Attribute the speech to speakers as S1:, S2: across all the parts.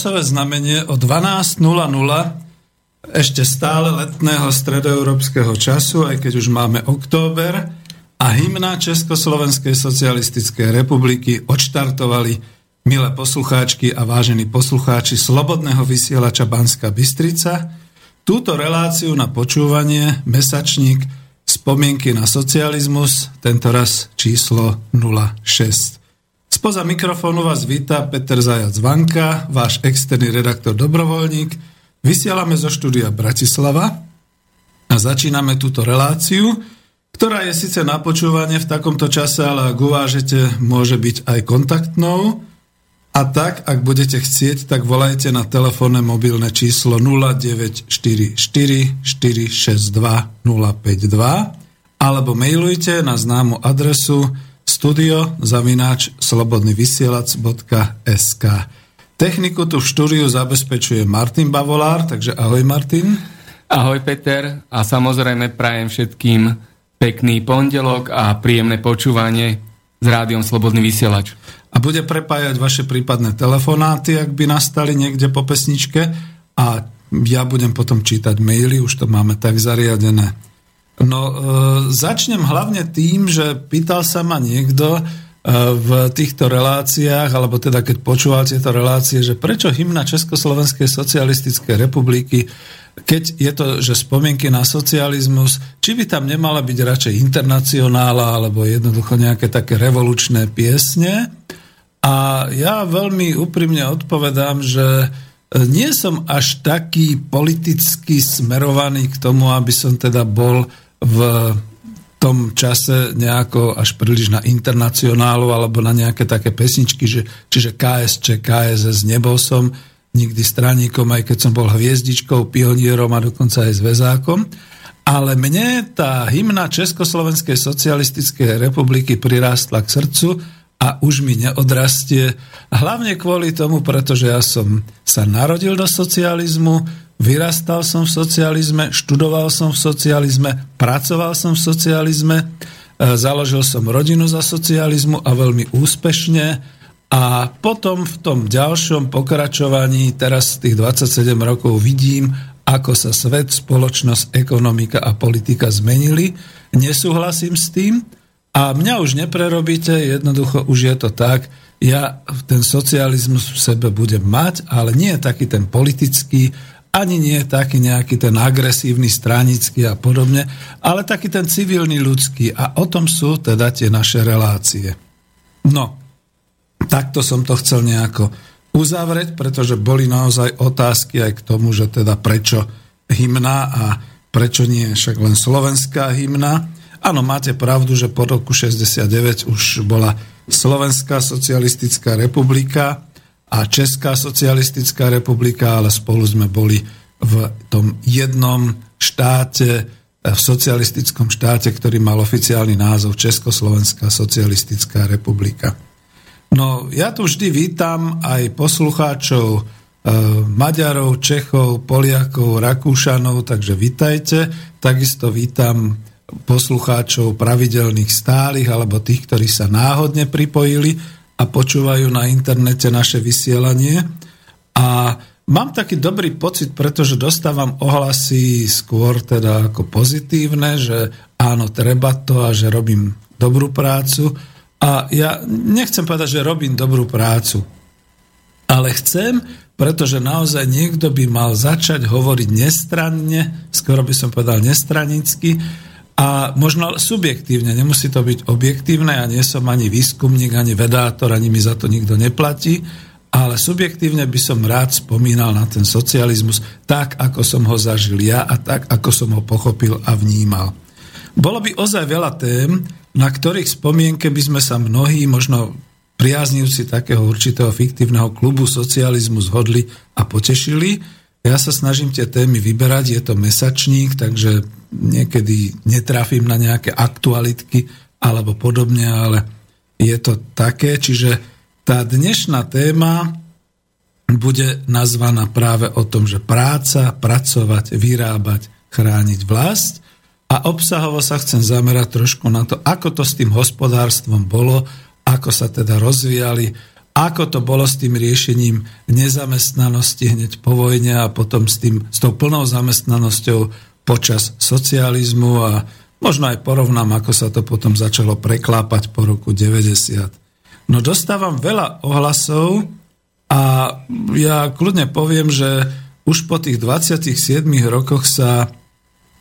S1: časové znamenie o 12.00 ešte stále letného stredoeurópskeho času, aj keď už máme október, a hymna Československej socialistickej republiky odštartovali milé poslucháčky a vážení poslucháči Slobodného vysielača Banska Bystrica, túto reláciu na počúvanie Mesačník spomienky na socializmus, tento raz číslo 06. Spoza mikrofónu vás víta Peter Zajac Vanka, váš externý redaktor Dobrovoľník. Vysielame zo štúdia Bratislava a začíname túto reláciu, ktorá je síce na počúvanie v takomto čase, ale ak uvážete, môže byť aj kontaktnou. A tak, ak budete chcieť, tak volajte na telefónne mobilné číslo 0944 462 052 alebo mailujte na známu adresu studio zavináč slobodnyvysielac.sk Techniku tu v štúdiu zabezpečuje Martin Bavolár, takže ahoj Martin.
S2: Ahoj Peter a samozrejme prajem všetkým pekný pondelok a príjemné počúvanie s rádiom Slobodný vysielač.
S1: A bude prepájať vaše prípadné telefonáty, ak by nastali niekde po pesničke a ja budem potom čítať maily, už to máme tak zariadené. No, e, začnem hlavne tým, že pýtal sa ma niekto e, v týchto reláciách, alebo teda keď počúval tieto relácie, že prečo hymna Československej socialistickej republiky, keď je to, že spomienky na socializmus, či by tam nemala byť radšej internacionála, alebo jednoducho nejaké také revolučné piesne. A ja veľmi úprimne odpovedám, že nie som až taký politicky smerovaný k tomu, aby som teda bol v tom čase nejako až príliš na internacionálu alebo na nejaké také pesničky, že, čiže KSČ, KSS, nebol som nikdy straníkom, aj keď som bol hviezdičkou, pionierom a dokonca aj zväzákom. Ale mne tá hymna Československej socialistickej republiky prirástla k srdcu a už mi neodrastie. Hlavne kvôli tomu, pretože ja som sa narodil do socializmu, Vyrastal som v socializme, študoval som v socializme, pracoval som v socializme, e, založil som rodinu za socializmu a veľmi úspešne. A potom v tom ďalšom pokračovaní, teraz tých 27 rokov vidím, ako sa svet, spoločnosť, ekonomika a politika zmenili. Nesúhlasím s tým a mňa už neprerobíte, jednoducho už je to tak, ja ten socializmus v sebe budem mať, ale nie taký ten politický, ani nie taký nejaký ten agresívny, stranický a podobne, ale taký ten civilný ľudský. A o tom sú teda tie naše relácie. No, takto som to chcel nejako uzavrieť, pretože boli naozaj otázky aj k tomu, že teda prečo hymna a prečo nie však len slovenská hymna. Áno, máte pravdu, že po roku 69 už bola Slovenská socialistická republika, a Česká socialistická republika, ale spolu sme boli v tom jednom štáte, v socialistickom štáte, ktorý mal oficiálny názov Československá socialistická republika. No, ja tu vždy vítam aj poslucháčov e, Maďarov, Čechov, Poliakov, Rakúšanov, takže vítajte. Takisto vítam poslucháčov pravidelných stálych alebo tých, ktorí sa náhodne pripojili a počúvajú na internete naše vysielanie. A mám taký dobrý pocit, pretože dostávam ohlasy skôr teda ako pozitívne, že áno, treba to a že robím dobrú prácu. A ja nechcem povedať, že robím dobrú prácu, ale chcem, pretože naozaj niekto by mal začať hovoriť nestranne, skoro by som povedal nestranicky, a možno subjektívne, nemusí to byť objektívne, ja nie som ani výskumník, ani vedátor, ani mi za to nikto neplatí, ale subjektívne by som rád spomínal na ten socializmus tak, ako som ho zažil ja a tak, ako som ho pochopil a vnímal. Bolo by ozaj veľa tém, na ktorých spomienke by sme sa mnohí, možno priaznivci takého určitého fiktívneho klubu socializmu zhodli a potešili, ja sa snažím tie témy vyberať, je to mesačník, takže niekedy netrafím na nejaké aktualitky alebo podobne, ale je to také, čiže tá dnešná téma bude nazvaná práve o tom, že práca, pracovať, vyrábať, chrániť vlast. A obsahovo sa chcem zamerať trošku na to, ako to s tým hospodárstvom bolo, ako sa teda rozvíjali ako to bolo s tým riešením nezamestnanosti hneď po vojne a potom s, tým, s tou plnou zamestnanosťou počas socializmu a možno aj porovnám, ako sa to potom začalo preklápať po roku 90. No dostávam veľa ohlasov a ja kľudne poviem, že už po tých 27 rokoch sa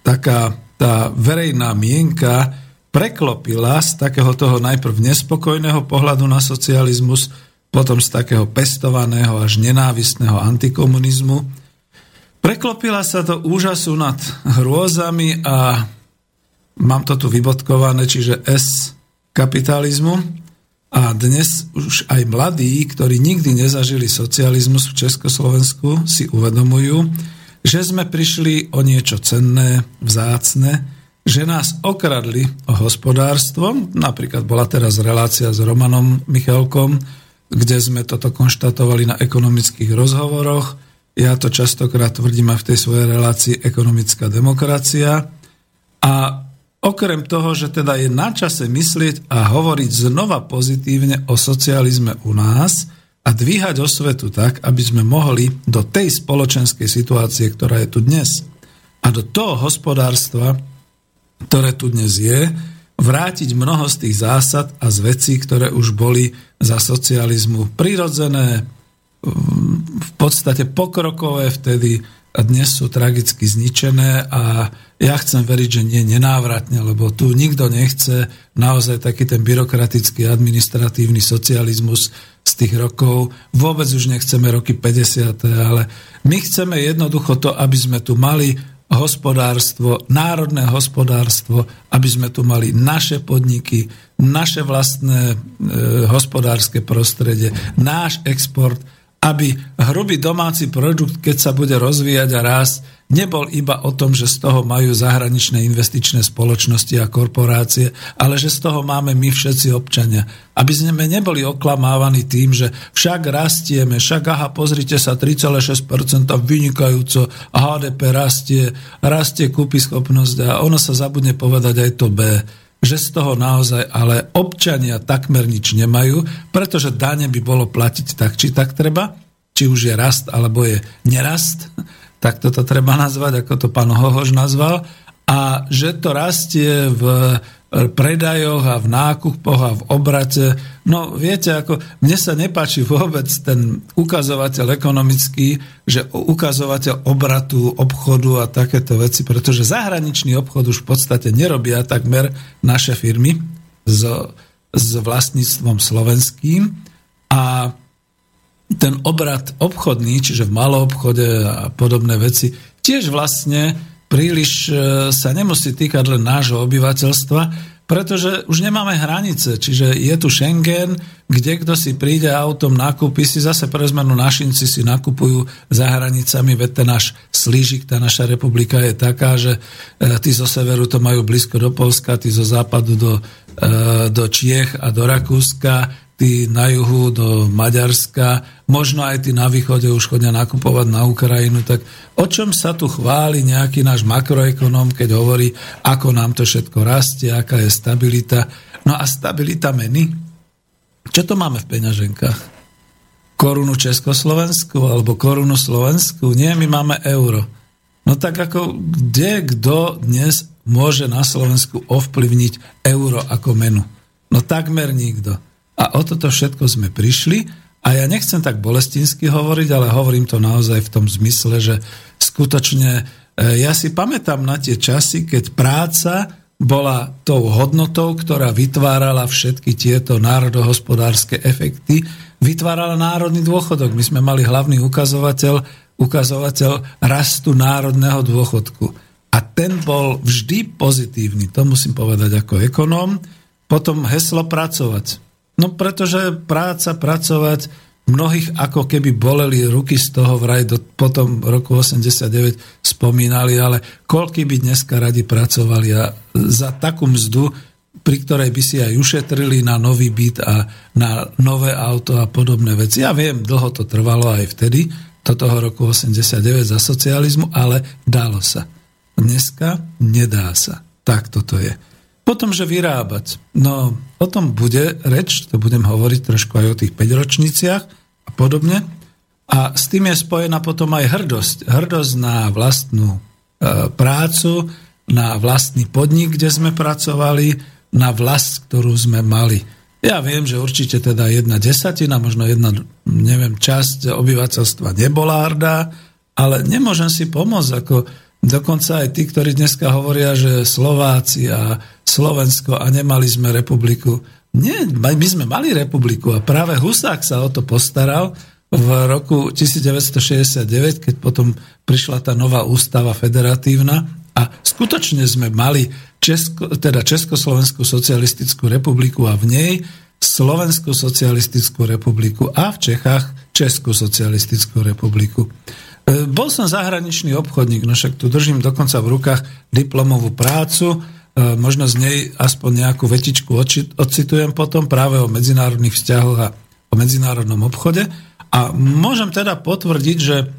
S1: taká tá verejná mienka preklopila z takého toho najprv nespokojného pohľadu na socializmus, potom z takého pestovaného až nenávistného antikomunizmu. Preklopila sa to úžasu nad hrôzami a mám to tu vybodkované, čiže S kapitalizmu. A dnes už aj mladí, ktorí nikdy nezažili socializmus v Československu, si uvedomujú, že sme prišli o niečo cenné, vzácne, že nás okradli o hospodárstvo. Napríklad bola teraz relácia s Romanom Michalkom, kde sme toto konštatovali na ekonomických rozhovoroch. Ja to častokrát tvrdím aj v tej svojej relácii ekonomická demokracia. A okrem toho, že teda je na čase myslieť a hovoriť znova pozitívne o socializme u nás a dvíhať osvetu tak, aby sme mohli do tej spoločenskej situácie, ktorá je tu dnes, a do toho hospodárstva, ktoré tu dnes je, vrátiť mnoho z tých zásad a z vecí, ktoré už boli za socializmu prirodzené, v podstate pokrokové vtedy a dnes sú tragicky zničené a ja chcem veriť, že nie nenávratne, lebo tu nikto nechce naozaj taký ten byrokratický administratívny socializmus z tých rokov. Vôbec už nechceme roky 50. ale my chceme jednoducho to, aby sme tu mali hospodárstvo, národné hospodárstvo, aby sme tu mali naše podniky, naše vlastné e, hospodárske prostredie, náš export, aby hrubý domáci produkt, keď sa bude rozvíjať a rásť, nebol iba o tom, že z toho majú zahraničné investičné spoločnosti a korporácie, ale že z toho máme my všetci občania. Aby sme neboli oklamávaní tým, že však rastieme, však aha, pozrite sa, 3,6% vynikajúco, HDP rastie, rastie kúpy schopnosť a ono sa zabudne povedať aj to B že z toho naozaj ale občania takmer nič nemajú, pretože dane by bolo platiť tak, či tak treba, či už je rast alebo je nerast, tak toto treba nazvať, ako to pán Hohož nazval, a že to rastie v predajoch a v nákupoch a v obrate. No viete, ako mne sa nepáči vôbec ten ukazovateľ ekonomický, že ukazovateľ obratu, obchodu a takéto veci, pretože zahraničný obchod už v podstate nerobia takmer naše firmy s, s vlastníctvom slovenským a ten obrad obchodný, čiže v malom obchode a podobné veci, tiež vlastne príliš e, sa nemusí týkať len nášho obyvateľstva, pretože už nemáme hranice, čiže je tu Schengen, kde kto si príde autom, nakúpi si, zase pre zmenu našinci si nakupujú za hranicami, veď ten náš slížik, tá naša republika je taká, že e, tí zo severu to majú blízko do Polska, tí zo západu do, e, do Čiech a do Rakúska, tí na juhu do Maďarska, možno aj tí na východe už chodia nakupovať na Ukrajinu, tak o čom sa tu chváli nejaký náš makroekonom, keď hovorí, ako nám to všetko rastie, aká je stabilita. No a stabilita meny? Čo to máme v peňaženkách? Korunu Československu alebo korunu Slovensku? Nie, my máme euro. No tak ako kde kto dnes môže na Slovensku ovplyvniť euro ako menu? No takmer nikto. A o toto všetko sme prišli a ja nechcem tak bolestinsky hovoriť, ale hovorím to naozaj v tom zmysle, že skutočne e, ja si pamätám na tie časy, keď práca bola tou hodnotou, ktorá vytvárala všetky tieto národohospodárske efekty, vytvárala národný dôchodok. My sme mali hlavný ukazovateľ, ukazovateľ rastu národného dôchodku. A ten bol vždy pozitívny, to musím povedať ako ekonóm. Potom heslo pracovať. No pretože práca, pracovať, mnohých ako keby boleli ruky z toho vraj do, potom roku 89 spomínali, ale koľky by dneska radi pracovali a za takú mzdu, pri ktorej by si aj ušetrili na nový byt a na nové auto a podobné veci. Ja viem, dlho to trvalo aj vtedy, do toho roku 89 za socializmu, ale dalo sa. Dneska nedá sa. Tak toto je. Potom, že vyrábať. No, o tom bude reč, to budem hovoriť trošku aj o tých 5 ročniciach a podobne. A s tým je spojená potom aj hrdosť. Hrdosť na vlastnú e, prácu, na vlastný podnik, kde sme pracovali, na vlast, ktorú sme mali. Ja viem, že určite teda jedna desatina, možno jedna, neviem, časť obyvateľstva nebola hrdá, ale nemôžem si pomôcť, ako dokonca aj tí, ktorí dneska hovoria, že Slováci a Slovensko a nemali sme republiku. Nie, my sme mali republiku a práve Husák sa o to postaral, v roku 1969, keď potom prišla tá nová ústava federatívna a skutočne sme mali Česko, teda Československú socialistickú republiku a v nej Slovenskú socialistickú republiku a v Čechách Českú socialistickú republiku. E, bol som zahraničný obchodník, no však tu držím dokonca v rukách diplomovú prácu, e, možno z nej aspoň nejakú vetičku ocitujem potom práve o medzinárodných vzťahoch a o medzinárodnom obchode. A môžem teda potvrdiť, že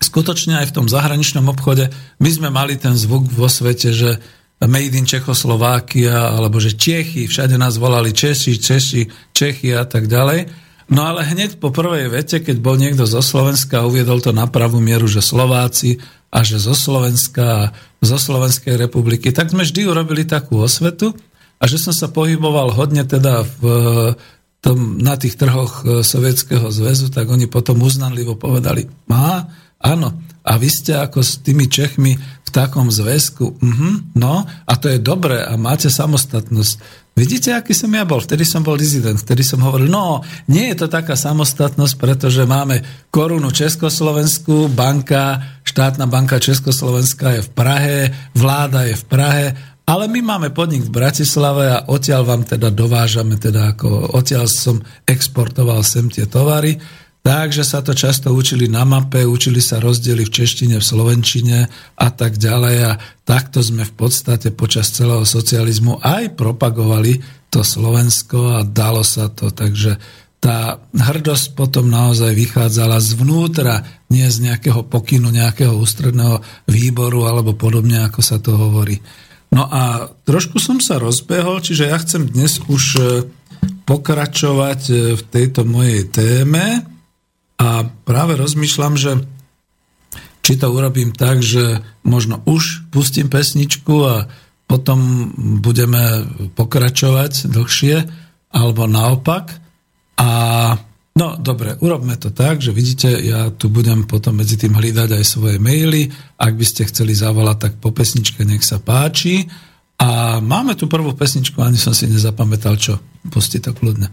S1: skutočne aj v tom zahraničnom obchode my sme mali ten zvuk vo svete, že Made in Čechoslovákia, alebo že Čechy, všade nás volali Češi, Češi, Čechy a tak ďalej. No ale hneď po prvej vete, keď bol niekto zo Slovenska a uviedol to na pravú mieru, že Slováci a že zo Slovenska a zo Slovenskej republiky, tak sme vždy urobili takú osvetu a že som sa pohyboval hodne teda v tom, na tých trhoch e, Sovietskeho zväzu, tak oni potom uznanlivo povedali, má, áno, a vy ste ako s tými Čechmi v takom zväzku, uh-huh, no, a to je dobré a máte samostatnosť. Vidíte, aký som ja bol? Vtedy som bol dizident, vtedy som hovoril, no, nie je to taká samostatnosť, pretože máme korunu Československu, banka, štátna banka Československa je v Prahe, vláda je v Prahe ale my máme podnik v Bratislave a odtiaľ vám teda dovážame, teda ako odtiaľ som exportoval sem tie tovary, takže sa to často učili na mape, učili sa rozdiely v češtine, v slovenčine a tak ďalej. A takto sme v podstate počas celého socializmu aj propagovali to Slovensko a dalo sa to, takže tá hrdosť potom naozaj vychádzala zvnútra, nie z nejakého pokynu, nejakého ústredného výboru alebo podobne, ako sa to hovorí. No a trošku som sa rozbehol, čiže ja chcem dnes už e, pokračovať e, v tejto mojej téme a práve rozmýšľam, že či to urobím tak, že možno už pustím pesničku a potom budeme pokračovať dlhšie, alebo naopak. A No dobre, urobme to tak, že vidíte, ja tu budem potom medzi tým hľadať aj svoje maily. Ak by ste chceli zavolať, tak po pesničke nech sa páči. A máme tu prvú pesničku, ani som si nezapamätal, čo. Pusti to kľudne.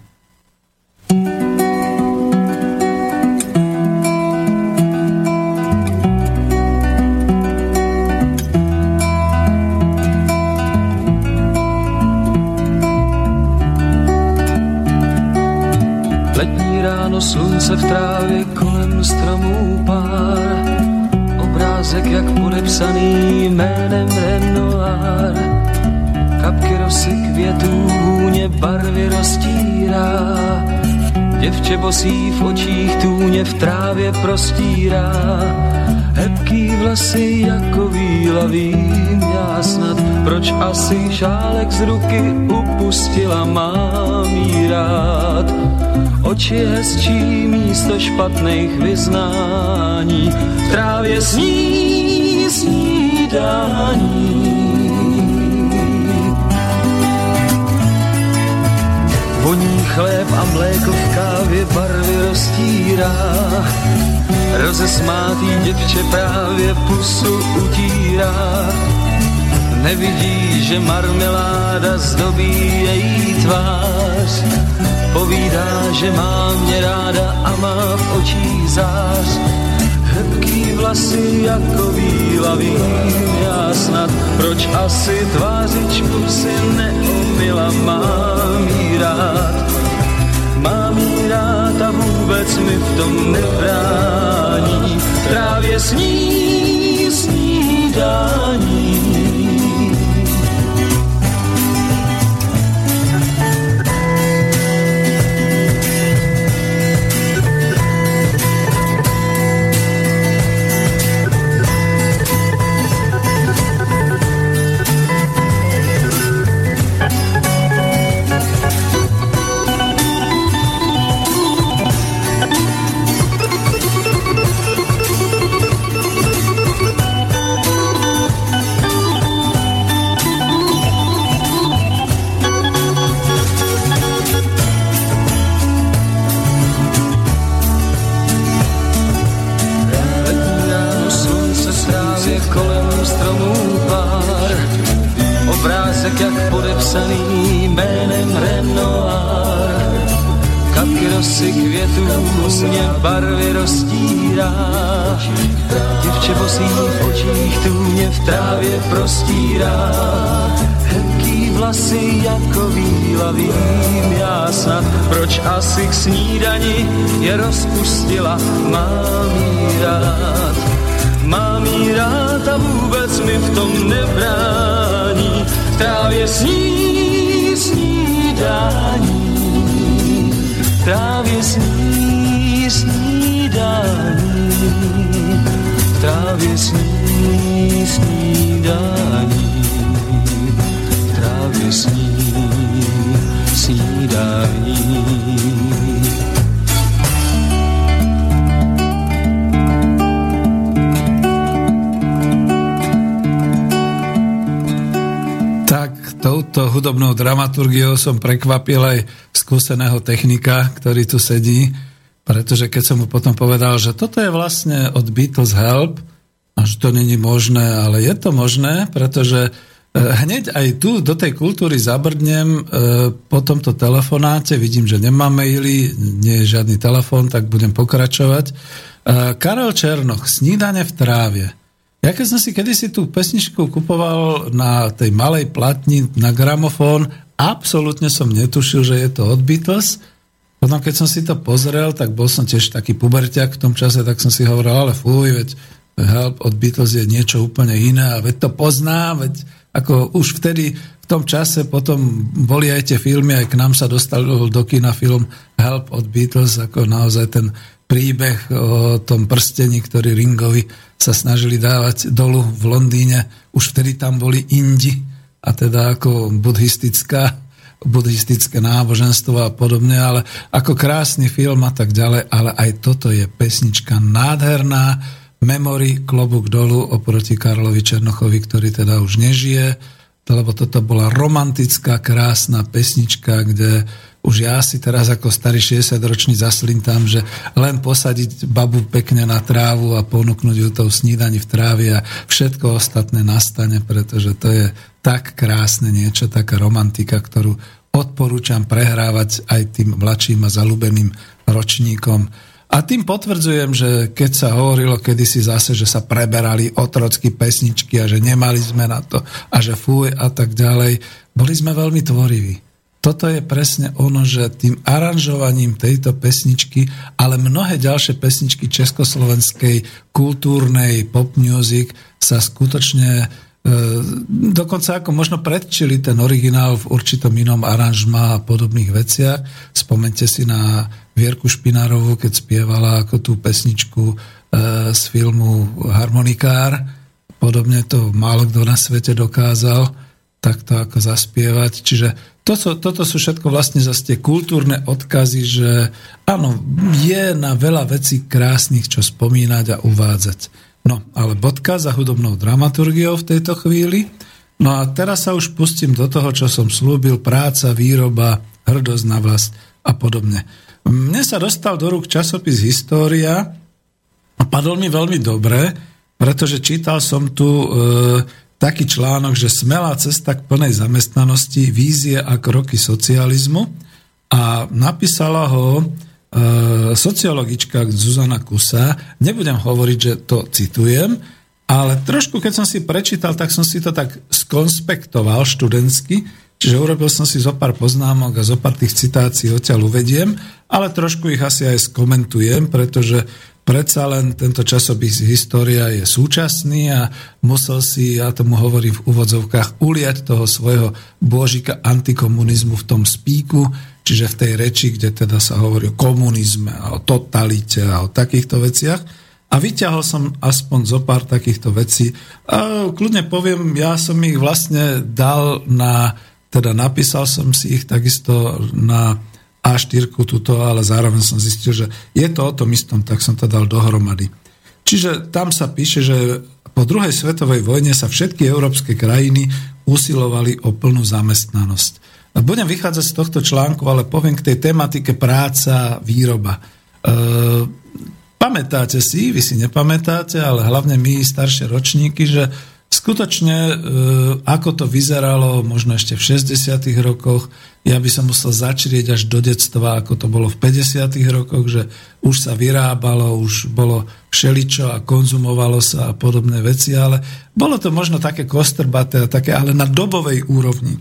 S3: Ráno slunce v trávě kolem stromů pár. Obrázek jak podepsaný jménem Renoir. Kapky rosy květů hůně barvy roztírá. Děvče bosí v očích tůně v trávě prostírá. Hebký vlasy jako výlavý já snad, proč asi šálek z ruky upustila mám rád Oči místo špatných vyznání, v trávě sní snídání. Voní chléb a mléko v kávě barvy roztírá, rozesmátý děvče právě pusu utírá. Nevidí, že marmeláda zdobí její tvář, Povídá, že má mě ráda a má v očích zář. Hebký vlasy jako výlavím já snad, proč asi tvářičku si neumila, mám jí rád. Mám jí rád a vůbec mi v tom nebrání, právě sní snídání
S4: jménem barvy roztírá. Děvče bosí v očích tu mě v trávě prostírá. Hezký vlasy jako víla vím já snad, proč asi k snídani je rozpustila, mám jí rád. Mám jí rád a vůbec mi v tom nebrání, v trávě sní snídání trávě sní trávě sní snídání, v trávě sní snídání.
S1: touto hudobnou dramaturgiou som prekvapil aj skúseného technika, ktorý tu sedí, pretože keď som mu potom povedal, že toto je vlastne od Beatles Help, že to není možné, ale je to možné, pretože e, hneď aj tu do tej kultúry zabrdnem e, po tomto telefonáte, vidím, že nemám maily, nie je žiadny telefón, tak budem pokračovať. E, Karel Černoch, Snídane v trávie. Ja keď som si kedysi tú pesničku kupoval na tej malej platni na gramofón, absolútne som netušil, že je to od Beatles. Potom keď som si to pozrel, tak bol som tiež taký puberťak v tom čase, tak som si hovoril, ale fuj, veď Help od Beatles je niečo úplne iné a veď to pozná, veď ako už vtedy v tom čase potom boli aj tie filmy, aj k nám sa dostal do kina film Help od Beatles, ako naozaj ten príbeh o tom prstení, ktorý Ringovi sa snažili dávať dolu v Londýne. Už vtedy tam boli Indi a teda ako buddhistická buddhistické náboženstvo a podobne, ale ako krásny film a tak ďalej, ale aj toto je pesnička nádherná, Memory, klobúk dolu oproti Karlovi Černochovi, ktorý teda už nežije, lebo toto bola romantická, krásna pesnička, kde už ja si teraz ako starý 60-ročný zaslím tam, že len posadiť babu pekne na trávu a ponúknuť ju tou snídaní v trávi a všetko ostatné nastane, pretože to je tak krásne niečo, taká romantika, ktorú odporúčam prehrávať aj tým mladším a zalúbeným ročníkom. A tým potvrdzujem, že keď sa hovorilo kedysi zase, že sa preberali otrocky pesničky a že nemali sme na to a že fuj a tak ďalej, boli sme veľmi tvoriví toto je presne ono, že tým aranžovaním tejto pesničky, ale mnohé ďalšie pesničky československej kultúrnej pop music sa skutočne e, dokonca ako možno predčili ten originál v určitom inom aranžma a podobných veciach. Spomente si na Vierku Špinárovú, keď spievala ako tú pesničku e, z filmu Harmonikár. Podobne to málo kto na svete dokázal takto ako zaspievať. Čiže toto, toto sú všetko vlastne zase tie kultúrne odkazy, že áno, je na veľa vecí krásnych, čo spomínať a uvádzať. No, ale bodka za hudobnou dramaturgiou v tejto chvíli. No a teraz sa už pustím do toho, čo som slúbil, práca, výroba, hrdosť na vlast a podobne. Mne sa dostal do rúk časopis História a padol mi veľmi dobre, pretože čítal som tu e, taký článok, že smelá cesta k plnej zamestnanosti, vízie a kroky socializmu a napísala ho e, sociologička Zuzana Kusa. Nebudem hovoriť, že to citujem, ale trošku, keď som si prečítal, tak som si to tak skonspektoval študentsky, čiže urobil som si zo pár poznámok a zo pár tých citácií odtiaľ uvediem, ale trošku ich asi aj skomentujem, pretože predsa len tento časopis História je súčasný a musel si, ja tomu hovorím v úvodzovkách, uliať toho svojho božika antikomunizmu v tom spíku, čiže v tej reči, kde teda sa hovorí o komunizme a o totalite a o takýchto veciach. A vyťahol som aspoň zo pár takýchto vecí. A kľudne poviem, ja som ich vlastne dal na, teda napísal som si ich takisto na a4 tuto, ale zároveň som zistil, že je to o tom istom, tak som to dal dohromady. Čiže tam sa píše, že po druhej svetovej vojne sa všetky európske krajiny usilovali o plnú zamestnanosť. Budem vychádzať z tohto článku, ale poviem k tej tematike práca, výroba. E, pamätáte si, vy si nepamätáte, ale hlavne my staršie ročníky, že Skutočne, e, ako to vyzeralo možno ešte v 60. rokoch, ja by som musel začrieť až do detstva, ako to bolo v 50. rokoch, že už sa vyrábalo, už bolo všeličo a konzumovalo sa a podobné veci, ale bolo to možno také kostrbaté, také, ale na dobovej úrovni.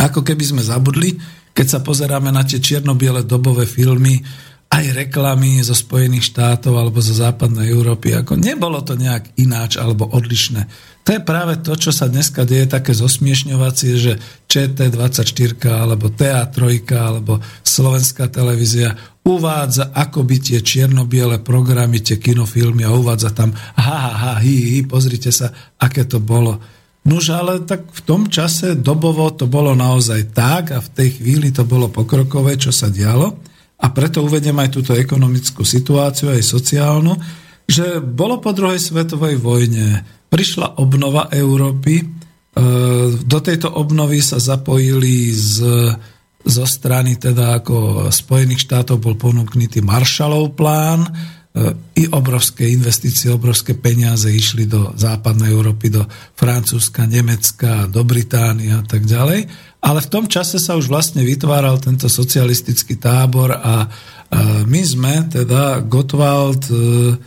S1: Ako keby sme zabudli, keď sa pozeráme na tie čierno-biele dobové filmy, aj reklamy zo Spojených štátov alebo zo západnej Európy. Ako nebolo to nejak ináč alebo odlišné. To je práve to, čo sa dneska deje také zosmiešňovacie, že ČT24 alebo TA3 alebo Slovenská televízia uvádza akoby tie čierno-biele programy, tie kinofilmy a uvádza tam ha, ha, ha, hi, hi, pozrite sa, aké to bolo. Nož ale tak v tom čase dobovo to bolo naozaj tak a v tej chvíli to bolo pokrokové, čo sa dialo. A preto uvedem aj túto ekonomickú situáciu, aj sociálnu, že bolo po druhej svetovej vojne, prišla obnova Európy, e, do tejto obnovy sa zapojili z, zo strany teda ako Spojených štátov bol ponúknutý Marshallov plán, i obrovské investície, obrovské peniaze išli do západnej Európy, do Francúzska, Nemecka, do Británie a tak ďalej. Ale v tom čase sa už vlastne vytváral tento socialistický tábor a, my sme, teda Gottwald e,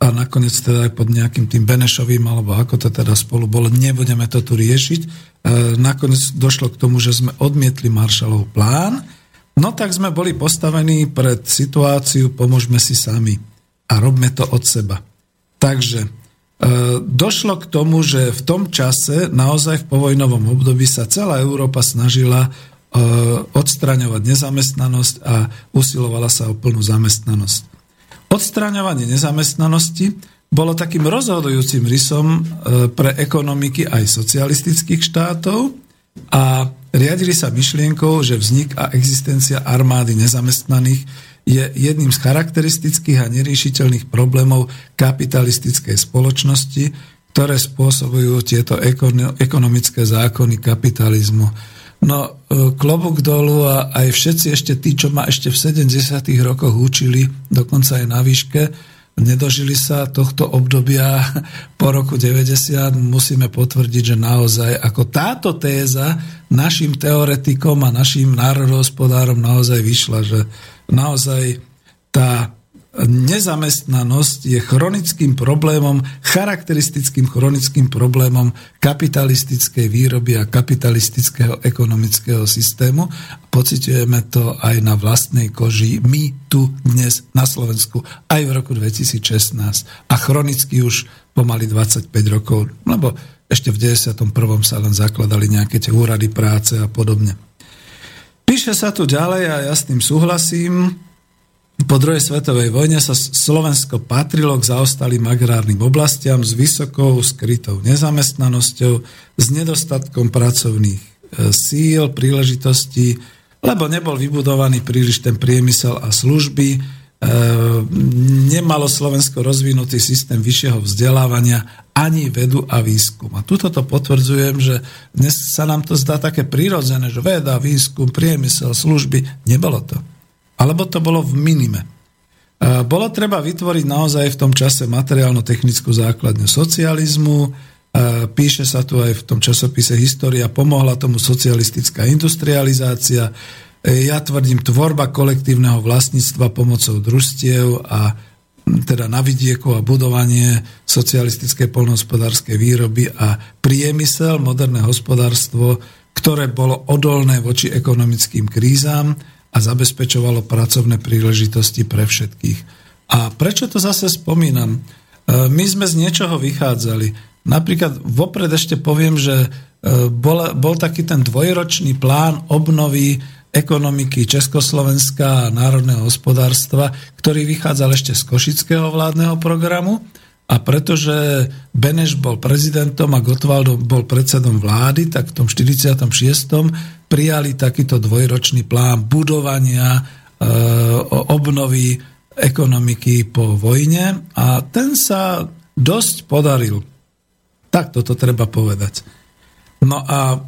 S1: a nakoniec teda aj pod nejakým tým Benešovým, alebo ako to teda spolu bolo, nebudeme to tu riešiť. E, nakoniec došlo k tomu, že sme odmietli Marshallov plán, no tak sme boli postavení pred situáciu, pomôžme si sami a robme to od seba. Takže E, došlo k tomu, že v tom čase, naozaj v povojnovom období sa celá Európa snažila e, odstraňovať nezamestnanosť a usilovala sa o plnú zamestnanosť. Odstraňovanie nezamestnanosti bolo takým rozhodujúcim rysom e, pre ekonomiky aj socialistických štátov a riadili sa myšlienkou, že vznik a existencia armády nezamestnaných je jedným z charakteristických a neriešiteľných problémov kapitalistickej spoločnosti, ktoré spôsobujú tieto ekonomické zákony kapitalizmu. No, e, klobúk dolu a aj všetci ešte tí, čo ma ešte v 70. rokoch učili, dokonca aj na výške, nedožili sa tohto obdobia po roku 90, musíme potvrdiť, že naozaj ako táto téza našim teoretikom a našim národohospodárom naozaj vyšla, že naozaj tá nezamestnanosť je chronickým problémom, charakteristickým chronickým problémom kapitalistickej výroby a kapitalistického ekonomického systému. Pocitujeme to aj na vlastnej koži my tu dnes na Slovensku aj v roku 2016 a chronicky už pomaly 25 rokov, lebo ešte v 91. sa len zakladali nejaké tie úrady práce a podobne. Píše sa tu ďalej a ja s tým súhlasím. Po druhej svetovej vojne sa Slovensko patrilo k zaostalým agrárnym oblastiam s vysokou skrytou nezamestnanosťou, s nedostatkom pracovných e, síl, príležitostí, lebo nebol vybudovaný príliš ten priemysel a služby, nemalo Slovensko rozvinutý systém vyššieho vzdelávania ani vedu a výskum. A tuto to potvrdzujem, že dnes sa nám to zdá také prirodzené, že veda, výskum, priemysel, služby. Nebolo to. Alebo to bolo v minime. E, bolo treba vytvoriť naozaj v tom čase materiálno-technickú základňu socializmu, e, píše sa tu aj v tom časopise História, pomohla tomu socialistická industrializácia, ja tvrdím tvorba kolektívneho vlastníctva pomocou družstiev a teda na vidieku a budovanie socialistickej polnohospodárskej výroby a priemysel, moderné hospodárstvo, ktoré bolo odolné voči ekonomickým krízam a zabezpečovalo pracovné príležitosti pre všetkých. A prečo to zase spomínam? E, my sme z niečoho vychádzali. Napríklad vopred ešte poviem, že e, bol, bol taký ten dvojročný plán obnovy ekonomiky Československa a národného hospodárstva, ktorý vychádzal ešte z Košického vládneho programu a pretože Beneš bol prezidentom a Gottwald bol predsedom vlády, tak v tom 46. prijali takýto dvojročný plán budovania e, obnovy ekonomiky po vojne a ten sa dosť podaril. Tak toto treba povedať. No a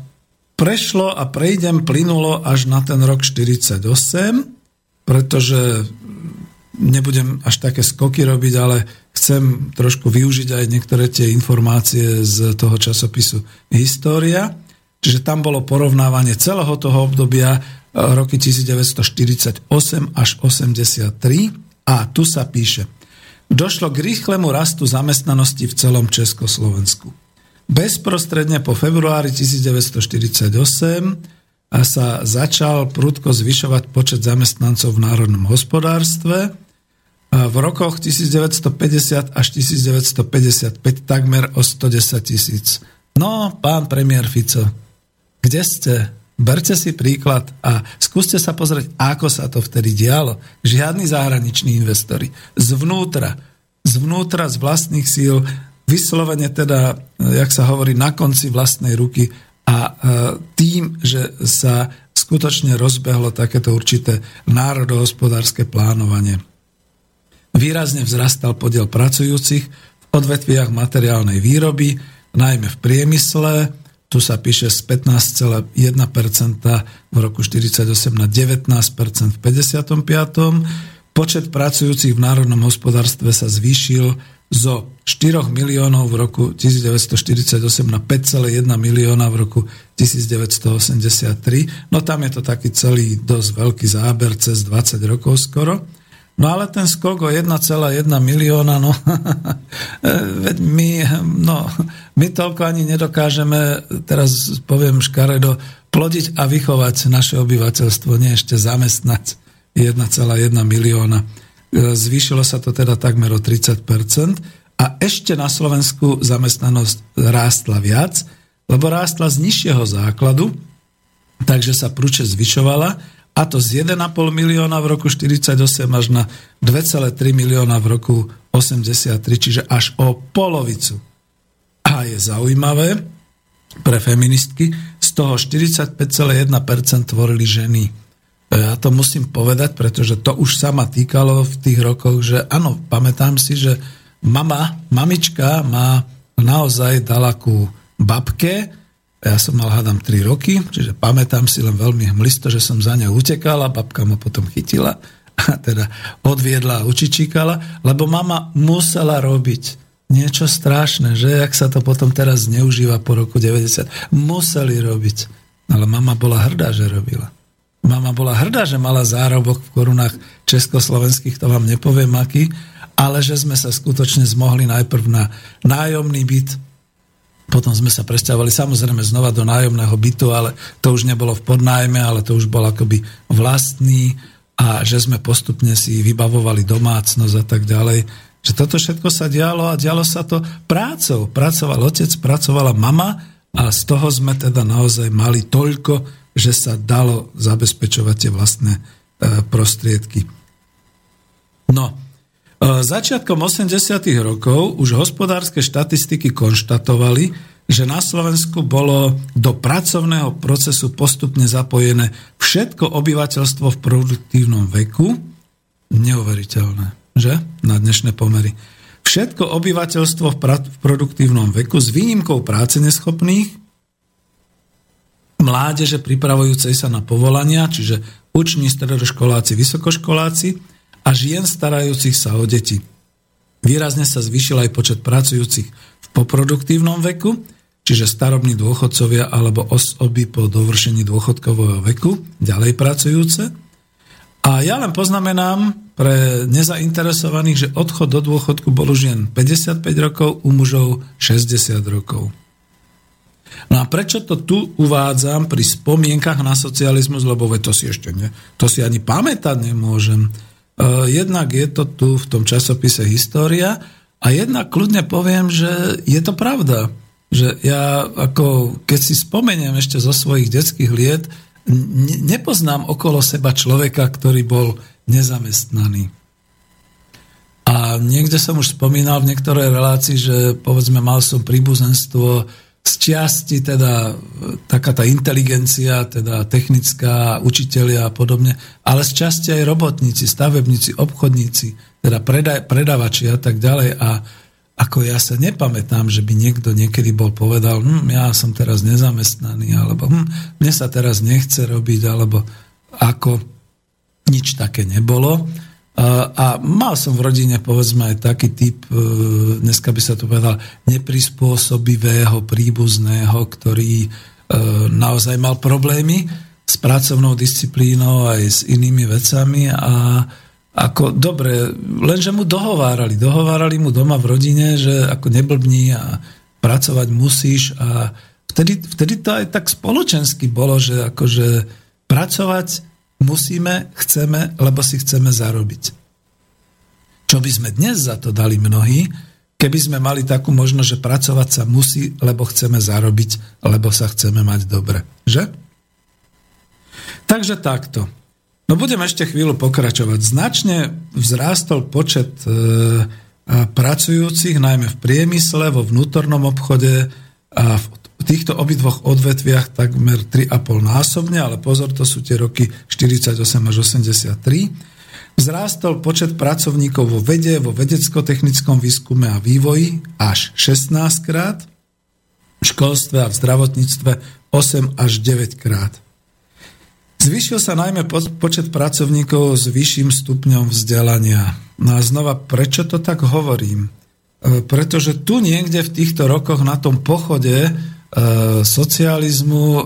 S1: prešlo a prejdem plynulo až na ten rok 48, pretože nebudem až také skoky robiť, ale chcem trošku využiť aj niektoré tie informácie z toho časopisu História. Čiže tam bolo porovnávanie celého toho obdobia roky 1948 až 83 a tu sa píše Došlo k rýchlemu rastu zamestnanosti v celom Československu. Bezprostredne po februári 1948 sa začal prudko zvyšovať počet zamestnancov v národnom hospodárstve. V rokoch 1950 až 1955 takmer o 110 tisíc. No, pán premiér Fico, kde ste? Berte si príklad a skúste sa pozrieť, ako sa to vtedy dialo. Žiadni zahraniční investori. Zvnútra, zvnútra, z vlastných síl, vyslovene teda, jak sa hovorí, na konci vlastnej ruky a e, tým, že sa skutočne rozbehlo takéto určité národohospodárske plánovanie. Výrazne vzrastal podiel pracujúcich v odvetviach materiálnej výroby, najmä v priemysle, tu sa píše z 15,1% v roku 48 na 19% v 55. Počet pracujúcich v národnom hospodárstve sa zvýšil zo 4 miliónov v roku 1948 na 5,1 milióna v roku 1983. No tam je to taký celý dosť veľký záber cez 20 rokov skoro. No ale ten skok o 1,1 milióna, no veď my, no, my toľko ani nedokážeme, teraz poviem škaredo, plodiť a vychovať naše obyvateľstvo, nie ešte zamestnať 1,1 milióna. Zvýšilo sa to teda takmer o 30% a ešte na Slovensku zamestnanosť rástla viac, lebo rástla z nižšieho základu, takže sa prúče zvyšovala a to z 1,5 milióna v roku 48 až na 2,3 milióna v roku 83, čiže až o polovicu. A je zaujímavé pre feministky, z toho 45,1% tvorili ženy. Ja to musím povedať, pretože to už sa ma týkalo v tých rokoch, že áno, pamätám si, že mama, mamička ma naozaj dala ku babke, ja som mal, hádam, 3 roky, čiže pamätám si len veľmi hmlisto, že som za ňou utekala, babka ma potom chytila a teda odviedla a učičíkala, lebo mama musela robiť niečo strašné, že jak sa to potom teraz zneužíva po roku 90. Museli robiť. Ale mama bola hrdá, že robila. Mama bola hrdá, že mala zárobok v korunách československých, to vám nepoviem aký, ale že sme sa skutočne zmohli najprv na nájomný byt, potom sme sa presťahovali samozrejme znova do nájomného bytu, ale to už nebolo v podnájme, ale to už bol akoby vlastný a že sme postupne si vybavovali domácnosť a tak ďalej. Že toto všetko sa dialo a dialo sa to prácou. Pracoval otec, pracovala mama a z toho sme teda naozaj mali toľko, že sa dalo zabezpečovať tie vlastné e, prostriedky. No, E, začiatkom 80. rokov už hospodárske štatistiky konštatovali, že na Slovensku bolo do pracovného procesu postupne zapojené všetko obyvateľstvo v produktívnom veku. Neuveriteľné, že? Na dnešné pomery. Všetko obyvateľstvo v, pra- v produktívnom veku s výnimkou práce neschopných, mládeže pripravujúcej sa na povolania, čiže uční, stredoškoláci, vysokoškoláci, a žien starajúcich sa o deti. Výrazne sa zvýšil aj počet pracujúcich v poproduktívnom veku, čiže starobní dôchodcovia alebo osoby po dovršení dôchodkového veku, ďalej pracujúce. A ja len poznamenám pre nezainteresovaných, že odchod do dôchodku bol už jen 55 rokov, u mužov 60 rokov. No a prečo to tu uvádzam pri spomienkach na socializmus, lebo to si ešte ne, to si ani pamätať nemôžem. Eh, jednak je to tu v tom časopise História a jednak kľudne poviem, že je to pravda. Že ja ako, keď si spomeniem ešte zo svojich detských liet, nepoznám okolo seba človeka, ktorý bol nezamestnaný. A niekde som už spomínal v niektorej relácii, že povedzme mal som príbuzenstvo z časti teda taká tá inteligencia, teda technická, učitelia a podobne, ale z časti aj robotníci, stavebníci, obchodníci, teda predavači a tak ďalej. A ako ja sa nepamätám, že by niekto niekedy bol povedal, hm, ja som teraz nezamestnaný, alebo hm, mne sa teraz nechce robiť, alebo ako nič také nebolo. A mal som v rodine, povedzme, aj taký typ, e, dneska by sa to povedal, neprispôsobivého príbuzného, ktorý e, naozaj mal problémy s pracovnou disciplínou aj s inými vecami a ako dobre, lenže mu dohovárali, dohovárali mu doma v rodine, že ako neblbní a pracovať musíš a vtedy, vtedy to aj tak spoločensky bolo, že akože pracovať Musíme, chceme, lebo si chceme zarobiť. Čo by sme dnes za to dali mnohí, keby sme mali takú možnosť, že pracovať sa musí, lebo chceme zarobiť, lebo sa chceme mať dobre. Že? Takže takto. No budem ešte chvíľu pokračovať. Značne vzrástol počet e, pracujúcich, najmä v priemysle, vo vnútornom obchode a v týchto obidvoch odvetviach takmer 3,5 násobne, ale pozor, to sú tie roky 48 až 83. Vzrástol počet pracovníkov vo vede, vo vedecko-technickom výskume a vývoji až 16 krát, v školstve a v zdravotníctve 8 až 9 krát. Zvyšil sa najmä počet pracovníkov s vyšším stupňom vzdelania. No a znova, prečo to tak hovorím? E, pretože tu niekde v týchto rokoch na tom pochode socializmu e,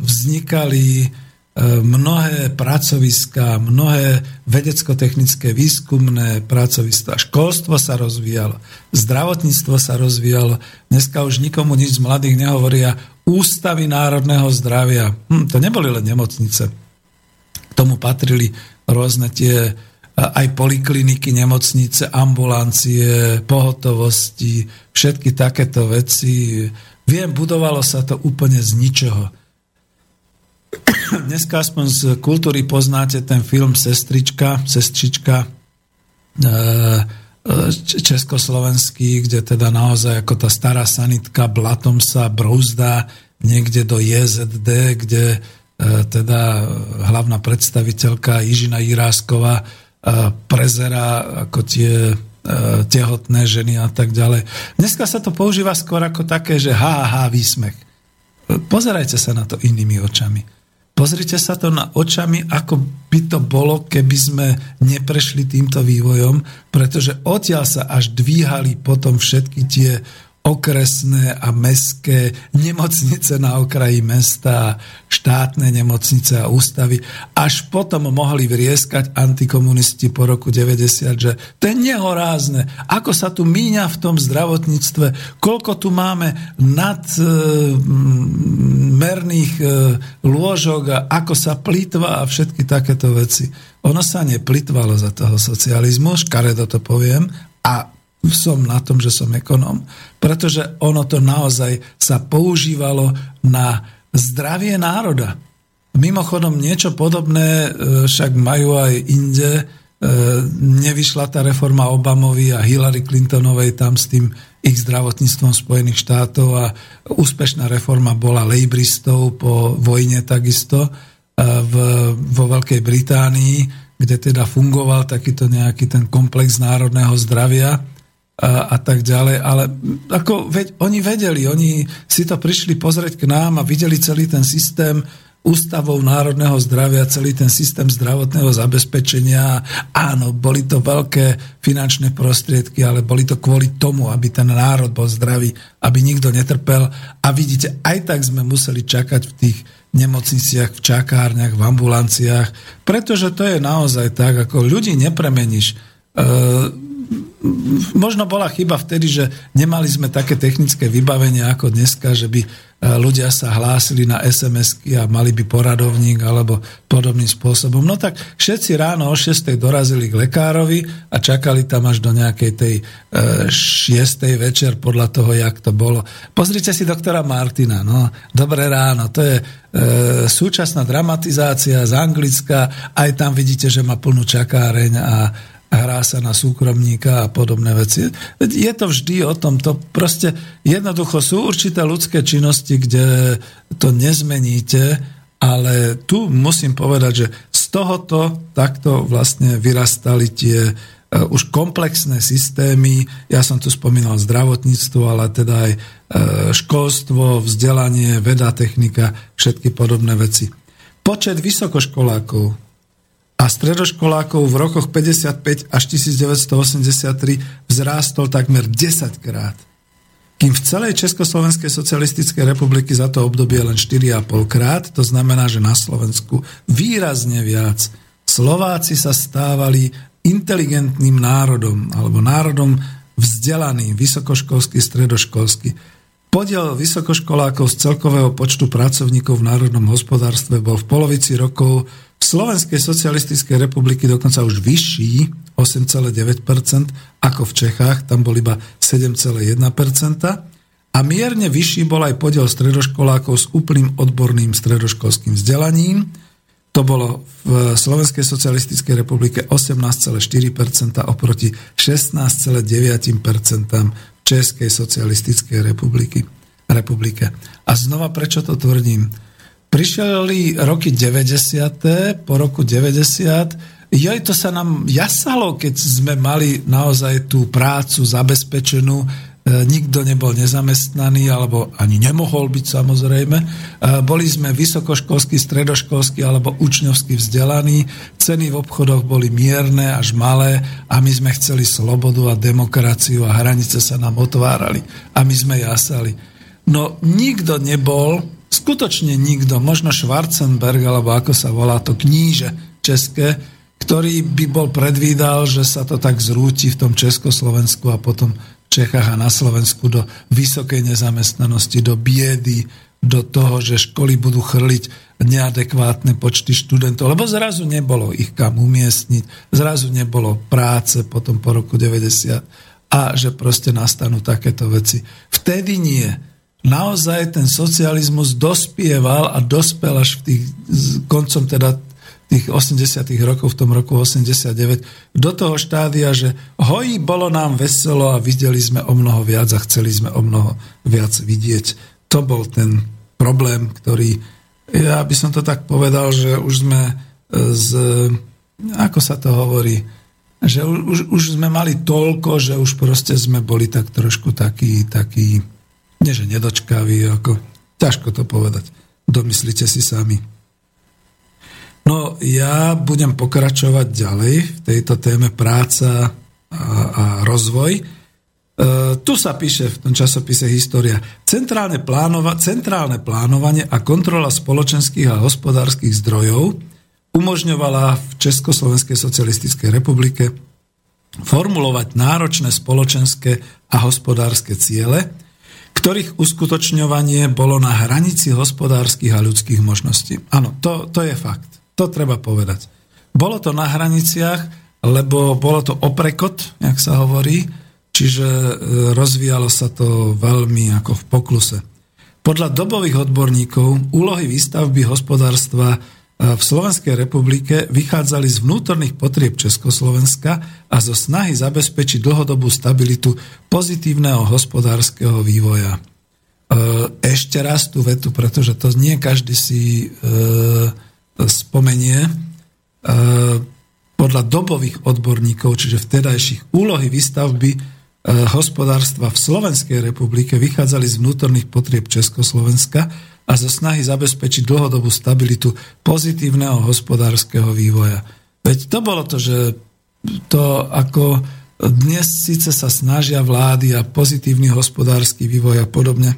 S1: vznikali e, mnohé pracoviská, mnohé vedecko-technické výskumné pracoviská. Školstvo sa rozvíjalo, zdravotníctvo sa rozvíjalo. Dneska už nikomu nič z mladých nehovoria ústavy národného zdravia. Hm, to neboli len nemocnice. K tomu patrili rôzne tie aj polikliniky, nemocnice, ambulancie, pohotovosti, všetky takéto veci Viem, budovalo sa to úplne z ničoho. Dneska aspoň z kultúry poznáte ten film Sestrička, Sestrička, e, e, československý, kde teda naozaj ako tá stará sanitka blatom sa brouzdá niekde do JZD, kde e, teda hlavná predstaviteľka Ižina Jirásková prezera ako tie tehotné ženy a tak ďalej. Dneska sa to používa skôr ako také, že ha, ha, výsmech. Pozerajte sa na to inými očami. Pozrite sa to na očami, ako by to bolo, keby sme neprešli týmto vývojom, pretože odtiaľ sa až dvíhali potom všetky tie okresné a mestské nemocnice na okraji mesta, štátne nemocnice a ústavy. Až potom mohli vrieskať antikomunisti po roku 90, že to je nehorázne. Ako sa tu míňa v tom zdravotníctve, koľko tu máme nadmerných e, e, lôžok a ako sa plýtva a všetky takéto veci. Ono sa neplitvalo za toho socializmu, škaredo to poviem, a som na tom, že som ekonom, pretože ono to naozaj sa používalo na zdravie národa. Mimochodom, niečo podobné e, však majú aj inde. E, nevyšla tá reforma Obamovi a Hillary Clintonovej tam s tým ich zdravotníctvom Spojených štátov a úspešná reforma bola lejbristov po vojne takisto e, v, vo Veľkej Británii, kde teda fungoval takýto nejaký ten komplex národného zdravia a, a tak ďalej. Ale ako veď, oni vedeli, oni si to prišli pozrieť k nám a videli celý ten systém ústavov národného zdravia, celý ten systém zdravotného zabezpečenia. Áno, boli to veľké finančné prostriedky, ale boli to kvôli tomu, aby ten národ bol zdravý, aby nikto netrpel. A vidíte, aj tak sme museli čakať v tých nemocniciach, v čakárniach, v ambulanciách, pretože to je naozaj tak, ako ľudí nepremeníš. E, možno bola chyba vtedy, že nemali sme také technické vybavenie ako dneska, že by e, ľudia sa hlásili na sms a mali by poradovník alebo podobným spôsobom. No tak všetci ráno o 6. dorazili k lekárovi a čakali tam až do nejakej tej e, 6. večer podľa toho, jak to bolo. Pozrite si doktora Martina, no, dobré ráno, to je e, súčasná dramatizácia z Anglicka, aj tam vidíte, že má plnú čakáreň a hrá sa na súkromníka a podobné veci. Je to vždy o tom, to proste jednoducho sú určité ľudské činnosti, kde to nezmeníte, ale tu musím povedať, že z tohoto takto vlastne vyrastali tie uh, už komplexné systémy, ja som tu spomínal zdravotníctvo, ale teda aj uh, školstvo, vzdelanie, veda, technika, všetky podobné veci. Počet vysokoškolákov a stredoškolákov v rokoch 55 až 1983 vzrástol takmer 10 krát. Kým v celej Československej socialistickej republiky za to obdobie len 4,5 krát, to znamená, že na Slovensku výrazne viac. Slováci sa stávali inteligentným národom, alebo národom vzdelaným, vysokoškolský, stredoškolský. Podiel vysokoškolákov z celkového počtu pracovníkov v národnom hospodárstve bol v polovici rokov v Slovenskej socialistickej republiky dokonca už vyšší, 8,9%, ako v Čechách, tam bol iba 7,1%. A mierne vyšší bol aj podiel stredoškolákov s úplným odborným stredoškolským vzdelaním. To bolo v Slovenskej socialistickej republike 18,4% oproti 16,9% v Českej socialistickej republiky, republike. A znova, prečo to tvrdím? Prišli roky 90. po roku 90. Joj, to sa nám jasalo, keď sme mali naozaj tú prácu zabezpečenú, e, nikto nebol nezamestnaný, alebo ani nemohol byť samozrejme. E, boli sme vysokoškolský, stredoškolský alebo učňovský vzdelaní, ceny v obchodoch boli mierne až malé a my sme chceli slobodu a demokraciu a hranice sa nám otvárali a my sme jasali. No nikto nebol skutočne nikto, možno Schwarzenberg, alebo ako sa volá to kníže české, ktorý by bol predvídal, že sa to tak zrúti v tom Československu a potom v Čechách a na Slovensku do vysokej nezamestnanosti, do biedy, do toho, že školy budú chrliť neadekvátne počty študentov, lebo zrazu nebolo ich kam umiestniť, zrazu nebolo práce potom po roku 90 a že proste nastanú takéto veci. Vtedy nie naozaj ten socializmus dospieval a dospel až v tých koncom teda tých 80 rokov, v tom roku 89, do toho štádia, že hojí, bolo nám veselo a videli sme o mnoho viac a chceli sme o mnoho viac vidieť. To bol ten problém, ktorý, ja by som to tak povedal, že už sme e, z, ako sa to hovorí, že už, už sme mali toľko, že už proste sme boli tak trošku taký, taký nie, že nedočkavý, ako ťažko to povedať. Domyslite si sami. No, ja budem pokračovať ďalej v tejto téme práca a, a rozvoj. E, tu sa píše v tom časopise História. Centrálne, plánova, centrálne plánovanie a kontrola spoločenských a hospodárskych zdrojov umožňovala v Československej socialistickej republike formulovať náročné spoločenské a hospodárske ciele, ktorých uskutočňovanie bolo na hranici hospodárskych a ľudských možností. Áno, to, to je fakt. To treba povedať. Bolo to na hraniciach, lebo bolo to oprekot, jak sa hovorí, čiže e, rozvíjalo sa to veľmi ako v pokluse. Podľa dobových odborníkov úlohy výstavby hospodárstva v Slovenskej republike vychádzali z vnútorných potrieb Československa a zo snahy zabezpečiť dlhodobú stabilitu pozitívneho hospodárskeho vývoja. E, ešte raz tú vetu, pretože to nie každý si e, spomenie. E, podľa dobových odborníkov, čiže vtedajších úlohy výstavby hospodárstva v Slovenskej republike vychádzali z vnútorných potrieb Československa a zo snahy zabezpečiť dlhodobú stabilitu pozitívneho hospodárskeho vývoja. Veď to bolo to, že to ako dnes síce sa snažia vlády a pozitívny hospodársky vývoj a podobne.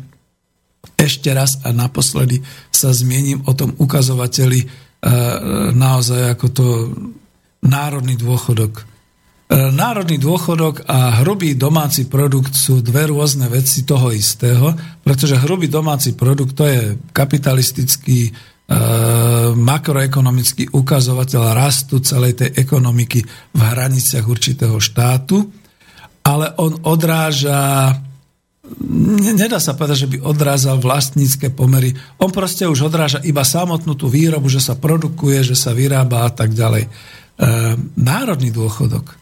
S1: Ešte raz a naposledy sa zmiením o tom ukazovateli e, naozaj ako to národný dôchodok. E, národný dôchodok a hrubý domáci produkt sú dve rôzne veci toho istého, pretože hrubý domáci produkt to je kapitalistický e, makroekonomický ukazovateľ rastu celej tej ekonomiky v hraniciach určitého štátu, ale on odráža nedá sa povedať, že by odrázal vlastnícke pomery. On proste už odráža iba samotnú tú výrobu, že sa produkuje, že sa vyrába a tak ďalej. E, národný dôchodok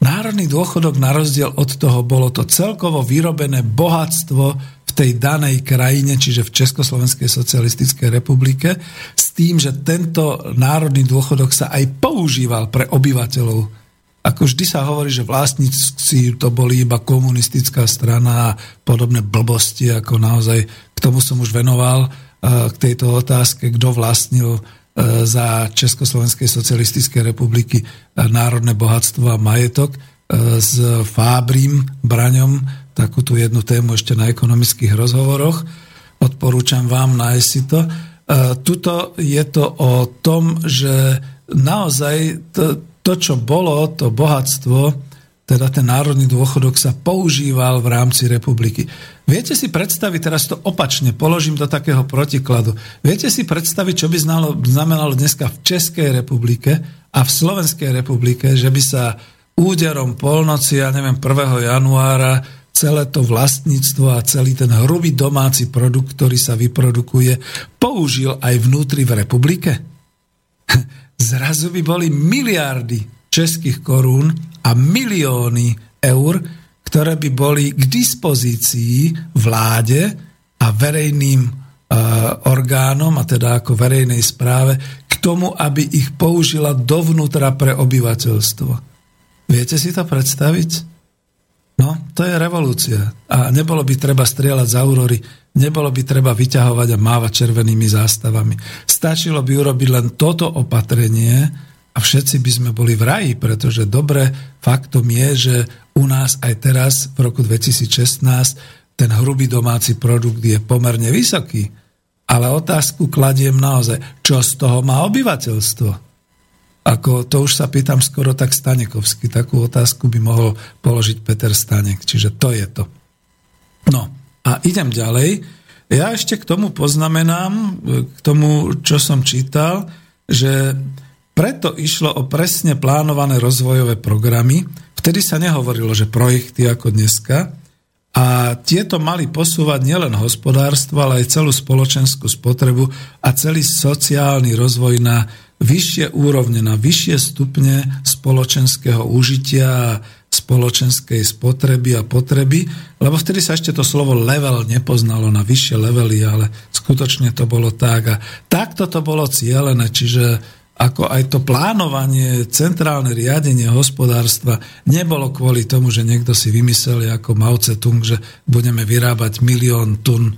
S1: Národný dôchodok na rozdiel od toho bolo to celkovo vyrobené bohatstvo v tej danej krajine, čiže v Československej socialistickej republike, s tým, že tento národný dôchodok sa aj používal pre obyvateľov. Ako vždy sa hovorí, že vlastníci to boli iba komunistická strana a podobné blbosti, ako naozaj k tomu som už venoval k tejto otázke, kto vlastnil za Československej socialistickej republiky národné bohatstvo a majetok s Fábrim Braňom, takú tú jednu tému ešte na ekonomických rozhovoroch. Odporúčam vám nájsť si to. Tuto je to o tom, že naozaj to, to čo bolo, to bohatstvo, teda ten národný dôchodok sa používal v rámci republiky. Viete si predstaviť, teraz to opačne položím do takého protikladu, viete si predstaviť, čo by znamenalo dneska v Českej republike a v Slovenskej republike, že by sa úderom polnoci, ja neviem, 1. januára celé to vlastníctvo a celý ten hrubý domáci produkt, ktorý sa vyprodukuje, použil aj vnútri v republike? Zrazu by boli miliardy českých korún a milióny eur, ktoré by boli k dispozícii vláde a verejným e, orgánom, a teda ako verejnej správe, k tomu, aby ich použila dovnútra pre obyvateľstvo. Viete si to predstaviť? No, to je revolúcia. A nebolo by treba strieľať z aurory, nebolo by treba vyťahovať a mávať červenými zástavami. Stačilo by urobiť len toto opatrenie, všetci by sme boli v raji, pretože dobre faktom je, že u nás aj teraz v roku 2016 ten hrubý domáci produkt je pomerne vysoký. Ale otázku kladiem naozaj, čo z toho má obyvateľstvo? Ako to už sa pýtam skoro tak Stanekovsky. Takú otázku by mohol položiť Peter Stanek. Čiže to je to. No a idem ďalej. Ja ešte k tomu poznamenám, k tomu, čo som čítal, že preto išlo o presne plánované rozvojové programy. Vtedy sa nehovorilo, že projekty ako dneska. A tieto mali posúvať nielen hospodárstvo, ale aj celú spoločenskú spotrebu a celý sociálny rozvoj na vyššie úrovne, na vyššie stupne spoločenského užitia a spoločenskej spotreby a potreby, lebo vtedy sa ešte to slovo level nepoznalo na vyššie levely, ale skutočne to bolo tak. A takto to bolo cielené, čiže ako aj to plánovanie, centrálne riadenie hospodárstva nebolo kvôli tomu, že niekto si vymyslel ako Mao Tse-tung, že budeme vyrábať milión tun e,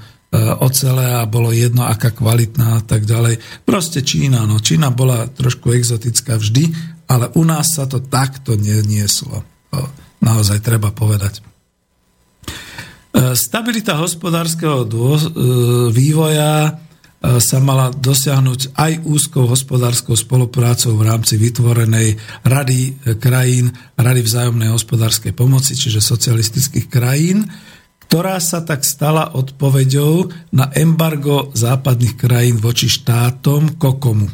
S1: ocele a bolo jedno, aká kvalitná a tak ďalej. Proste Čína, no Čína bola trošku exotická vždy, ale u nás sa to takto nenieslo. Naozaj treba povedať. E, stabilita hospodárskeho e, vývoja sa mala dosiahnuť aj úzkou hospodárskou spoluprácou v rámci vytvorenej Rady e, krajín, Rady vzájomnej hospodárskej pomoci, čiže socialistických krajín, ktorá sa tak stala odpoveďou na embargo západných krajín voči štátom Kokomu.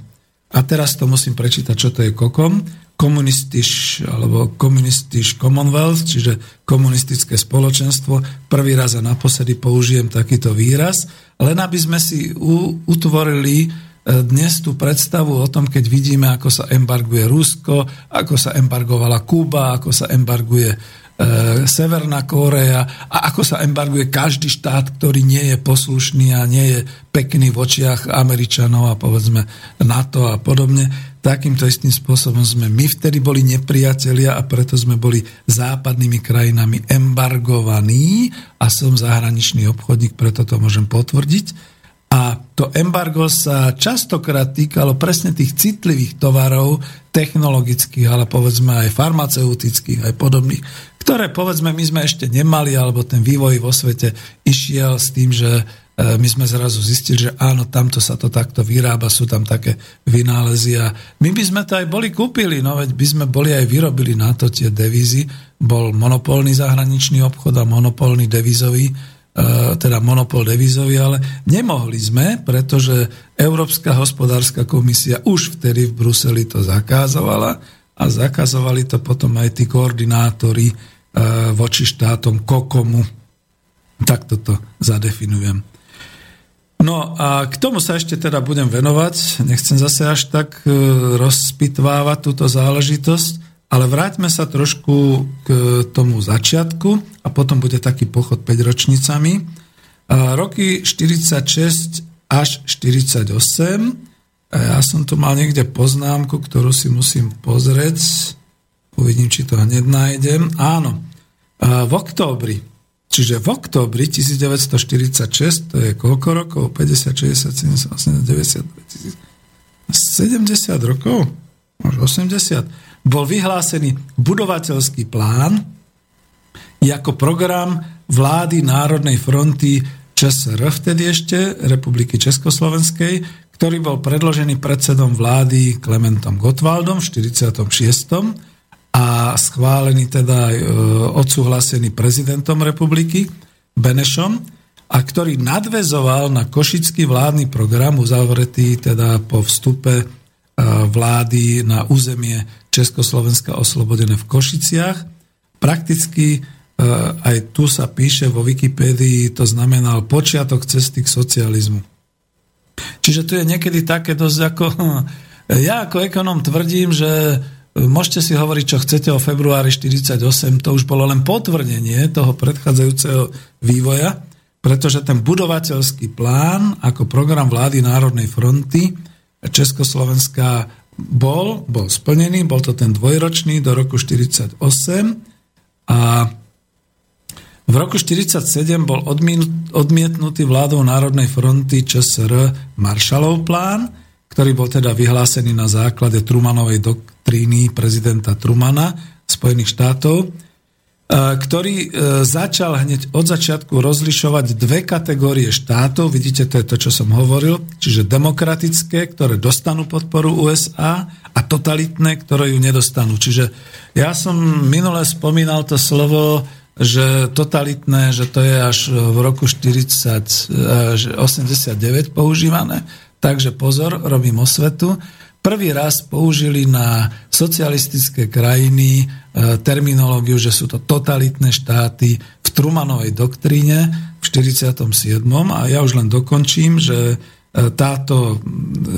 S1: A teraz to musím prečítať, čo to je Kokom. Komunistiš, alebo komunistiš Commonwealth, čiže komunistické spoločenstvo. Prvý raz a naposledy použijem takýto výraz len aby sme si utvorili e, dnes tú predstavu o tom, keď vidíme, ako sa embarguje Rusko, ako sa embargovala Kuba, ako sa embarguje e, Severná Kórea a ako sa embarguje každý štát, ktorý nie je poslušný a nie je pekný v očiach Američanov a povedzme NATO a podobne. Takýmto istým spôsobom sme my vtedy boli nepriatelia a preto sme boli západnými krajinami embargovaní a som zahraničný obchodník, preto to môžem potvrdiť. A to embargo sa častokrát týkalo presne tých citlivých tovarov, technologických, ale povedzme aj farmaceutických, aj podobných, ktoré povedzme my sme ešte nemali, alebo ten vývoj vo svete išiel s tým, že my sme zrazu zistili, že áno, tamto sa to takto vyrába, sú tam také vynálezy a my by sme to aj boli kúpili, no veď by sme boli aj vyrobili na to tie devízy. Bol monopolný zahraničný obchod a monopolný devizový, e, teda monopol devizový, ale nemohli sme, pretože Európska hospodárska komisia už vtedy v Bruseli to zakázovala a zakazovali to potom aj tí koordinátori e, voči štátom Kokomu. Tak toto zadefinujem. No a k tomu sa ešte teda budem venovať. Nechcem zase až tak e, rozpitvávať túto záležitosť, ale vráťme sa trošku k tomu začiatku a potom bude taký pochod 5 ročnicami. Roky 46 až 48. Ja som tu mal niekde poznámku, ktorú si musím pozrieť. Uvidím, či to hneď nájdem. Áno, v októbri Čiže v oktobri 1946, to je koľko rokov? 50, 60, 70, 80, 90, 2000. 70 rokov, možno 80, bol vyhlásený budovateľský plán ako program vlády Národnej fronty ČSR, vtedy ešte Republiky Československej, ktorý bol predložený predsedom vlády Klementom Gottwaldom v 46. a schválený teda aj e, odsúhlasený prezidentom republiky Benešom a ktorý nadvezoval na košický vládny program uzavretý teda po vstupe e, vlády na územie Československa oslobodené v Košiciach. Prakticky e, aj tu sa píše vo Wikipédii, to znamenal počiatok cesty k socializmu. Čiže tu je niekedy také dosť ako... Ja ako ekonom tvrdím, že môžete si hovoriť, čo chcete o februári 48, to už bolo len potvrdenie toho predchádzajúceho vývoja, pretože ten budovateľský plán ako program vlády Národnej fronty Československá bol, bol splnený, bol to ten dvojročný do roku 1948 a v roku 1947 bol odmietnutý vládou Národnej fronty ČSR Maršalov plán, ktorý bol teda vyhlásený na základe Trumanovej doktríny prezidenta Trumana Spojených štátov E, ktorý e, začal hneď od začiatku rozlišovať dve kategórie štátov. Vidíte, to je to, čo som hovoril. Čiže demokratické, ktoré dostanú podporu USA a totalitné, ktoré ju nedostanú. Čiže ja som minule spomínal to slovo, že totalitné, že to je až v roku 40, 89 používané. Takže pozor, robím osvetu. Prvý raz použili na socialistické krajiny e, terminológiu, že sú to totalitné štáty v Trumanovej doktríne v 47. A ja už len dokončím, že e, táto,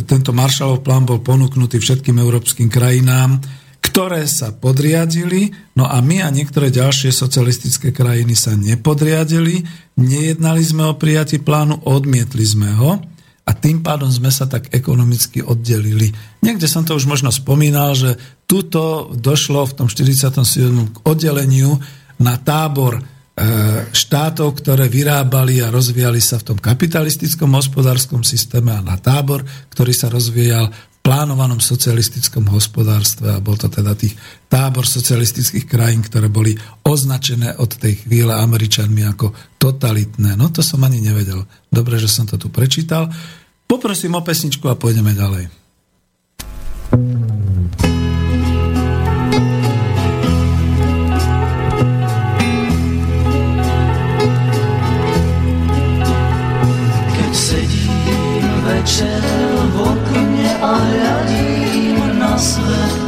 S1: tento Marshallov plán bol ponúknutý všetkým európskym krajinám, ktoré sa podriadili, no a my a niektoré ďalšie socialistické krajiny sa nepodriadili, nejednali sme o prijatí plánu, odmietli sme ho a tým pádom sme sa tak ekonomicky oddelili. Niekde som to už možno spomínal, že tuto došlo v tom 47. k oddeleniu na tábor e, štátov, ktoré vyrábali a rozvíjali sa v tom kapitalistickom hospodárskom systéme a na tábor, ktorý sa rozvíjal v plánovanom socialistickom hospodárstve a bol to teda tých tábor socialistických krajín, ktoré boli označené od tej chvíle Američanmi ako totalitné. No to som ani nevedel. Dobre, že som to tu prečítal. Poprosím o pesničku a pôjdeme ďalej.
S4: Keď sedím večer v okne a hľadím na svet,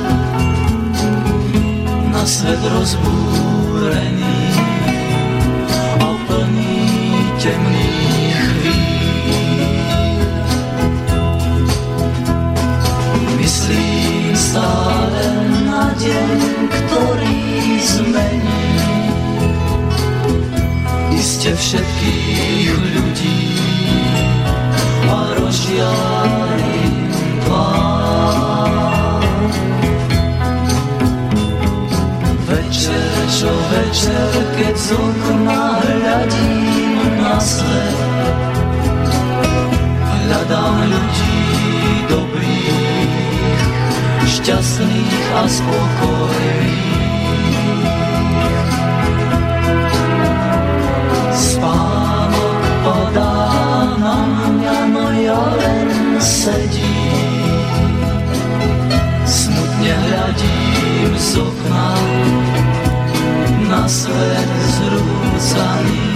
S4: na svet rozbúrený iste všetkých ľudí. A rozžiari Večer, čo večer, keď z okna hľadím na svet, hľadám ľudí šťastných a spokojných. Na mňa, no ja len sedím. Smutne hľadím z okna na svet zrúcaný.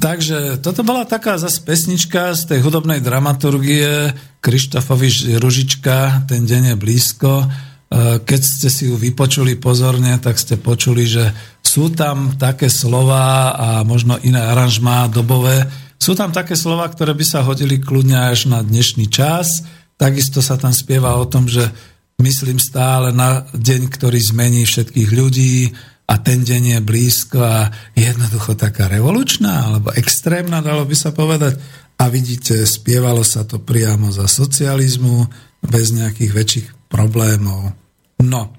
S1: Takže toto bola taká zase pesnička z tej hudobnej dramaturgie Krištofovi Ružička, ten deň je blízko. E, keď ste si ju vypočuli pozorne, tak ste počuli, že sú tam také slova a možno iné aranžmá dobové. Sú tam také slova, ktoré by sa hodili kľudne až na dnešný čas. Takisto sa tam spieva o tom, že myslím stále na deň, ktorý zmení všetkých ľudí, a ten deň je blízko a jednoducho taká revolučná alebo extrémna, dalo by sa povedať. A vidíte, spievalo sa to priamo za socializmu, bez nejakých väčších problémov. No,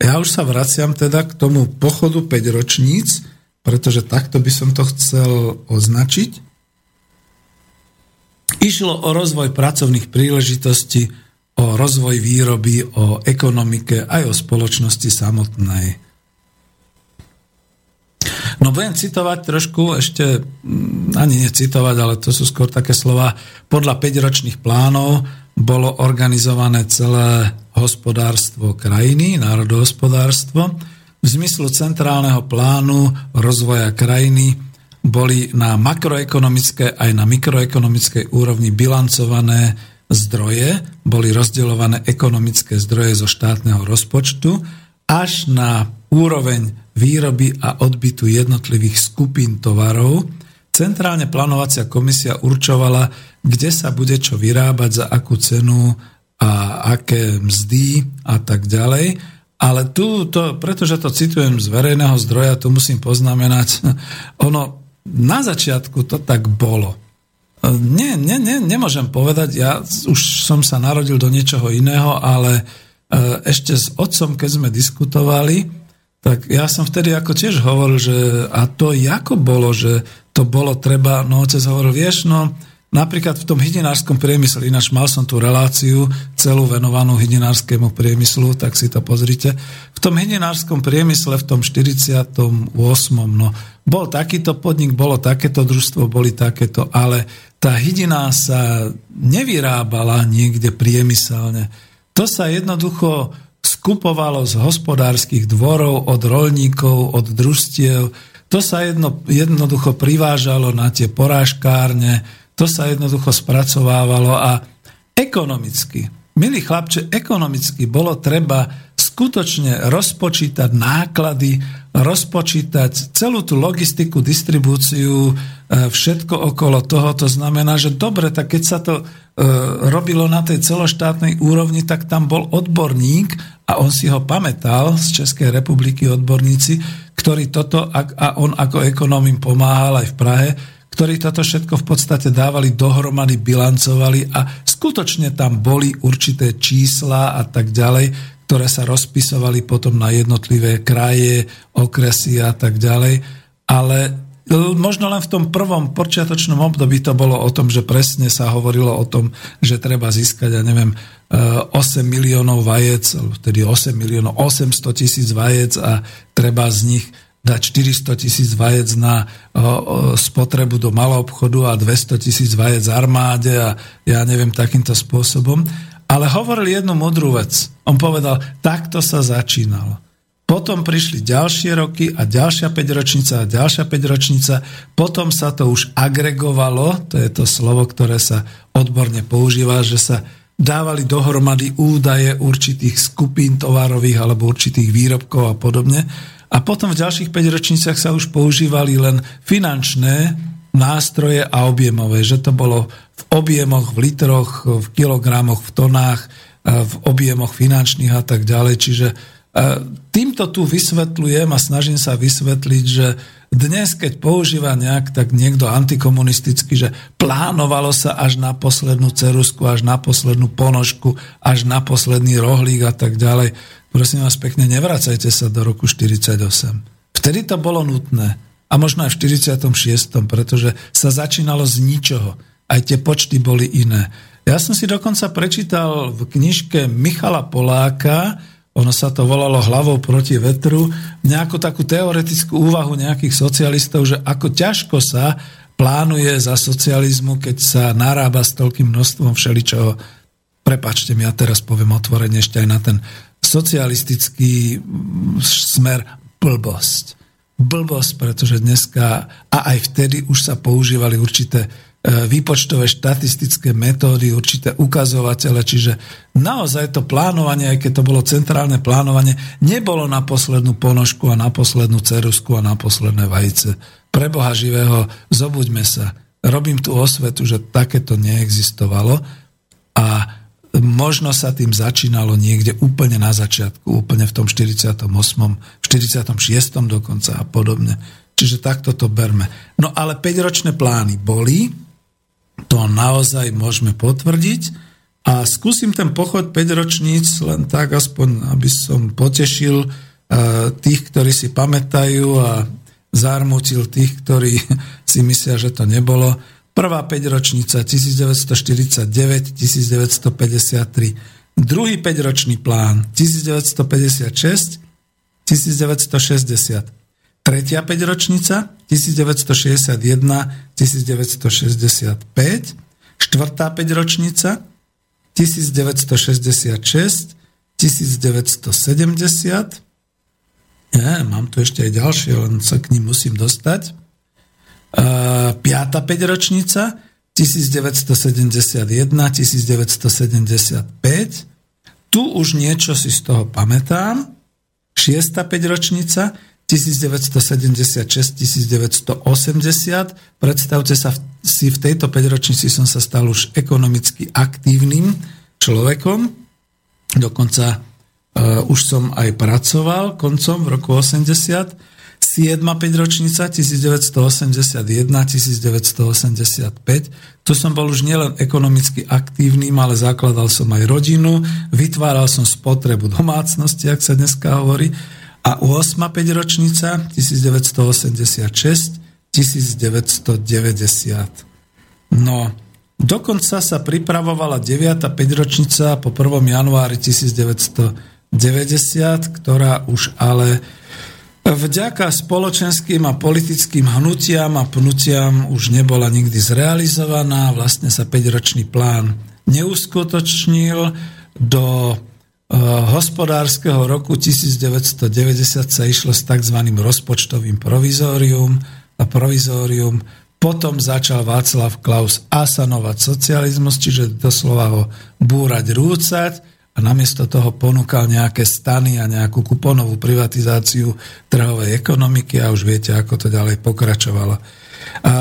S1: ja už sa vraciam teda k tomu pochodu 5 ročníc, pretože takto by som to chcel označiť. Išlo o rozvoj pracovných príležitostí, o rozvoj výroby, o ekonomike, aj o spoločnosti samotnej. No budem citovať trošku, ešte mm, ani necitovať, ale to sú skôr také slova. Podľa 5-ročných plánov bolo organizované celé hospodárstvo krajiny, národohospodárstvo. V zmyslu centrálneho plánu rozvoja krajiny boli na makroekonomické aj na mikroekonomickej úrovni bilancované zdroje, boli rozdeľované ekonomické zdroje zo štátneho rozpočtu až na úroveň výroby a odbytu jednotlivých skupín tovarov, centrálne plánovacia komisia určovala, kde sa bude čo vyrábať, za akú cenu a aké mzdy a tak ďalej. Ale tu, to, pretože to citujem z verejného zdroja, tu musím poznamenať, ono na začiatku to tak bolo. Nie, nie, nie, nemôžem povedať, ja už som sa narodil do niečoho iného, ale E, ešte s otcom, keď sme diskutovali, tak ja som vtedy ako tiež hovoril, že a to ako bolo, že to bolo treba, no otec hovoril, vieš, no napríklad v tom hydinárskom priemysle, ináč mal som tú reláciu celú venovanú hydinárskému priemyslu, tak si to pozrite. V tom hydinárskom priemysle v tom 48. no bol takýto podnik, bolo takéto družstvo, boli takéto, ale tá hydina sa nevyrábala niekde priemyselne to sa jednoducho skupovalo z hospodárskych dvorov, od rolníkov, od družstiev. To sa jedno, jednoducho privážalo na tie porážkárne, to sa jednoducho spracovávalo a ekonomicky, milý chlapče, ekonomicky bolo treba skutočne rozpočítať náklady, rozpočítať celú tú logistiku, distribúciu, e, všetko okolo toho. To znamená, že dobre, tak keď sa to E, robilo na tej celoštátnej úrovni, tak tam bol odborník a on si ho pamätal z Českej republiky odborníci, ktorí toto, a on ako ekonóm im pomáhal aj v Prahe, ktorí toto všetko v podstate dávali dohromady, bilancovali a skutočne tam boli určité čísla a tak ďalej, ktoré sa rozpisovali potom na jednotlivé kraje, okresy a tak ďalej. Ale Možno len v tom prvom počiatočnom období to bolo o tom, že presne sa hovorilo o tom, že treba získať, ja neviem, 8 eh, miliónov vajec, vtedy 8 miliónov, 800 tisíc vajec a treba z nich dať 400 tisíc vajec na o, spotrebu do malého obchodu a 200 tisíc vajec armáde a ja neviem takýmto spôsobom. Ale hovoril jednu modrú vec. On povedal, takto sa začínalo. Potom prišli ďalšie roky a ďalšia 5-ročnica a ďalšia 5-ročnica. Potom sa to už agregovalo, to je to slovo, ktoré sa odborne používa, že sa dávali dohromady údaje určitých skupín tovarových alebo určitých výrobkov a podobne. A potom v ďalších 5 ročniciach sa už používali len finančné nástroje a objemové, že to bolo v objemoch, v litroch, v kilogramoch, v tonách, v objemoch finančných a tak ďalej. Čiže Týmto tu vysvetľujem a snažím sa vysvetliť, že dnes, keď používa nejak tak niekto antikomunisticky, že plánovalo sa až na poslednú cerusku, až na poslednú ponožku, až na posledný rohlík a tak ďalej. Prosím vás pekne, nevracajte sa do roku 48. Vtedy to bolo nutné. A možno aj v 46., pretože sa začínalo z ničoho. Aj tie počty boli iné. Ja som si dokonca prečítal v knižke Michala Poláka, ono sa to volalo hlavou proti vetru, nejakú takú teoretickú úvahu nejakých socialistov, že ako ťažko sa plánuje za socializmu, keď sa narába s toľkým množstvom všeličoho. Prepačte mi, ja teraz poviem otvorene ešte aj na ten socialistický smer blbosť. Blbosť, pretože dneska a aj vtedy už sa používali určité E, výpočtové štatistické metódy, určité ukazovatele, čiže naozaj to plánovanie, aj keď to bolo centrálne plánovanie, nebolo na poslednú ponožku a na poslednú cerusku a na posledné vajce. Pre Boha živého, zobuďme sa. Robím tu osvetu, že takéto neexistovalo a možno sa tým začínalo niekde úplne na začiatku, úplne v tom 48., 46. dokonca a podobne. Čiže takto to berme. No ale 5-ročné plány boli, to naozaj môžeme potvrdiť. A skúsim ten pochod 5 ročníc len tak, aspoň aby som potešil uh, tých, ktorí si pamätajú a zarmutil tých, ktorí si myslia, že to nebolo. Prvá 5 ročnica 1949-1953. Druhý 5-ročný plán 1956 1960. Tretia 5 ročnica 1961-1965. Štvrtá 5 ročnica 1966 1970. Ja, mám tu ešte aj ďalšie, len sa k ním musím dostať. Uh, piata 5 ročnica 1971 1975. Tu už niečo si z toho pamätám. Šiesta 5 ročnica 1976-1980. Predstavte sa si, v tejto 5-ročnici som sa stal už ekonomicky aktívnym človekom. Dokonca uh, už som aj pracoval koncom v roku 80. 7. 5-ročnica 1981-1985. Tu som bol už nielen ekonomicky aktívnym, ale zakladal som aj rodinu, vytváral som spotrebu domácnosti, ak sa dneska hovorí, a 8. 5 ročnica 1986 1990. No, dokonca sa pripravovala 9. 5 ročnica po 1. januári 1990, ktorá už ale vďaka spoločenským a politickým hnutiam a pnutiam už nebola nikdy zrealizovaná. Vlastne sa 5-ročný plán neuskutočnil. Do Eh, hospodárskeho roku 1990 sa išlo s tzv. rozpočtovým provizórium a provizórium. Potom začal Václav Klaus asanovať socializmus, čiže doslova ho búrať, rúcať a namiesto toho ponúkal nejaké stany a nejakú kuponovú privatizáciu trhovej ekonomiky a už viete, ako to ďalej pokračovalo. A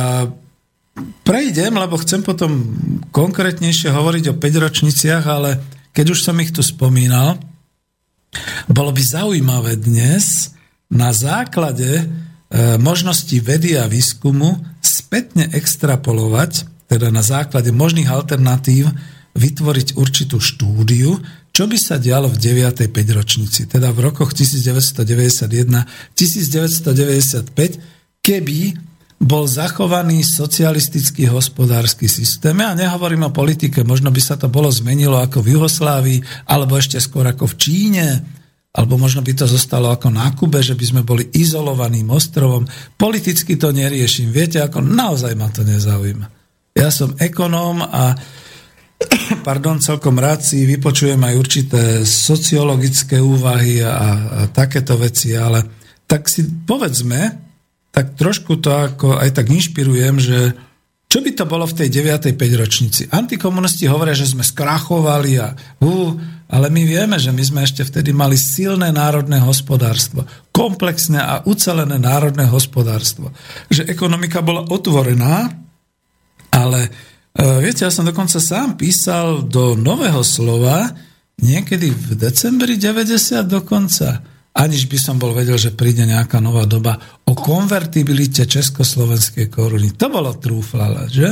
S1: prejdem, lebo chcem potom konkrétnejšie hovoriť o 5 ročniciach, ale keď už som ich tu spomínal, bolo by zaujímavé dnes na základe e, možnosti vedy a výskumu spätne extrapolovať, teda na základe možných alternatív vytvoriť určitú štúdiu, čo by sa dialo v 9. 5 ročnici, teda v rokoch 1991-1995, keby bol zachovaný socialistický hospodársky systém. Ja nehovorím o politike, možno by sa to bolo zmenilo ako v Juhoslávii, alebo ešte skôr ako v Číne, alebo možno by to zostalo ako na Kube, že by sme boli izolovaným ostrovom. Politicky to neriešim. Viete, ako naozaj ma to nezaujíma. Ja som ekonóm a pardon, celkom rád si vypočujem aj určité sociologické úvahy a, a takéto veci, ale tak si povedzme, tak trošku to ako aj tak inšpirujem, že čo by to bolo v tej 9. 5 ročnici? Antikomunisti hovoria, že sme skrachovali a uh, ale my vieme, že my sme ešte vtedy mali silné národné hospodárstvo, komplexné a ucelené národné hospodárstvo. Že ekonomika bola otvorená, ale viete, ja som dokonca sám písal do nového slova niekedy v decembri 90 dokonca aniž by som bol vedel, že príde nejaká nová doba o konvertibilite československej koruny. To bolo trúflala, že?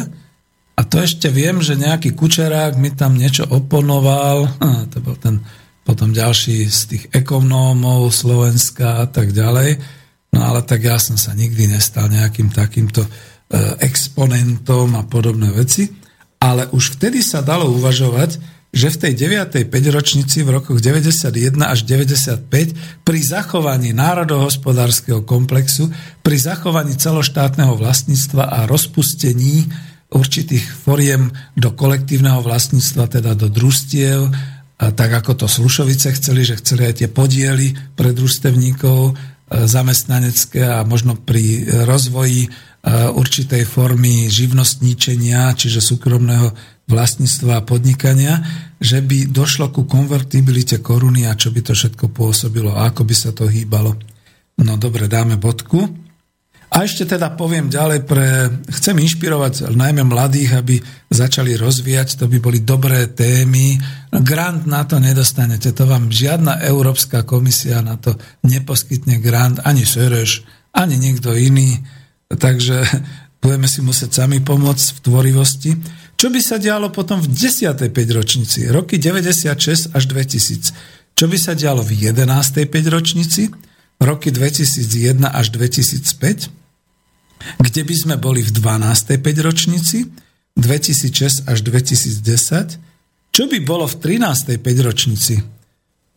S1: A to ešte viem, že nejaký kučerák mi tam niečo oponoval, a to bol ten potom ďalší z tých ekonómov Slovenska a tak ďalej. No ale tak ja som sa nikdy nestal nejakým takýmto e, exponentom a podobné veci. Ale už vtedy sa dalo uvažovať, že v tej 9. 5 ročnici v rokoch 91 až 95 pri zachovaní národohospodárskeho komplexu, pri zachovaní celoštátneho vlastníctva a rozpustení určitých foriem do kolektívneho vlastníctva, teda do družstiev, tak ako to Slušovice chceli, že chceli aj tie podiely pre družstevníkov e, zamestnanecké a možno pri rozvoji e, určitej formy živnostníčenia, čiže súkromného vlastníctva a podnikania, že by došlo ku konvertibilite koruny a čo by to všetko pôsobilo a ako by sa to hýbalo. No dobre, dáme bodku. A ešte teda poviem ďalej pre... Chcem inšpirovať najmä mladých, aby začali rozvíjať, to by boli dobré témy. Grant na to nedostanete, to vám žiadna Európska komisia na to neposkytne grant, ani Sereš, ani niekto iný. Takže budeme si musieť sami pomôcť v tvorivosti. Čo by sa dialo potom v 10. 5 ročnici, roky 96 až 2000? Čo by sa dialo v 11. 5 ročnici, roky 2001 až 2005? Kde by sme boli v 12. 5 ročnici, 2006 až 2010? Čo by bolo v 13. 5 ročnici,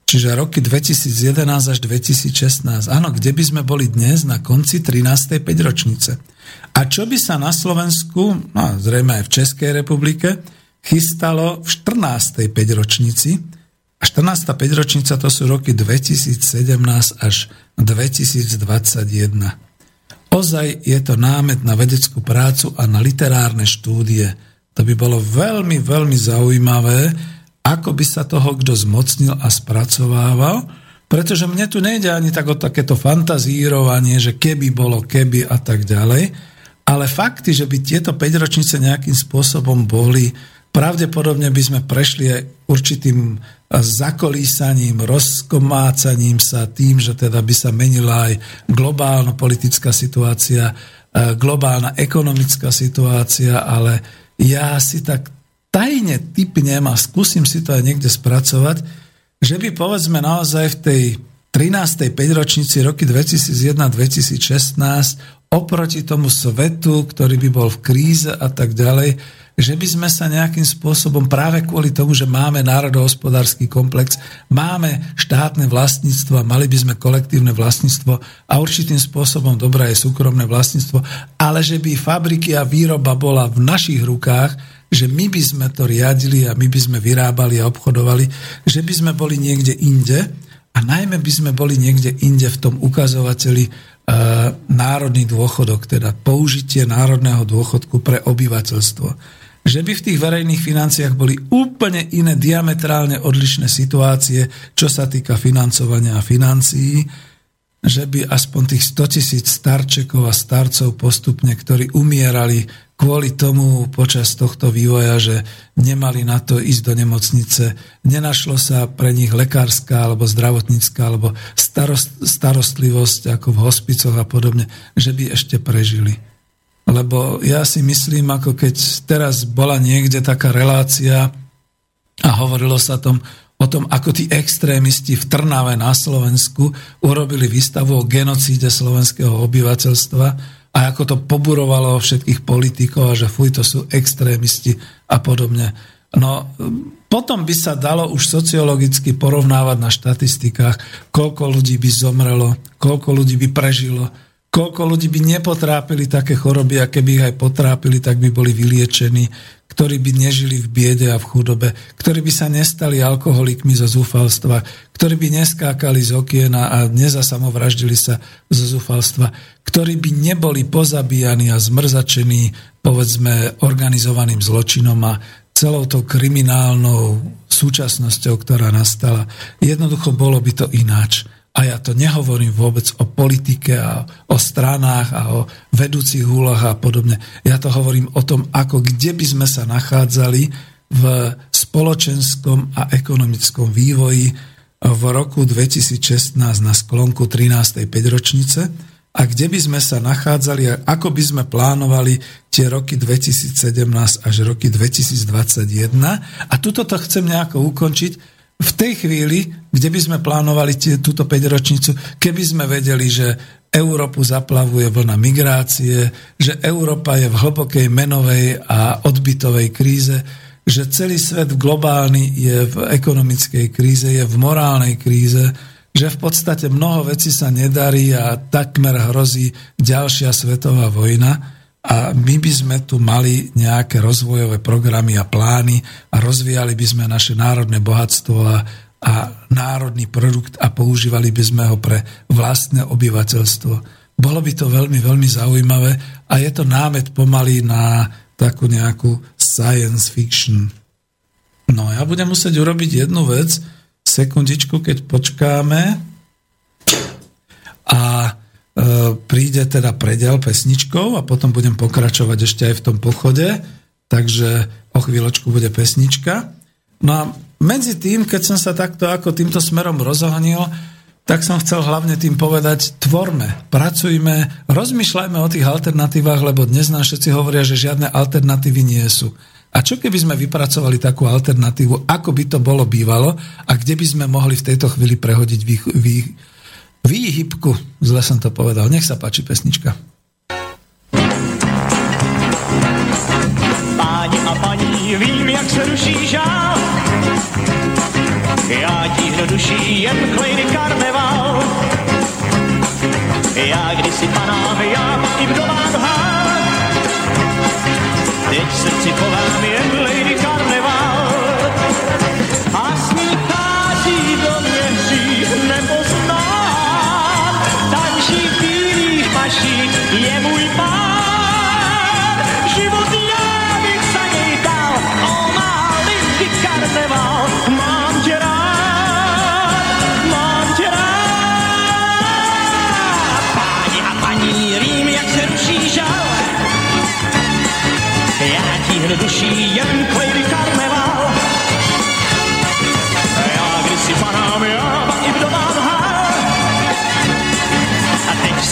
S1: čiže roky 2011 až 2016? Áno, kde by sme boli dnes na konci 13. 5 ročnice? A čo by sa na Slovensku, no zrejme aj v Českej republike, chystalo v 14. 5 ročnici. A 14. 5 ročnica to sú roky 2017 až 2021. Ozaj je to námet na vedeckú prácu a na literárne štúdie. To by bolo veľmi, veľmi zaujímavé, ako by sa toho kto zmocnil a spracovával, pretože mne tu nejde ani tak o takéto fantazírovanie, že keby bolo keby a tak ďalej, ale fakty, že by tieto 5 ročnice nejakým spôsobom boli, pravdepodobne by sme prešli aj určitým zakolísaním, rozkomácaním sa tým, že teda by sa menila aj globálna politická situácia, globálna ekonomická situácia, ale ja si tak tajne typnem a skúsim si to aj niekde spracovať, že by povedzme naozaj v tej 13. 5 ročnici roky 2001-2016 oproti tomu svetu, ktorý by bol v kríze a tak ďalej, že by sme sa nejakým spôsobom práve kvôli tomu, že máme národohospodársky komplex, máme štátne vlastníctvo a mali by sme kolektívne vlastníctvo a určitým spôsobom dobré je súkromné vlastníctvo, ale že by fabriky a výroba bola v našich rukách, že my by sme to riadili a my by sme vyrábali a obchodovali, že by sme boli niekde inde a najmä by sme boli niekde inde v tom ukazovateli E, národný dôchodok, teda použitie národného dôchodku pre obyvateľstvo. Že by v tých verejných financiách boli úplne iné, diametrálne odlišné situácie, čo sa týka financovania a financií, že by aspoň tých 100 tisíc starčekov a starcov postupne, ktorí umierali kvôli tomu počas tohto vývoja, že nemali na to ísť do nemocnice, nenašlo sa pre nich lekárska alebo zdravotnícka alebo starost, starostlivosť ako v hospicoch a podobne, že by ešte prežili. Lebo ja si myslím, ako keď teraz bola niekde taká relácia a hovorilo sa tom, o tom, ako tí extrémisti v Trnave na Slovensku urobili výstavu o genocíde slovenského obyvateľstva, a ako to poburovalo všetkých politikov a že fuj, to sú extrémisti a podobne. No, potom by sa dalo už sociologicky porovnávať na štatistikách, koľko ľudí by zomrelo, koľko ľudí by prežilo, koľko ľudí by nepotrápili také choroby a keby ich aj potrápili, tak by boli vyliečení, ktorí by nežili v biede a v chudobe, ktorí by sa nestali alkoholikmi zo zúfalstva, ktorí by neskákali z okiena a nezasamovraždili sa zo zúfalstva, ktorí by neboli pozabíjani a zmrzačení, povedzme, organizovaným zločinom a celou tou kriminálnou súčasnosťou, ktorá nastala. Jednoducho bolo by to ináč. A ja to nehovorím vôbec o politike a o stranách a o vedúcich úlohách a podobne. Ja to hovorím o tom, ako kde by sme sa nachádzali v spoločenskom a ekonomickom vývoji v roku 2016 na sklonku 13. 5 ročnice a kde by sme sa nachádzali a ako by sme plánovali tie roky 2017 až roky 2021. A tuto to chcem nejako ukončiť, v tej chvíli, kde by sme plánovali tie, túto 5-ročnicu, keby sme vedeli, že Európu zaplavuje vlna migrácie, že Európa je v hlbokej menovej a odbytovej kríze, že celý svet globálny je v ekonomickej kríze, je v morálnej kríze, že v podstate mnoho vecí sa nedarí a takmer hrozí ďalšia svetová vojna. A my by sme tu mali nejaké rozvojové programy a plány a rozvíjali by sme naše národné bohatstvo a, a národný produkt a používali by sme ho pre vlastné obyvateľstvo. Bolo by to veľmi, veľmi zaujímavé a je to námet pomaly na takú nejakú science fiction. No ja budem musieť urobiť jednu vec, sekundičku, keď počkáme a e, príde teda predel pesničkou a potom budem pokračovať ešte aj v tom pochode, takže o chvíľočku bude pesnička. No a medzi tým, keď som sa takto ako týmto smerom rozohnil, tak som chcel hlavne tým povedať, tvorme, pracujme, rozmýšľajme o tých alternatívach, lebo dnes nám všetci hovoria, že žiadne alternatívy nie sú. A čo keby sme vypracovali takú alternatívu, ako by to bolo bývalo a kde by sme mohli v tejto chvíli prehodiť vý, vý, výhybku? Zle som to povedal. Nech sa páči pesnička.
S5: Páni a paní, vím, jak se ruší žál. Já tíhnu duší jen klejny karneval. Já kdysi panám, já i vdovám hál. Teď srdci chovám jen Lady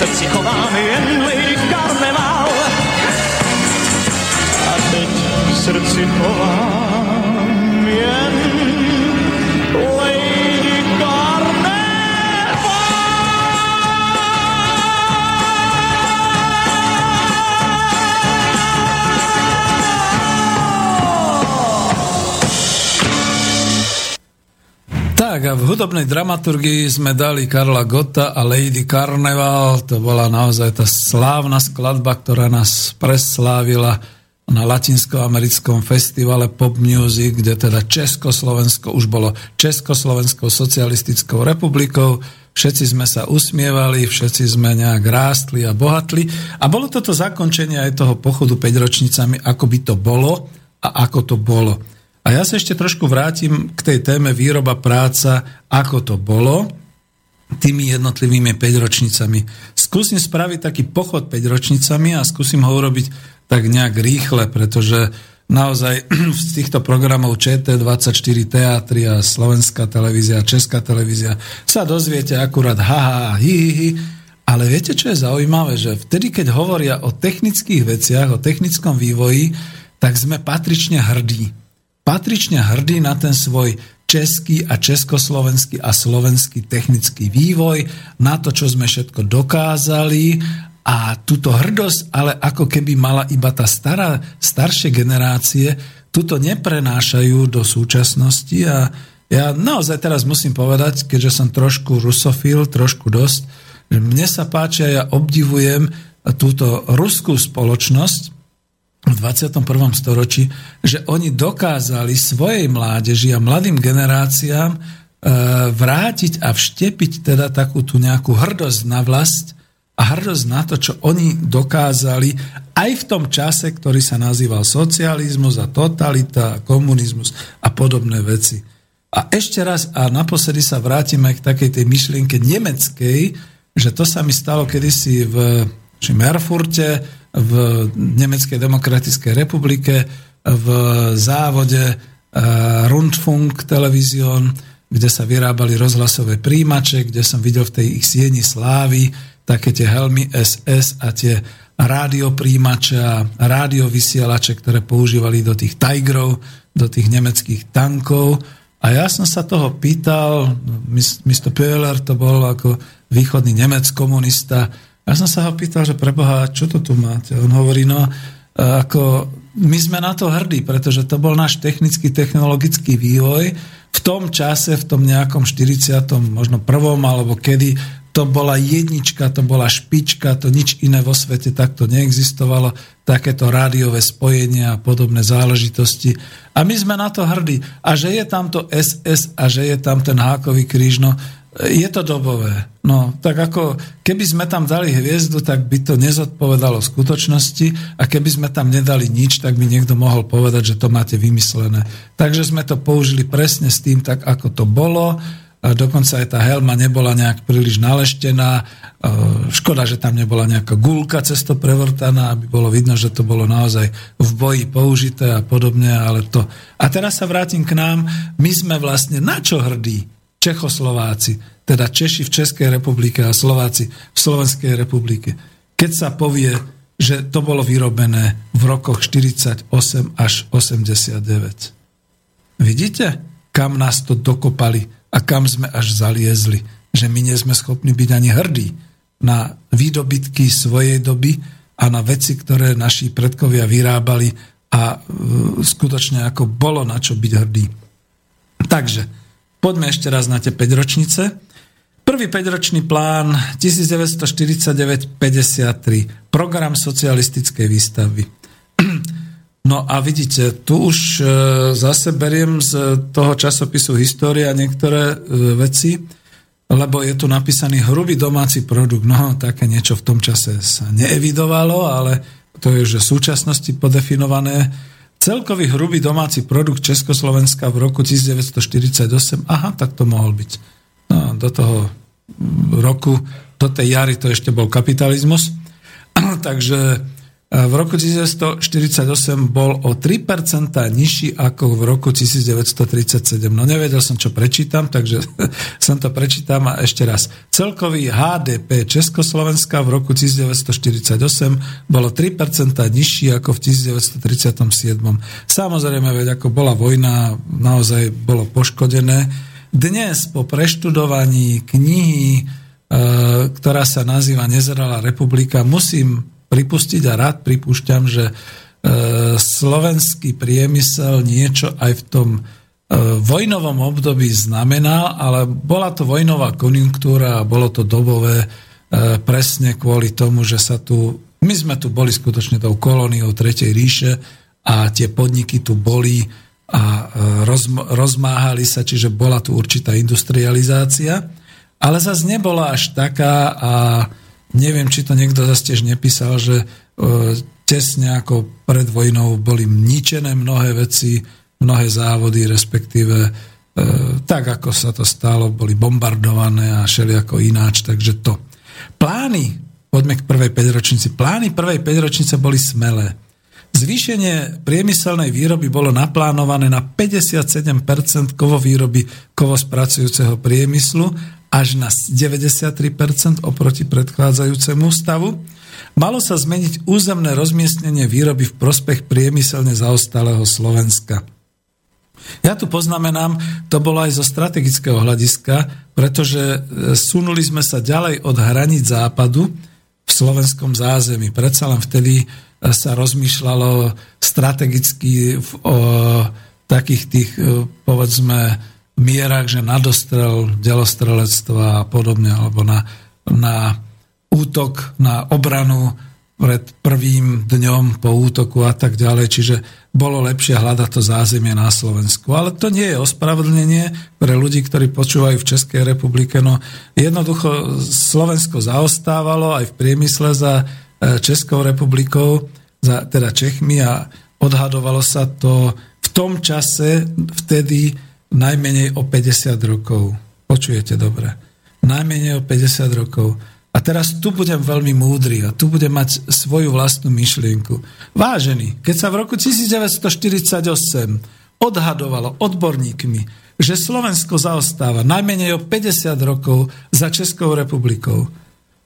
S5: srci chovám jenli karneval. A teď srdci chovám.
S1: Tak a v hudobnej dramaturgii sme dali Karla Gotta a Lady Carnival. To bola naozaj tá slávna skladba, ktorá nás preslávila na latinskoamerickom festivale Pop Music, kde teda Československo už bolo Československou socialistickou republikou. Všetci sme sa usmievali, všetci sme nejak rástli a bohatli. A bolo toto zakončenie aj toho pochodu 5 ročnicami, ako by to bolo a ako to bolo. A ja sa ešte trošku vrátim k tej téme výroba, práca, ako to bolo tými jednotlivými 5 ročnicami. Skúsim spraviť taký pochod 5 ročnicami a skúsim ho urobiť tak nejak rýchle, pretože naozaj z týchto programov ČT24 teatry a Slovenská televízia, Česká televízia sa dozviete akurát haha, hi, hi, hi. Ale viete, čo je zaujímavé? Že vtedy, keď hovoria o technických veciach, o technickom vývoji, tak sme patrične hrdí patrične hrdý na ten svoj český a československý a slovenský technický vývoj, na to, čo sme všetko dokázali a túto hrdosť, ale ako keby mala iba tá stará, staršie generácie, túto neprenášajú do súčasnosti a ja naozaj teraz musím povedať, keďže som trošku rusofil, trošku dosť, mne sa páči a ja obdivujem túto ruskú spoločnosť, v 21. storočí, že oni dokázali svojej mládeži a mladým generáciám e, vrátiť a vštepiť teda takú tú nejakú hrdosť na vlast a hrdosť na to, čo oni dokázali aj v tom čase, ktorý sa nazýval socializmus a totalita, komunizmus a podobné veci. A ešte raz a naposledy sa vrátime k takej tej myšlienke nemeckej, že to sa mi stalo kedysi v Erfurte, v Nemeckej demokratickej republike, v závode eh, Rundfunk Television, kde sa vyrábali rozhlasové príjimače, kde som videl v tej ich sieni slávy také tie helmy SS a tie rádiopríjimače a rádiovysielače, ktoré používali do tých Tigrov, do tých nemeckých tankov. A ja som sa toho pýtal, Mr. Pöhler to bol ako východný Nemec komunista, ja som sa ho pýtal, že preboha, čo to tu máte? On hovorí, no, ako my sme na to hrdí, pretože to bol náš technický, technologický vývoj. V tom čase, v tom nejakom 40. možno prvom alebo kedy, to bola jednička, to bola špička, to nič iné vo svete takto neexistovalo, takéto rádiové spojenia a podobné záležitosti. A my sme na to hrdí. A že je tam to SS a že je tam ten hákový kríž, no je to dobové. No, tak ako keby sme tam dali hviezdu, tak by to nezodpovedalo skutočnosti a keby sme tam nedali nič, tak by niekto mohol povedať, že to máte vymyslené. Takže sme to použili presne s tým, tak ako to bolo. A dokonca aj tá helma nebola nejak príliš naleštená. E, škoda, že tam nebola nejaká gulka cesto prevrtaná, aby bolo vidno, že to bolo naozaj v boji použité a podobne, ale to... A teraz sa vrátim k nám. My sme vlastne na čo hrdí? Čechoslováci, teda Češi v Českej republike a Slováci v Slovenskej republike. Keď sa povie, že to bolo vyrobené v rokoch 48 až 89. Vidíte, kam nás to dokopali a kam sme až zaliezli, že my nie sme schopní byť ani hrdí na výdobytky svojej doby a na veci, ktoré naši predkovia vyrábali a uh, skutočne ako bolo na čo byť hrdí. Takže, Poďme ešte raz na tie 5 ročnice. Prvý 5-ročný plán 1949-53, program socialistickej výstavby. No a vidíte, tu už e, zase beriem z toho časopisu História niektoré e, veci, lebo je tu napísaný hrubý domáci produkt. No, také niečo v tom čase sa neevidovalo, ale to je už v súčasnosti podefinované Celkový hrubý domáci produkt Československa v roku 1948, aha, tak to mohol byť. No, do toho roku, do tej jary to ešte bol kapitalizmus. Takže v roku 1948 bol o 3% nižší ako v roku 1937. No nevedel som, čo prečítam, takže som to prečítam a ešte raz. Celkový HDP Československa v roku 1948 bolo 3% nižší ako v 1937. Samozrejme, veď ako bola vojna, naozaj bolo poškodené. Dnes po preštudovaní knihy, e, ktorá sa nazýva Nezralá republika, musím pripustiť a rád pripúšťam, že e, slovenský priemysel niečo aj v tom e, vojnovom období znamená, ale bola to vojnová konjunktúra a bolo to dobové e, presne kvôli tomu, že sa tu, my sme tu boli skutočne tou kolóniou Tretej ríše a tie podniky tu boli a rozmáhali sa, čiže bola tu určitá industrializácia, ale zase nebola až taká a Neviem, či to niekto zase tiež nepísal, že e, tesne ako pred vojnou boli ničené mnohé veci, mnohé závody, respektíve e, tak, ako sa to stalo, boli bombardované a šeli ako ináč, takže to. Plány, poďme k prvej 5 ročnici, plány prvej 5 ročnice boli smelé. Zvýšenie priemyselnej výroby bolo naplánované na 57% kovovýroby kovospracujúceho priemyslu až na 93% oproti predchádzajúcemu stavu, malo sa zmeniť územné rozmiestnenie výroby v prospech priemyselne zaostalého Slovenska. Ja tu poznamenám, to bolo aj zo strategického hľadiska, pretože e, sunuli sme sa ďalej od hraníc západu v slovenskom zázemí. Predsa len vtedy e, sa rozmýšľalo strategicky o takých tých, e, povedzme, mierach, že na dostrel, delostrelectva a podobne, alebo na, na útok, na obranu pred prvým dňom po útoku a tak ďalej. Čiže bolo lepšie hľadať to zázemie na Slovensku. Ale to nie je ospravedlnenie pre ľudí, ktorí počúvajú v Českej republike. No jednoducho Slovensko zaostávalo aj v priemysle za e, Českou republikou, za, teda Čechmi a odhadovalo sa to v tom čase vtedy najmenej o 50 rokov. Počujete dobre. Najmenej o 50 rokov. A teraz tu budem veľmi múdry a tu budem mať svoju vlastnú myšlienku. Vážený, keď sa v roku 1948 odhadovalo odborníkmi, že Slovensko zaostáva najmenej o 50 rokov za Českou republikou.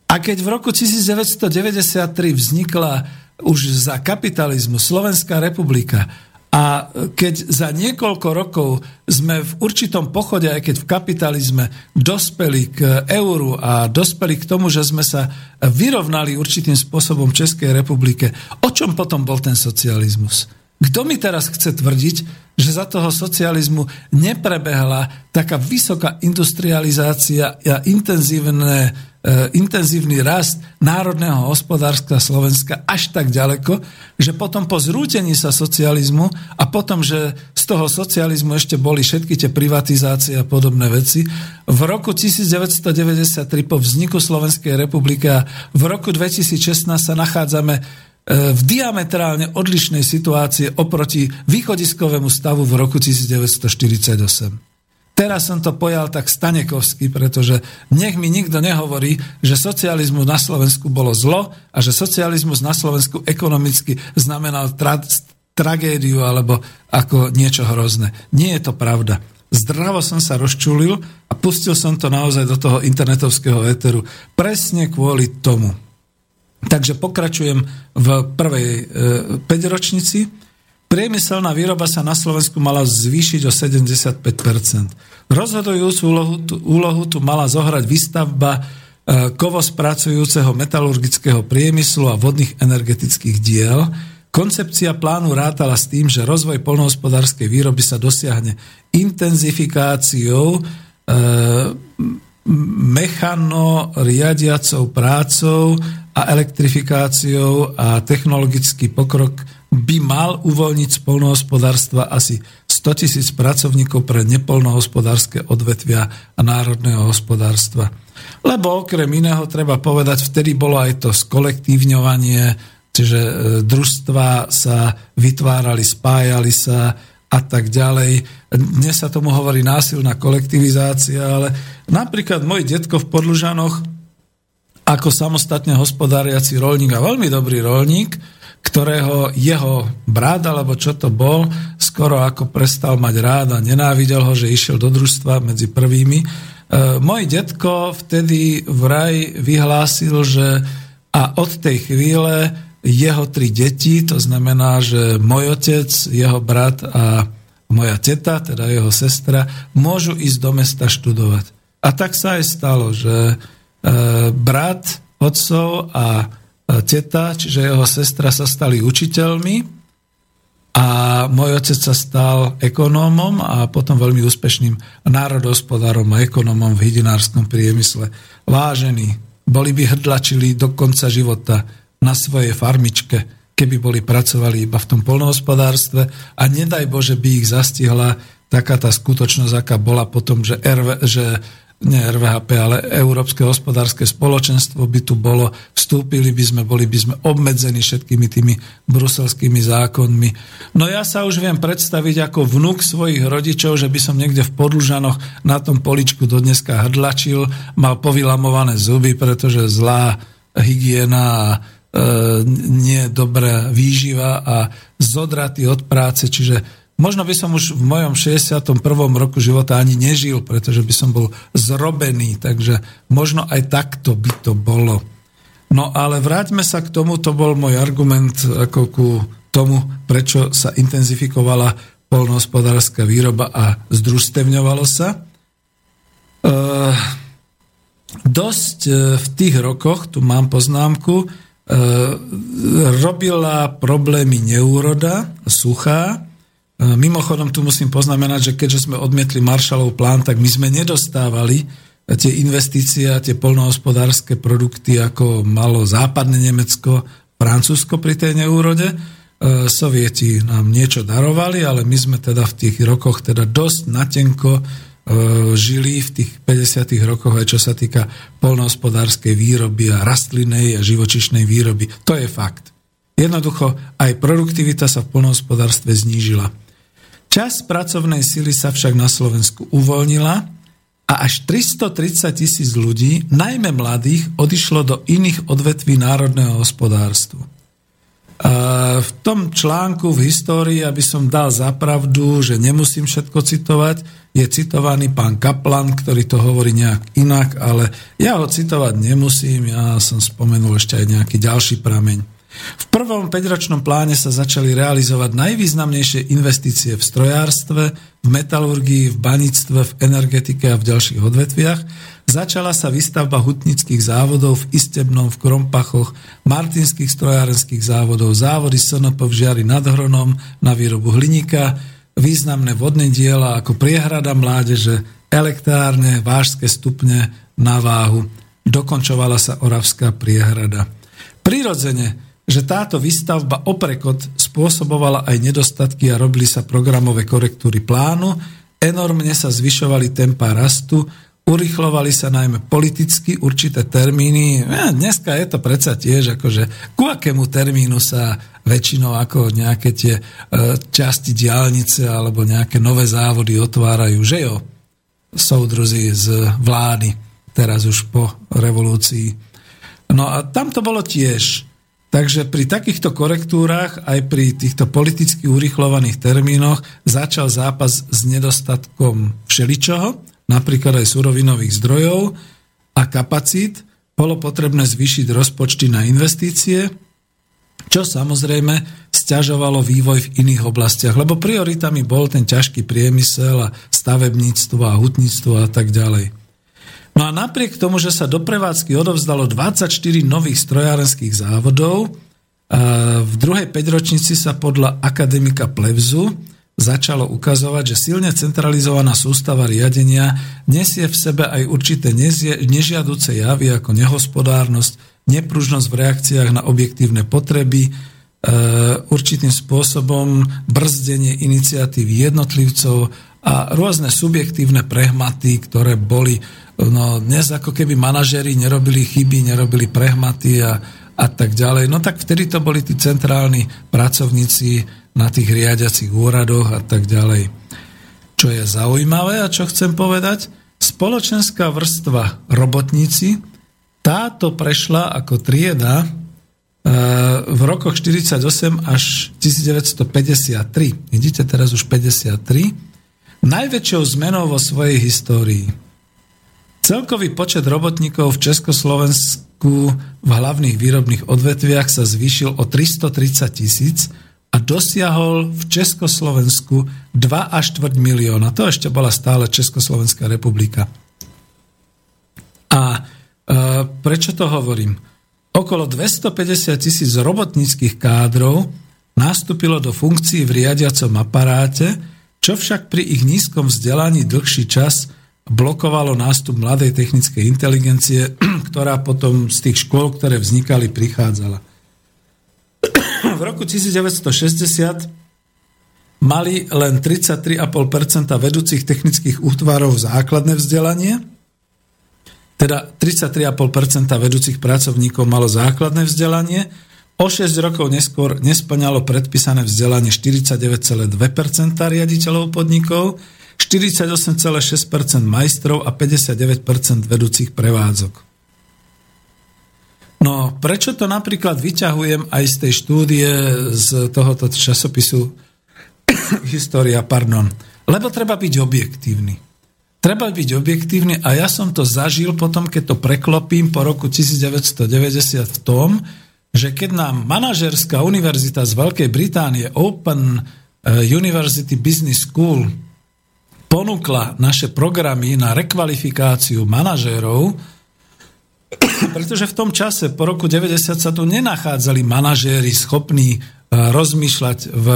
S1: A keď v roku 1993 vznikla už za kapitalizmu Slovenská republika A keď za niekoľko rokov sme v určitom pochode, aj keď v kapitalizme, dospeli k euru a dospeli k tomu, že sme sa vyrovnali určitým spôsobom Českej republike, o čom potom bol ten socializmus? Kto mi teraz chce tvrdiť, že za toho socializmu neprebehla taká vysoká industrializácia a intenzívne E, intenzívny rast národného hospodárstva Slovenska až tak ďaleko, že potom po zrútení sa socializmu a potom, že z toho socializmu ešte boli všetky tie privatizácie a podobné veci, v roku 1993 po vzniku Slovenskej republiky a v roku 2016 sa nachádzame v diametrálne odlišnej situácii oproti východiskovému stavu v roku 1948. Teraz som to pojal tak stanekovsky, pretože nech mi nikto nehovorí, že socializmus na Slovensku bolo zlo a že socializmus na Slovensku ekonomicky znamenal tra- tragédiu alebo ako niečo hrozné. Nie je to pravda. Zdravo som sa rozčulil a pustil som to naozaj do toho internetovského éteru presne kvôli tomu. Takže pokračujem v prvej e, 5 ročnici Priemyselná výroba sa na Slovensku mala zvýšiť o 75% Rozhodujúcu úlohu, úlohu tu mala zohrať výstavba e, kovospracujúceho metalurgického priemyslu a vodných energetických diel. Koncepcia plánu rátala s tým, že rozvoj polnohospodárskej výroby sa dosiahne intenzifikáciou e, mechano riadiacou prácou a elektrifikáciou a technologický pokrok by mal uvoľniť z polnohospodárstva asi 100 tisíc pracovníkov pre nepolnohospodárske odvetvia a národného hospodárstva. Lebo okrem iného treba povedať, vtedy bolo aj to skolektívňovanie, čiže e, družstva sa vytvárali, spájali sa a tak ďalej. Dnes sa tomu hovorí násilná kolektivizácia, ale napríklad môj detko v Podlužanoch ako samostatne hospodáriaci rolník a veľmi dobrý rolník, ktorého jeho brat, alebo čo to bol, skoro ako prestal mať rád a nenávidel ho, že išiel do družstva medzi prvými. E, môj detko vtedy vraj vyhlásil, že a od tej chvíle jeho tri deti, to znamená, že môj otec, jeho brat a moja teta, teda jeho sestra, môžu ísť do mesta študovať. A tak sa aj stalo, že e, brat otcov a teta, čiže jeho sestra sa stali učiteľmi a môj otec sa stal ekonómom a potom veľmi úspešným národohospodárom a ekonómom v hydinárskom priemysle. Vážení, boli by hrdlačili do konca života na svojej farmičke, keby boli pracovali iba v tom polnohospodárstve a nedaj Bože by ich zastihla taká tá skutočnosť, aká bola potom, že, RV, že nie RVHP, ale Európske hospodárske spoločenstvo by tu bolo, vstúpili by sme, boli by sme obmedzení všetkými tými bruselskými zákonmi. No ja sa už viem predstaviť ako vnúk svojich rodičov, že by som niekde v Podlužanoch na tom poličku do dneska hrdlačil, mal povylamované zuby, pretože zlá hygiena a nie dobrá výživa a zodratý od práce, čiže Možno by som už v mojom 61. roku života ani nežil, pretože by som bol zrobený, takže možno aj takto by to bolo. No ale vráťme sa k tomu, to bol môj argument ako ku tomu, prečo sa intenzifikovala polnohospodárska výroba a združstevňovalo sa. E, dosť e, v tých rokoch, tu mám poznámku, e, robila problémy neúroda, suchá, E, mimochodom tu musím poznamenať, že keďže sme odmietli Marshallov plán, tak my sme nedostávali tie investície a tie polnohospodárske produkty, ako malo západné Nemecko, Francúzsko pri tej neúrode. E, Sovieti nám niečo darovali, ale my sme teda v tých rokoch teda dosť natenko e, žili v tých 50. rokoch aj čo sa týka polnohospodárskej výroby a rastlinnej a živočišnej výroby. To je fakt. Jednoducho aj produktivita sa v polnohospodárstve znížila. Čas pracovnej sily sa však na Slovensku uvoľnila a až 330 tisíc ľudí, najmä mladých, odišlo do iných odvetví národného hospodárstva. v tom článku v histórii, aby som dal zapravdu, že nemusím všetko citovať, je citovaný pán Kaplan, ktorý to hovorí nejak inak, ale ja ho citovať nemusím, ja som spomenul ešte aj nejaký ďalší prameň. V prvom 5-ročnom pláne sa začali realizovať najvýznamnejšie investície v strojárstve, v metalurgii, v baníctve, v energetike a v ďalších odvetviach. Začala sa výstavba hutnických závodov v Istebnom, v Krompachoch, martinských strojárenských závodov, závody SNP v Žiari nad Hronom na výrobu hliníka, významné vodné diela ako priehrada mládeže, elektrárne, vážske stupne na váhu. Dokončovala sa Oravská priehrada. Prirodzene že táto výstavba oprekot spôsobovala aj nedostatky a robili sa programové korektúry plánu, enormne sa zvyšovali tempa rastu, urychlovali sa najmä politicky určité termíny. Ja, dneska je to predsa tiež, akože ku akému termínu sa väčšinou ako nejaké tie e, časti diálnice alebo nejaké nové závody otvárajú, že jo? Soudruzi z vlády, teraz už po revolúcii. No a tam to bolo tiež Takže pri takýchto korektúrach, aj pri týchto politicky urychlovaných termínoch začal zápas s nedostatkom všeličoho, napríklad aj surovinových zdrojov a kapacít. Bolo potrebné zvýšiť rozpočty na investície, čo samozrejme stiažovalo vývoj v iných oblastiach, lebo prioritami bol ten ťažký priemysel a stavebníctvo a hutníctvo a tak ďalej. No a napriek tomu, že sa do prevádzky odovzdalo 24 nových strojárenských závodov, v druhej päťročnici sa podľa akademika Plevzu začalo ukazovať, že silne centralizovaná sústava riadenia nesie v sebe aj určité nežiaduce javy ako nehospodárnosť, nepružnosť v reakciách na objektívne potreby, e, určitým spôsobom brzdenie iniciatívy jednotlivcov a rôzne subjektívne prehmaty, ktoré boli No dnes ako keby manažeri nerobili chyby, nerobili prehmaty a, a tak ďalej. No tak vtedy to boli tí centrálni pracovníci na tých riadiacich úradoch a tak ďalej. Čo je zaujímavé a čo chcem povedať, spoločenská vrstva robotníci, táto prešla ako trieda e, v rokoch 48 až 1953. Vidíte teraz už 53. Najväčšou zmenou vo svojej histórii. Celkový počet robotníkov v Československu v hlavných výrobných odvetviach sa zvýšil o 330 tisíc a dosiahol v Československu 2 až 4 milióna. To ešte bola stále Československá republika. A e, prečo to hovorím? Okolo 250 tisíc robotníckých kádrov nastúpilo do funkcií v riadiacom aparáte, čo však pri ich nízkom vzdelaní dlhší čas blokovalo nástup mladej technickej inteligencie, ktorá potom z tých škôl, ktoré vznikali, prichádzala. V roku 1960 mali len 33,5% vedúcich technických útvarov základné vzdelanie, teda 33,5% vedúcich pracovníkov malo základné vzdelanie, o 6 rokov neskôr nesplňalo predpísané vzdelanie 49,2% riaditeľov podnikov, 48,6% majstrov a 59% vedúcich prevádzok. No, prečo to napríklad vyťahujem aj z tej štúdie z tohoto časopisu História, pardon. Lebo treba byť objektívny. Treba byť objektívny a ja som to zažil potom, keď to preklopím po roku 1990 v tom, že keď nám manažerská univerzita z Veľkej Británie Open eh, University Business School ponúkla naše programy na rekvalifikáciu manažérov, pretože v tom čase, po roku 90 sa tu nenachádzali manažéri schopní e, rozmýšľať v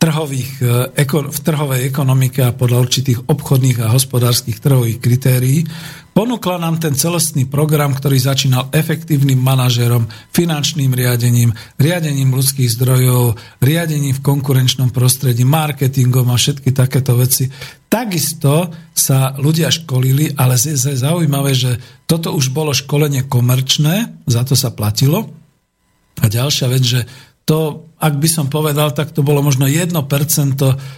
S1: trhových, e, v trhovej ekonomike a podľa určitých obchodných a hospodárskych trhových kritérií, Ponúkla nám ten celostný program, ktorý začínal efektívnym manažerom, finančným riadením, riadením ľudských zdrojov, riadením v konkurenčnom prostredí, marketingom a všetky takéto veci. Takisto sa ľudia školili, ale je zaujímavé, že toto už bolo školenie komerčné, za to sa platilo. A ďalšia vec, že to, ak by som povedal, tak to bolo možno 1%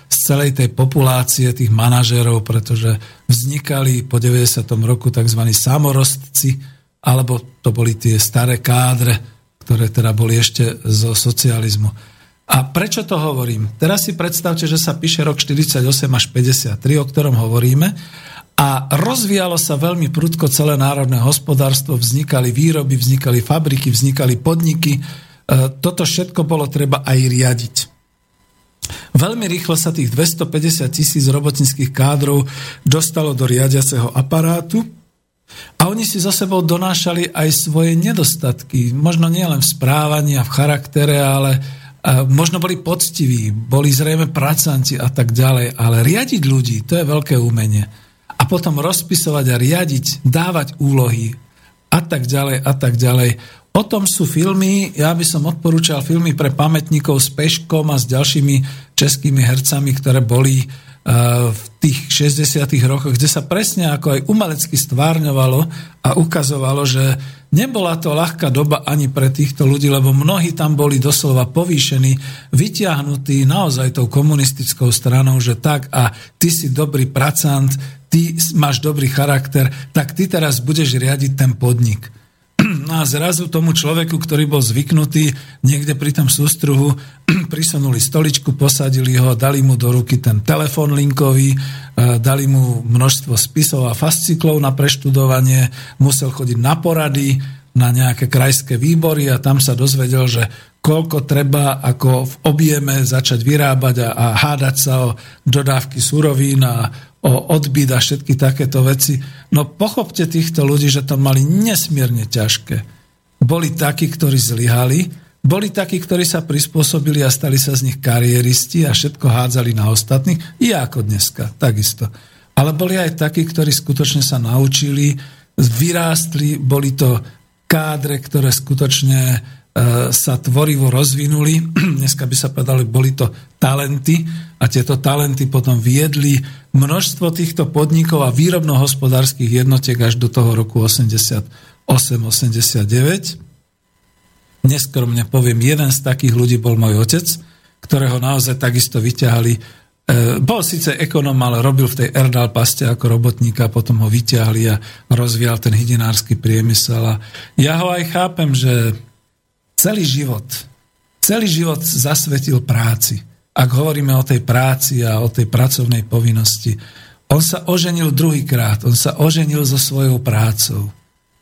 S1: z celej tej populácie tých manažérov, pretože vznikali po 90. roku tzv. samorostci, alebo to boli tie staré kádre, ktoré teda boli ešte zo socializmu. A prečo to hovorím? Teraz si predstavte, že sa píše rok 48 až 53, o ktorom hovoríme, a rozvíjalo sa veľmi prudko celé národné hospodárstvo, vznikali výroby, vznikali fabriky, vznikali podniky, toto všetko bolo treba aj riadiť. Veľmi rýchlo sa tých 250 tisíc robotnických kádrov dostalo do riadiaceho aparátu a oni si za sebou donášali aj svoje nedostatky. Možno nielen v správaní a v charaktere, ale možno boli poctiví, boli zrejme pracanci a tak ďalej, ale riadiť ľudí, to je veľké umenie. A potom rozpisovať a riadiť, dávať úlohy a tak ďalej a tak ďalej. O tom sú filmy, ja by som odporúčal filmy pre pamätníkov s Peškom a s ďalšími českými hercami, ktoré boli e, v tých 60 rokoch, kde sa presne ako aj umelecky stvárňovalo a ukazovalo, že nebola to ľahká doba ani pre týchto ľudí, lebo mnohí tam boli doslova povýšení, vyťahnutí naozaj tou komunistickou stranou, že tak a ty si dobrý pracant, ty máš dobrý charakter, tak ty teraz budeš riadiť ten podnik. No a zrazu tomu človeku, ktorý bol zvyknutý niekde pri tom sústruhu, prisunuli stoličku, posadili ho, dali mu do ruky ten telefon linkový, e, dali mu množstvo spisov a fasciklov na preštudovanie, musel chodiť na porady, na nejaké krajské výbory a tam sa dozvedel, že koľko treba ako v objeme začať vyrábať a, a hádať sa o dodávky surovín a o odbyt a všetky takéto veci. No pochopte týchto ľudí, že to mali nesmierne ťažké. Boli takí, ktorí zlyhali, boli takí, ktorí sa prispôsobili a stali sa z nich kariéristi a všetko hádzali na ostatných, i ako dneska, takisto. Ale boli aj takí, ktorí skutočne sa naučili, vyrástli, boli to kádre, ktoré skutočne E, sa tvorivo rozvinuli. Dneska by sa povedali, boli to talenty a tieto talenty potom viedli množstvo týchto podnikov a výrobno-hospodárskych jednotiek až do toho roku 88-89. Neskromne poviem, jeden z takých ľudí bol môj otec, ktorého naozaj takisto vyťahali. E, bol síce ekonom, ale robil v tej Erdal paste ako robotníka, potom ho vyťahli a rozvíjal ten hydinársky priemysel. A ja ho aj chápem, že celý život, celý život zasvetil práci. Ak hovoríme o tej práci a o tej pracovnej povinnosti, on sa oženil druhýkrát, on sa oženil so svojou prácou.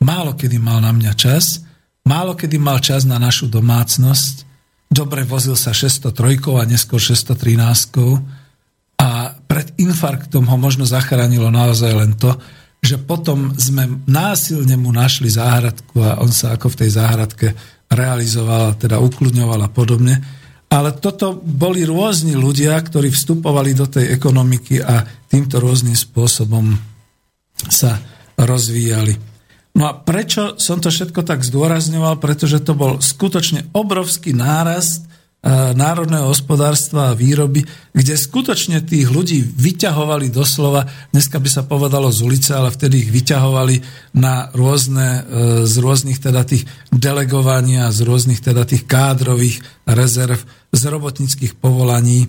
S1: Málo kedy mal na mňa čas, málo kedy mal čas na našu domácnosť, dobre vozil sa 603 a neskôr 613 a pred infarktom ho možno zachránilo naozaj len to, že potom sme násilne mu našli záhradku a on sa ako v tej záhradke realizovala, teda ukludňovala a podobne. Ale toto boli rôzni ľudia, ktorí vstupovali do tej ekonomiky a týmto rôznym spôsobom sa rozvíjali. No a prečo som to všetko tak zdôrazňoval? Pretože to bol skutočne obrovský nárast národného hospodárstva a výroby, kde skutočne tých ľudí vyťahovali doslova, dneska by sa povedalo z ulice, ale vtedy ich vyťahovali na rôzne, e, z rôznych teda tých delegovaní a z rôznych teda tých kádrových rezerv, z robotnických povolaní e,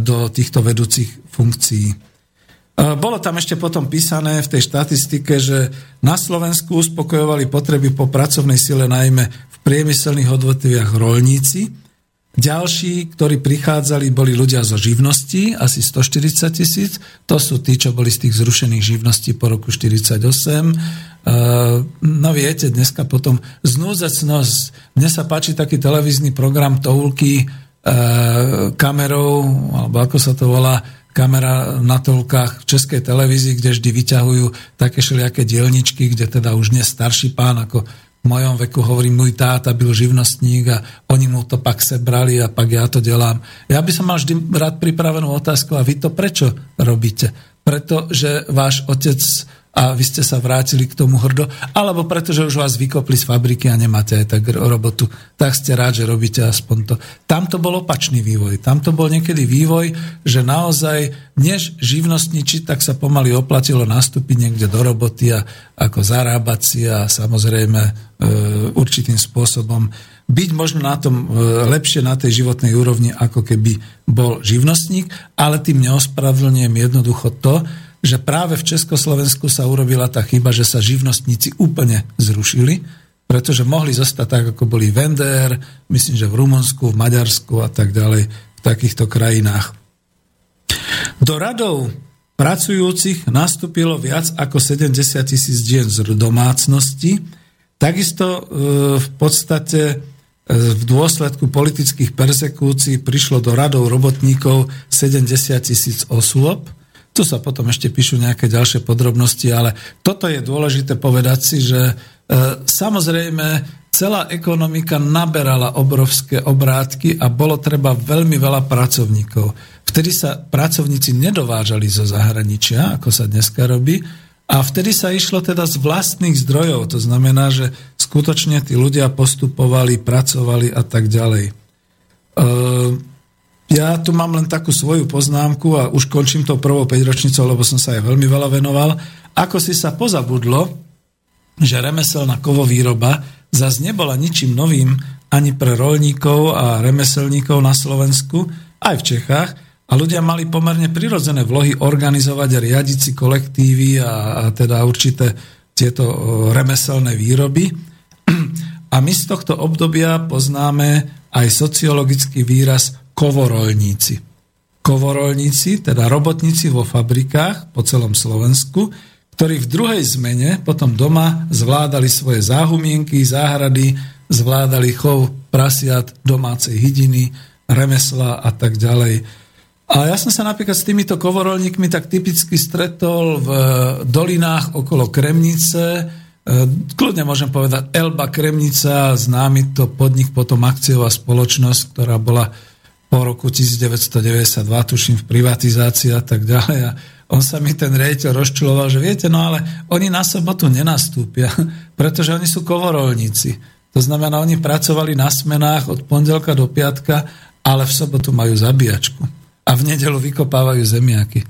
S1: do týchto vedúcich funkcií. E, bolo tam ešte potom písané v tej štatistike, že na Slovensku uspokojovali potreby po pracovnej sile najmä v priemyselných odvetviach rolníci, ďalší, ktorí prichádzali, boli ľudia zo živností, asi 140 tisíc. To sú tí, čo boli z tých zrušených živností po roku 48. Uh, no viete, dneska potom znúzecnosť. Mne sa páči taký televízny program Toulky uh, kamerou, alebo ako sa to volá, kamera na toľkách v českej televízii, kde vždy vyťahujú také všelijaké dielničky, kde teda už nie starší pán ako mojom veku hovorím, môj táta byl živnostník a oni mu to pak sebrali a pak ja to delám. Ja by som mal vždy rád pripravenú otázku a vy to prečo robíte? Pretože váš otec a vy ste sa vrátili k tomu hrdo, alebo pretože už vás vykopli z fabriky a nemáte aj tak robotu, tak ste rád, že robíte aspoň to. Tam to bol opačný vývoj. Tam to bol niekedy vývoj, že naozaj než živnostničiť, tak sa pomaly oplatilo nastúpiť niekde do roboty a ako zarábať si a samozrejme e, určitým spôsobom byť možno na tom e, lepšie na tej životnej úrovni, ako keby bol živnostník, ale tým neospravedlňujem jednoducho to, že práve v Československu sa urobila tá chyba, že sa živnostníci úplne zrušili, pretože mohli zostať tak, ako boli v NDR, myslím, že v Rumunsku, v Maďarsku a tak ďalej, v takýchto krajinách. Do radov pracujúcich nastúpilo viac ako 70 tisíc dien z domácnosti. Takisto e, v podstate v dôsledku politických persekúcií prišlo do radov robotníkov 70 tisíc osôb. Tu sa potom ešte píšu nejaké ďalšie podrobnosti, ale toto je dôležité povedať si, že e, samozrejme celá ekonomika naberala obrovské obrátky a bolo treba veľmi veľa pracovníkov. Vtedy sa pracovníci nedovážali zo zahraničia, ako sa dneska robí, a vtedy sa išlo teda z vlastných zdrojov. To znamená, že skutočne tí ľudia postupovali, pracovali a tak ďalej. E, ja tu mám len takú svoju poznámku a už končím tou prvou 5 ročnicou, lebo som sa aj veľmi veľa venoval. Ako si sa pozabudlo, že remeselná kovovýroba zase nebola ničím novým ani pre rolníkov a remeselníkov na Slovensku, aj v Čechách, a ľudia mali pomerne prirodzené vlohy organizovať a riadiť si kolektívy a, a teda určité tieto remeselné výroby. A my z tohto obdobia poznáme aj sociologický výraz kovorolníci. Kovorolníci, teda robotníci vo fabrikách po celom Slovensku, ktorí v druhej zmene potom doma zvládali svoje záhumienky, záhrady, zvládali chov prasiat, domácej hydiny, remesla a tak ďalej. A ja som sa napríklad s týmito kovorolníkmi tak typicky stretol v dolinách okolo Kremnice, e, kľudne môžem povedať Elba Kremnica, známy to podnik, potom akciová spoločnosť, ktorá bola po roku 1992, tuším, v privatizácii a tak ďalej. A on sa mi ten rejiteľ rozčuloval, že viete, no ale oni na sobotu nenastúpia, pretože oni sú kovorolníci. To znamená, oni pracovali na smenách od pondelka do piatka, ale v sobotu majú zabíjačku. A v nedelu vykopávajú zemiaky.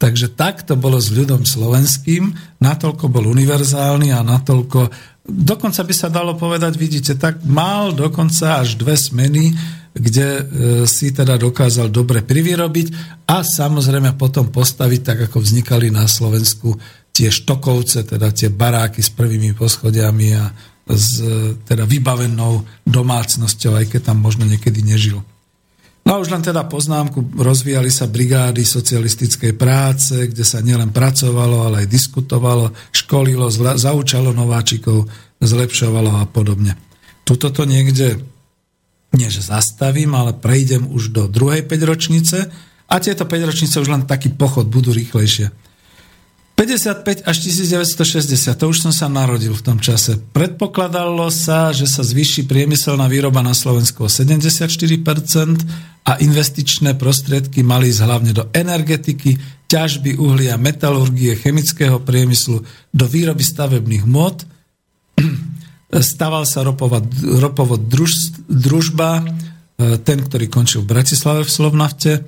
S1: Takže tak to bolo s ľudom slovenským, natoľko bol univerzálny a natoľko, dokonca by sa dalo povedať, vidíte, tak mal dokonca až dve smeny, kde e, si teda dokázal dobre privyrobiť a samozrejme potom postaviť, tak ako vznikali na Slovensku tie štokovce, teda tie baráky s prvými poschodiami a s e, teda vybavenou domácnosťou, aj keď tam možno niekedy nežil. No a už len teda poznámku, rozvíjali sa brigády socialistickej práce, kde sa nielen pracovalo, ale aj diskutovalo, školilo, zaučalo nováčikov, zlepšovalo a podobne. Tuto to niekde nie že zastavím, ale prejdem už do druhej 5 ročnice a tieto 5 ročnice už len taký pochod budú rýchlejšie. 55 až 1960, to už som sa narodil v tom čase. Predpokladalo sa, že sa zvýši priemyselná výroba na Slovensku o 74% a investičné prostriedky mali ísť hlavne do energetiky, ťažby uhlia, metalurgie, chemického priemyslu, do výroby stavebných mod Stával sa ropovod, ropovod druž, družba, e, ten, ktorý končil v Bratislave v Slovnafte. E,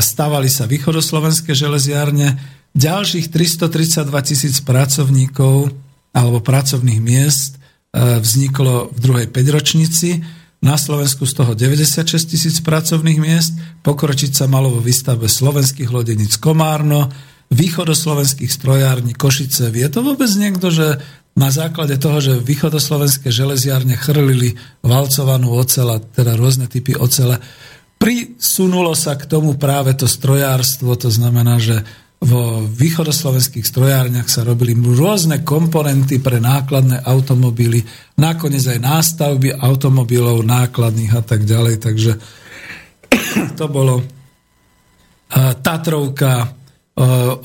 S1: stávali sa východoslovenské železiárne, ďalších 332 tisíc pracovníkov alebo pracovných miest e, vzniklo v druhej 5 ročnici. Na Slovensku z toho 96 tisíc pracovných miest, pokročiť sa malo vo výstavbe slovenských lodeníc Komárno, východoslovenských strojární Košice. Vie to vôbec niekto, že na základe toho, že východoslovenské železiárne chrlili valcovanú ocela, teda rôzne typy ocele, prisunulo sa k tomu práve to strojárstvo, to znamená, že vo východoslovenských strojárniach sa robili rôzne komponenty pre nákladné automobily, nakoniec aj nástavby automobilov nákladných a tak ďalej, takže to bolo Tatrovka,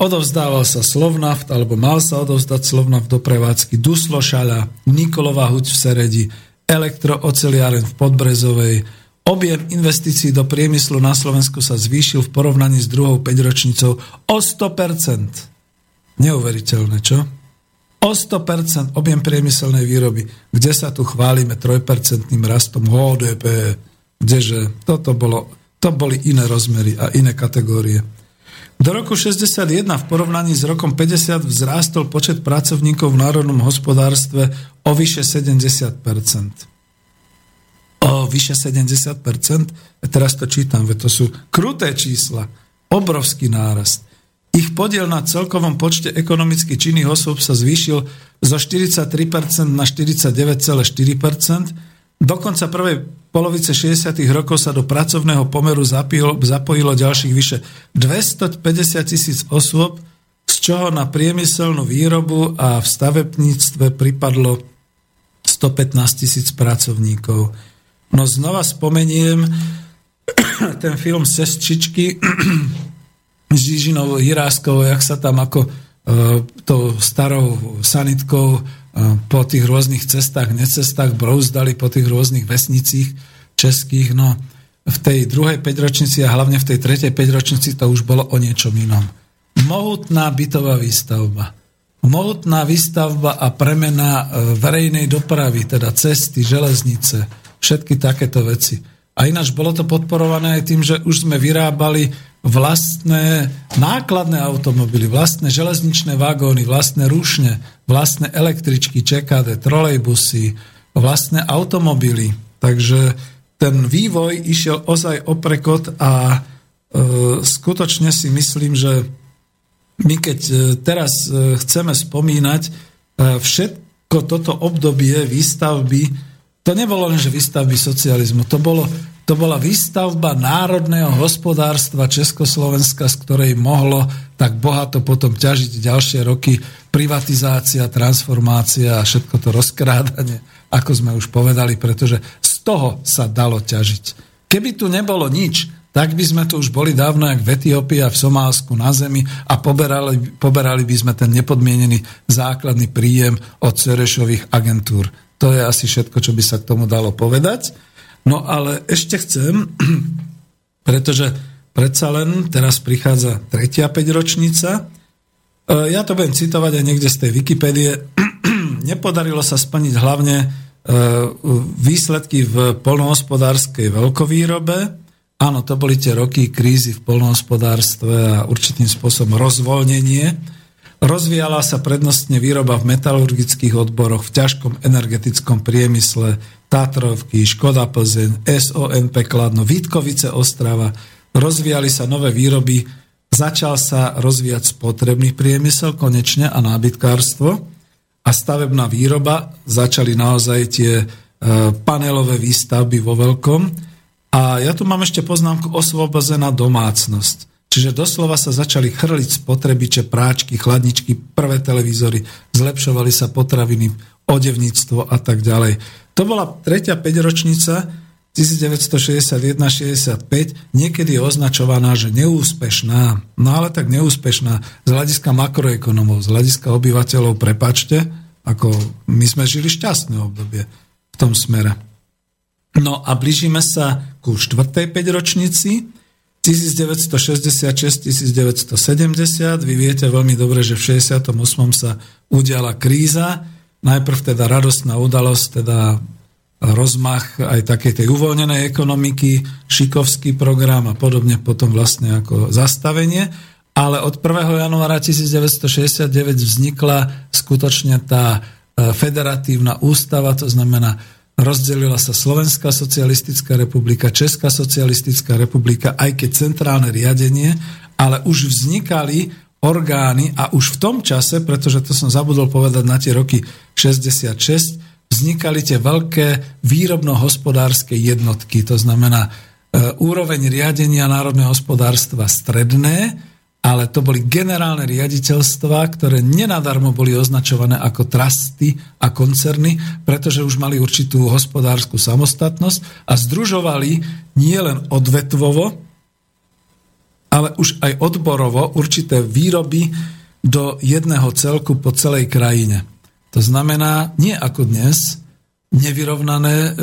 S1: odovzdával sa Slovnaft, alebo mal sa odovzdať Slovnaft do prevádzky Duslošaľa, Nikolová huť v Seredi, elektrooceliáren v Podbrezovej. Objem investícií do priemyslu na Slovensku sa zvýšil v porovnaní s druhou 5-ročnicou o 100%. Neuveriteľné, čo? O 100% objem priemyselnej výroby. Kde sa tu chválime 3% rastom HDP? Kdeže? Toto bolo, to boli iné rozmery a iné kategórie. Do roku 61 v porovnaní s rokom 50 vzrástol počet pracovníkov v národnom hospodárstve o vyše 70% O vyše 70% Teraz to čítam, to sú kruté čísla. Obrovský nárast. Ich podiel na celkovom počte ekonomicky činných osôb sa zvýšil zo 43% na 49,4%. Dokonca prvej polovice 60. rokov sa do pracovného pomeru zapojilo, zapojilo ďalších vyše 250 tisíc osôb, z čoho na priemyselnú výrobu a v stavebníctve pripadlo 115 tisíc pracovníkov. No znova spomeniem ten film Sestčičky s Žižinou Hiráskou, jak sa tam ako e, tou starou sanitkou po tých rôznych cestách, necestách brouzdali po tých rôznych vesnicích českých. No v tej druhej päťročnici a hlavne v tej tretej päťročnici to už bolo o niečom inom. Mohutná bytová výstavba. Mohutná výstavba a premena e, verejnej dopravy, teda cesty, železnice, všetky takéto veci. A ináč bolo to podporované aj tým, že už sme vyrábali vlastné nákladné automobily, vlastné železničné vagóny, vlastné rušne, vlastné električky, čekade, trolejbusy, vlastné automobily. Takže ten vývoj išiel ozaj oprekot a e, skutočne si myslím, že my keď e, teraz e, chceme spomínať e, všetko toto obdobie výstavby to nebolo len, že výstavby socializmu, to, bolo, to bola výstavba národného hospodárstva Československa, z ktorej mohlo tak bohato potom ťažiť ďalšie roky privatizácia, transformácia a všetko to rozkrádanie, ako sme už povedali, pretože z toho sa dalo ťažiť. Keby tu nebolo nič, tak by sme tu už boli dávno jak v Etiópii a v Somálsku na zemi a poberali, poberali by sme ten nepodmienený základný príjem od Cerešových agentúr. To je asi všetko, čo by sa k tomu dalo povedať. No ale ešte chcem, pretože predsa len teraz prichádza tretia päťročnica. E, ja to budem citovať aj niekde z tej Wikipédie. Nepodarilo sa splniť hlavne e, výsledky v polnohospodárskej veľkovýrobe. Áno, to boli tie roky krízy v polnohospodárstve a určitým spôsobom rozvoľnenie Rozvíjala sa prednostne výroba v metalurgických odboroch, v ťažkom energetickom priemysle, Tatrovky, Škoda Plzeň, SONP Kladno, Vítkovice Ostrava. Rozvíjali sa nové výroby, začal sa rozvíjať spotrebný priemysel konečne a nábytkárstvo a stavebná výroba. Začali naozaj tie e, panelové výstavby vo veľkom. A ja tu mám ešte poznámku osvobozená domácnosť. Čiže doslova sa začali chrliť spotrebiče, práčky, chladničky, prvé televízory, zlepšovali sa potraviny, odevníctvo a tak ďalej. To bola tretia 5 ročnica 1961-65, niekedy označovaná, že neúspešná. No ale tak neúspešná z hľadiska makroekonomov, z hľadiska obyvateľov, prepačte, ako my sme žili šťastné obdobie v tom smere. No a blížime sa ku štvrtej 5 ročnici, 1966-1970, vy viete veľmi dobre, že v 68. sa udiala kríza, najprv teda radostná udalosť, teda rozmach aj takej tej uvoľnenej ekonomiky, šikovský program a podobne potom vlastne ako zastavenie. Ale od 1. januára 1969 vznikla skutočne tá e, federatívna ústava, to znamená rozdelila sa Slovenská socialistická republika, Česká socialistická republika, aj keď centrálne riadenie, ale už vznikali orgány a už v tom čase, pretože to som zabudol povedať na tie roky 66, vznikali tie veľké výrobno-hospodárske jednotky, to znamená e, úroveň riadenia národného hospodárstva stredné, ale to boli generálne riaditeľstva, ktoré nenadarmo boli označované ako trusty a koncerny, pretože už mali určitú hospodárskú samostatnosť a združovali nielen odvetvovo, ale už aj odborovo určité výroby do jedného celku po celej krajine. To znamená, nie ako dnes, nevyrovnané e, e,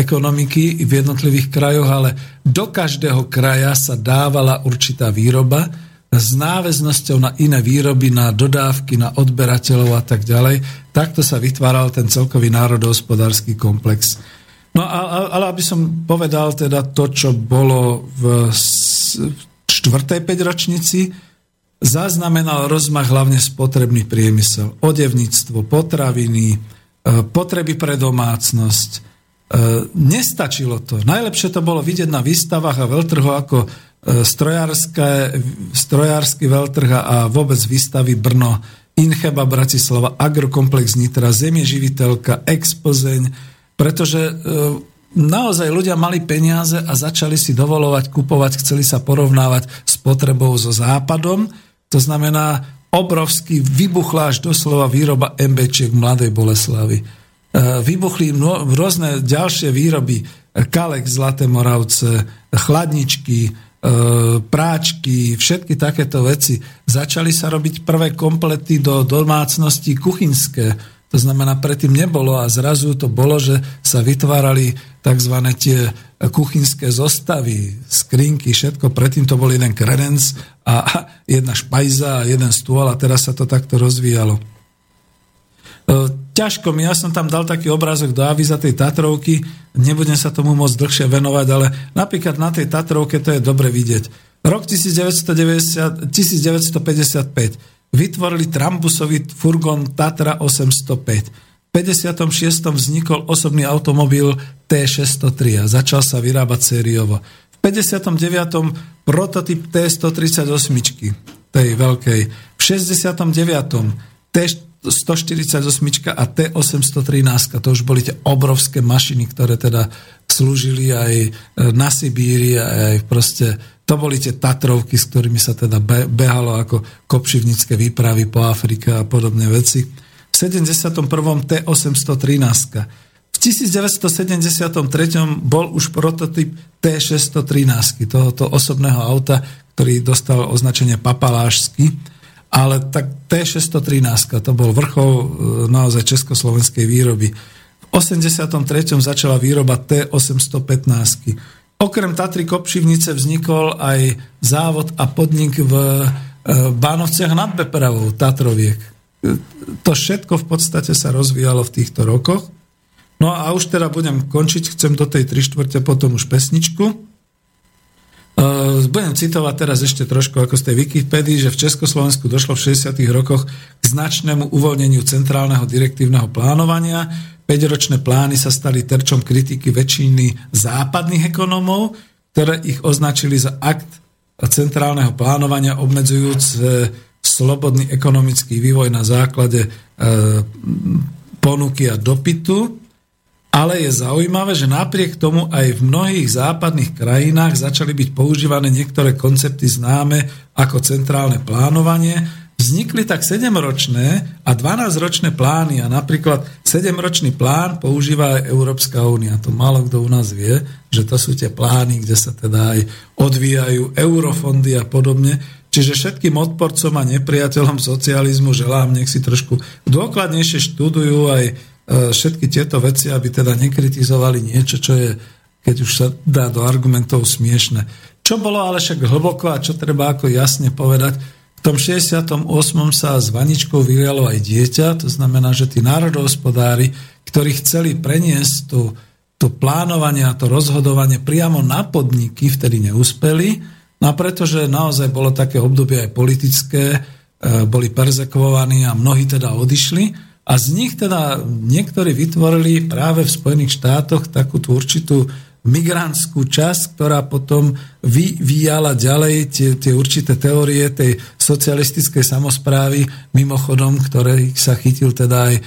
S1: ekonomiky v jednotlivých krajoch, ale do každého kraja sa dávala určitá výroba s náväznosťou na iné výroby, na dodávky, na odberateľov a tak ďalej. Takto sa vytváral ten celkový národohospodársky komplex. No a, ale aby som povedal teda to, čo bolo v štvrtej päťročnici, zaznamenal rozmach hlavne spotrebný priemysel, odevníctvo, potraviny, E, potreby pre domácnosť. E, nestačilo to. Najlepšie to bolo vidieť na výstavách a veľtrhu ako e, strojársky veľtrh a vôbec výstavy Brno, Incheba Bratislava, Agrokomplex Nitra, Zemie Expozeň, pretože naozaj ľudia mali peniaze a začali si dovolovať, kupovať, chceli sa porovnávať s potrebou so západom. To znamená, obrovský, vybuchla až doslova výroba MBčiek v Mladej Boleslavy. vybuchli mno, rôzne ďalšie výroby, kalek, zlaté moravce, chladničky, e, práčky, všetky takéto veci. Začali sa robiť prvé komplety do domácnosti kuchynské. To znamená, predtým nebolo a zrazu to bolo, že sa vytvárali tzv. tie kuchynské zostavy, skrinky, všetko. Predtým to bol jeden kredenc a jedna špajza a jeden stôl a teraz sa to takto rozvíjalo. E, ťažko mi, ja som tam dal taký obrázok do aviza tej Tatrovky, nebudem sa tomu môcť dlhšie venovať, ale napríklad na tej Tatrovke to je dobre vidieť. Rok 1990, 1955 vytvorili trambusový furgon Tatra 805. V 56. vznikol osobný automobil T603 a začal sa vyrábať sériovo. V 59. prototyp T138 tej veľkej. V 69. T 148 a T813, to už boli tie obrovské mašiny, ktoré teda slúžili aj e, na Sibíri, aj proste, to boli tie Tatrovky, s ktorými sa teda behalo ako kopšivnické výpravy po Afrike a podobné veci. V 71. T813. V 1973. bol už prototyp T613, tohoto osobného auta, ktorý dostal označenie papalášsky ale tak T613 to bol vrchol e, naozaj československej výroby. V 83. začala výroba T815. Okrem Tatry Kopšivnice vznikol aj závod a podnik v e, Bánovciach nad Bepravou, Tatroviek. E, to všetko v podstate sa rozvíjalo v týchto rokoch. No a už teda budem končiť, chcem do tej 3 štvrte potom už pesničku. Uh, budem citovať teraz ešte trošku ako z tej Wikipedii, že v Československu došlo v 60. rokoch k značnému uvoľneniu centrálneho direktívneho plánovania. 5-ročné plány sa stali terčom kritiky väčšiny západných ekonomov, ktoré ich označili za akt centrálneho plánovania obmedzujúc slobodný ekonomický vývoj na základe ponuky a dopytu ale je zaujímavé, že napriek tomu aj v mnohých západných krajinách začali byť používané niektoré koncepty známe ako centrálne plánovanie. Vznikli tak 7-ročné a 12-ročné plány a napríklad 7-ročný plán používa aj Európska únia. To málo kto u nás vie, že to sú tie plány, kde sa teda aj odvíjajú eurofondy a podobne. Čiže všetkým odporcom a nepriateľom socializmu želám, nech si trošku dôkladnejšie študujú aj E, všetky tieto veci, aby teda nekritizovali niečo, čo je, keď už sa dá do argumentov smiešne. Čo bolo ale však hlboko a čo treba ako jasne povedať, v tom 68. sa s Vaničkou vyrialo aj dieťa, to znamená, že tí národohospodári, ktorí chceli preniesť to, to plánovanie a to rozhodovanie priamo na podniky, vtedy neúspeli, no a pretože naozaj bolo také obdobie aj politické, e, boli perzekvovaní a mnohí teda odišli, a z nich teda niektorí vytvorili práve v Spojených štátoch takú tú určitú migrantskú časť, ktorá potom vyvíjala ďalej tie, tie určité teórie tej socialistickej samozprávy, mimochodom, ktoré sa chytil teda aj e,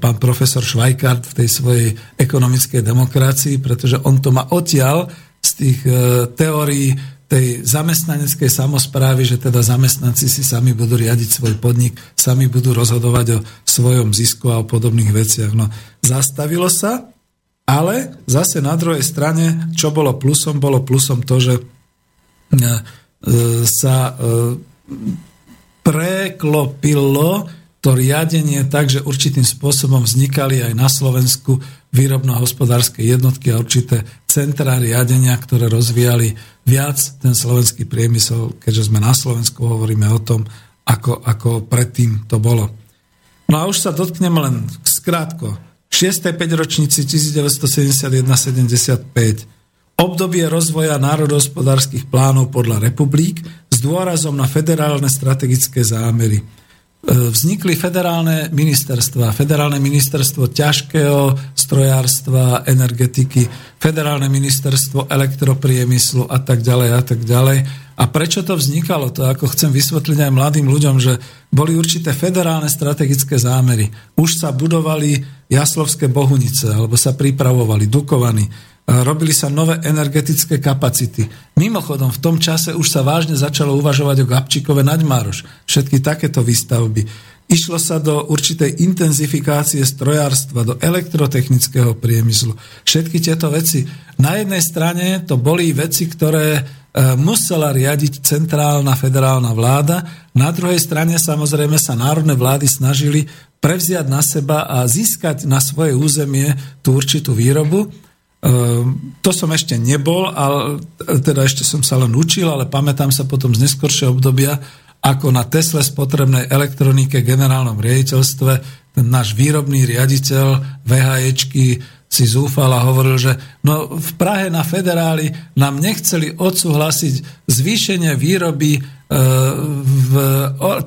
S1: pán profesor Švajkart v tej svojej ekonomickej demokracii, pretože on to má odtiaľ z tých e, teórií tej zamestnaneckej samozprávy, že teda zamestnanci si sami budú riadiť svoj podnik, sami budú rozhodovať o svojom zisku a o podobných veciach. No, zastavilo sa, ale zase na druhej strane, čo bolo plusom, bolo plusom to, že e, e, sa e, preklopilo to riadenie tak, určitým spôsobom vznikali aj na Slovensku výrobno-hospodárske jednotky a určité centra riadenia, ktoré rozvíjali viac ten slovenský priemysel, keďže sme na Slovensku, hovoríme o tom, ako, ako predtým to bolo. No a už sa dotknem len skrátko. 6. 5 ročníci 1971-75 obdobie rozvoja národohospodárskych plánov podľa republik s dôrazom na federálne strategické zámery. E, vznikli federálne ministerstva. Federálne ministerstvo ťažkého strojárstva, energetiky, federálne ministerstvo elektropriemyslu a tak ďalej a tak ďalej. A prečo to vznikalo? To ako chcem vysvetliť aj mladým ľuďom, že boli určité federálne strategické zámery. Už sa budovali jaslovské bohunice, alebo sa pripravovali, dukovany robili sa nové energetické kapacity. Mimochodom, v tom čase už sa vážne začalo uvažovať o Gabčíkove Naďmároš. Všetky takéto výstavby. Išlo sa do určitej intenzifikácie strojárstva, do elektrotechnického priemyslu. Všetky tieto veci. Na jednej strane to boli veci, ktoré e, musela riadiť centrálna federálna vláda. Na druhej strane samozrejme sa národné vlády snažili prevziať na seba a získať na svoje územie tú určitú výrobu. E, to som ešte nebol, ale teda ešte som sa len učil, ale pamätám sa potom z neskoršieho obdobia, ako na Tesle spotrebnej elektronike generálnom riaditeľstve ten náš výrobný riaditeľ VHEčky si zúfal a hovoril, že no v Prahe na federáli nám nechceli odsúhlasiť zvýšenie výroby e, v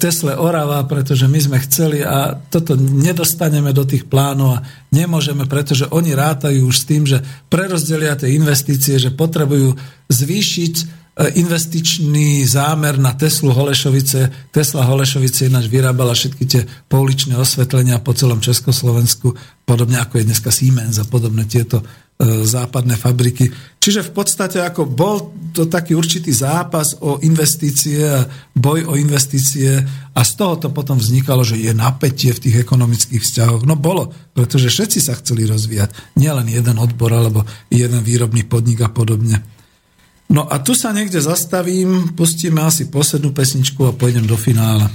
S1: Tesle Orava, pretože my sme chceli a toto nedostaneme do tých plánov a nemôžeme, pretože oni rátajú už s tým, že prerozdelia tie investície, že potrebujú zvýšiť investičný zámer na Teslu Holešovice. Tesla Holešovice ináč vyrábala všetky tie pouličné osvetlenia po celom Československu, podobne ako je dneska Siemens a podobné tieto e, západné fabriky. Čiže v podstate ako bol to taký určitý zápas o investície a boj o investície a z toho to potom vznikalo, že je napätie v tých ekonomických vzťahoch. No bolo, pretože všetci sa chceli rozvíjať. Nielen jeden odbor alebo jeden výrobný podnik a podobne. No a tu sa niekde zastavím, pustíme asi poslednú pesničku a pôjdem do finále.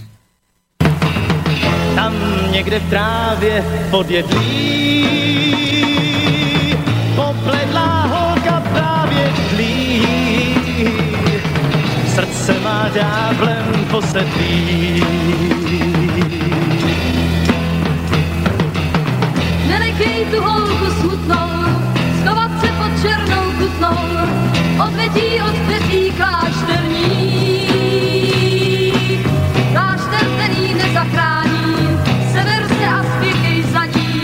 S6: Tam někde v trávě podjedlí popledlá holka právě tlí. Srdce má dávlem posedlý.
S7: Odvedí od dveří klášterní. Klášter, který nezachrání, sever se a spěchej za ní,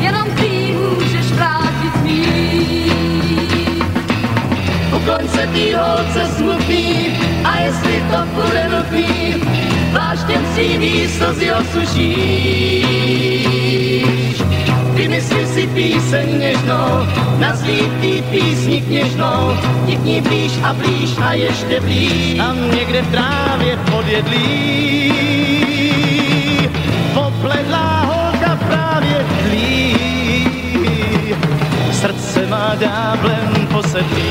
S7: jenom ty můžeš vrátit mít.
S6: Ukloň se tý holce smutný a jestli to bude nutný, pláštěm si slzy osušíš. Vymysli si píseň něžnou, nazví ty písni kněžnou, ti blíž a blíž a ještě blíž. Tam někde v trávě podjedlí, popledlá holka právě tlí. Srdce má dáblem posedlý.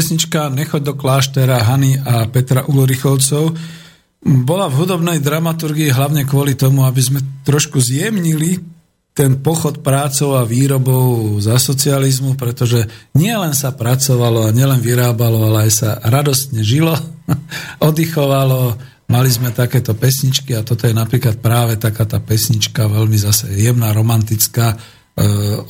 S1: Pesnička Nechoď do kláštera Hany a Petra Ulorichovcov bola v hudobnej dramaturgii hlavne kvôli tomu, aby sme trošku zjemnili ten pochod prácou a výrobou za socializmu, pretože nielen sa pracovalo a nielen vyrábalo, ale aj sa radostne žilo, oddychovalo, mali sme takéto pesničky a toto je napríklad práve taká tá pesnička, veľmi zase jemná, romantická,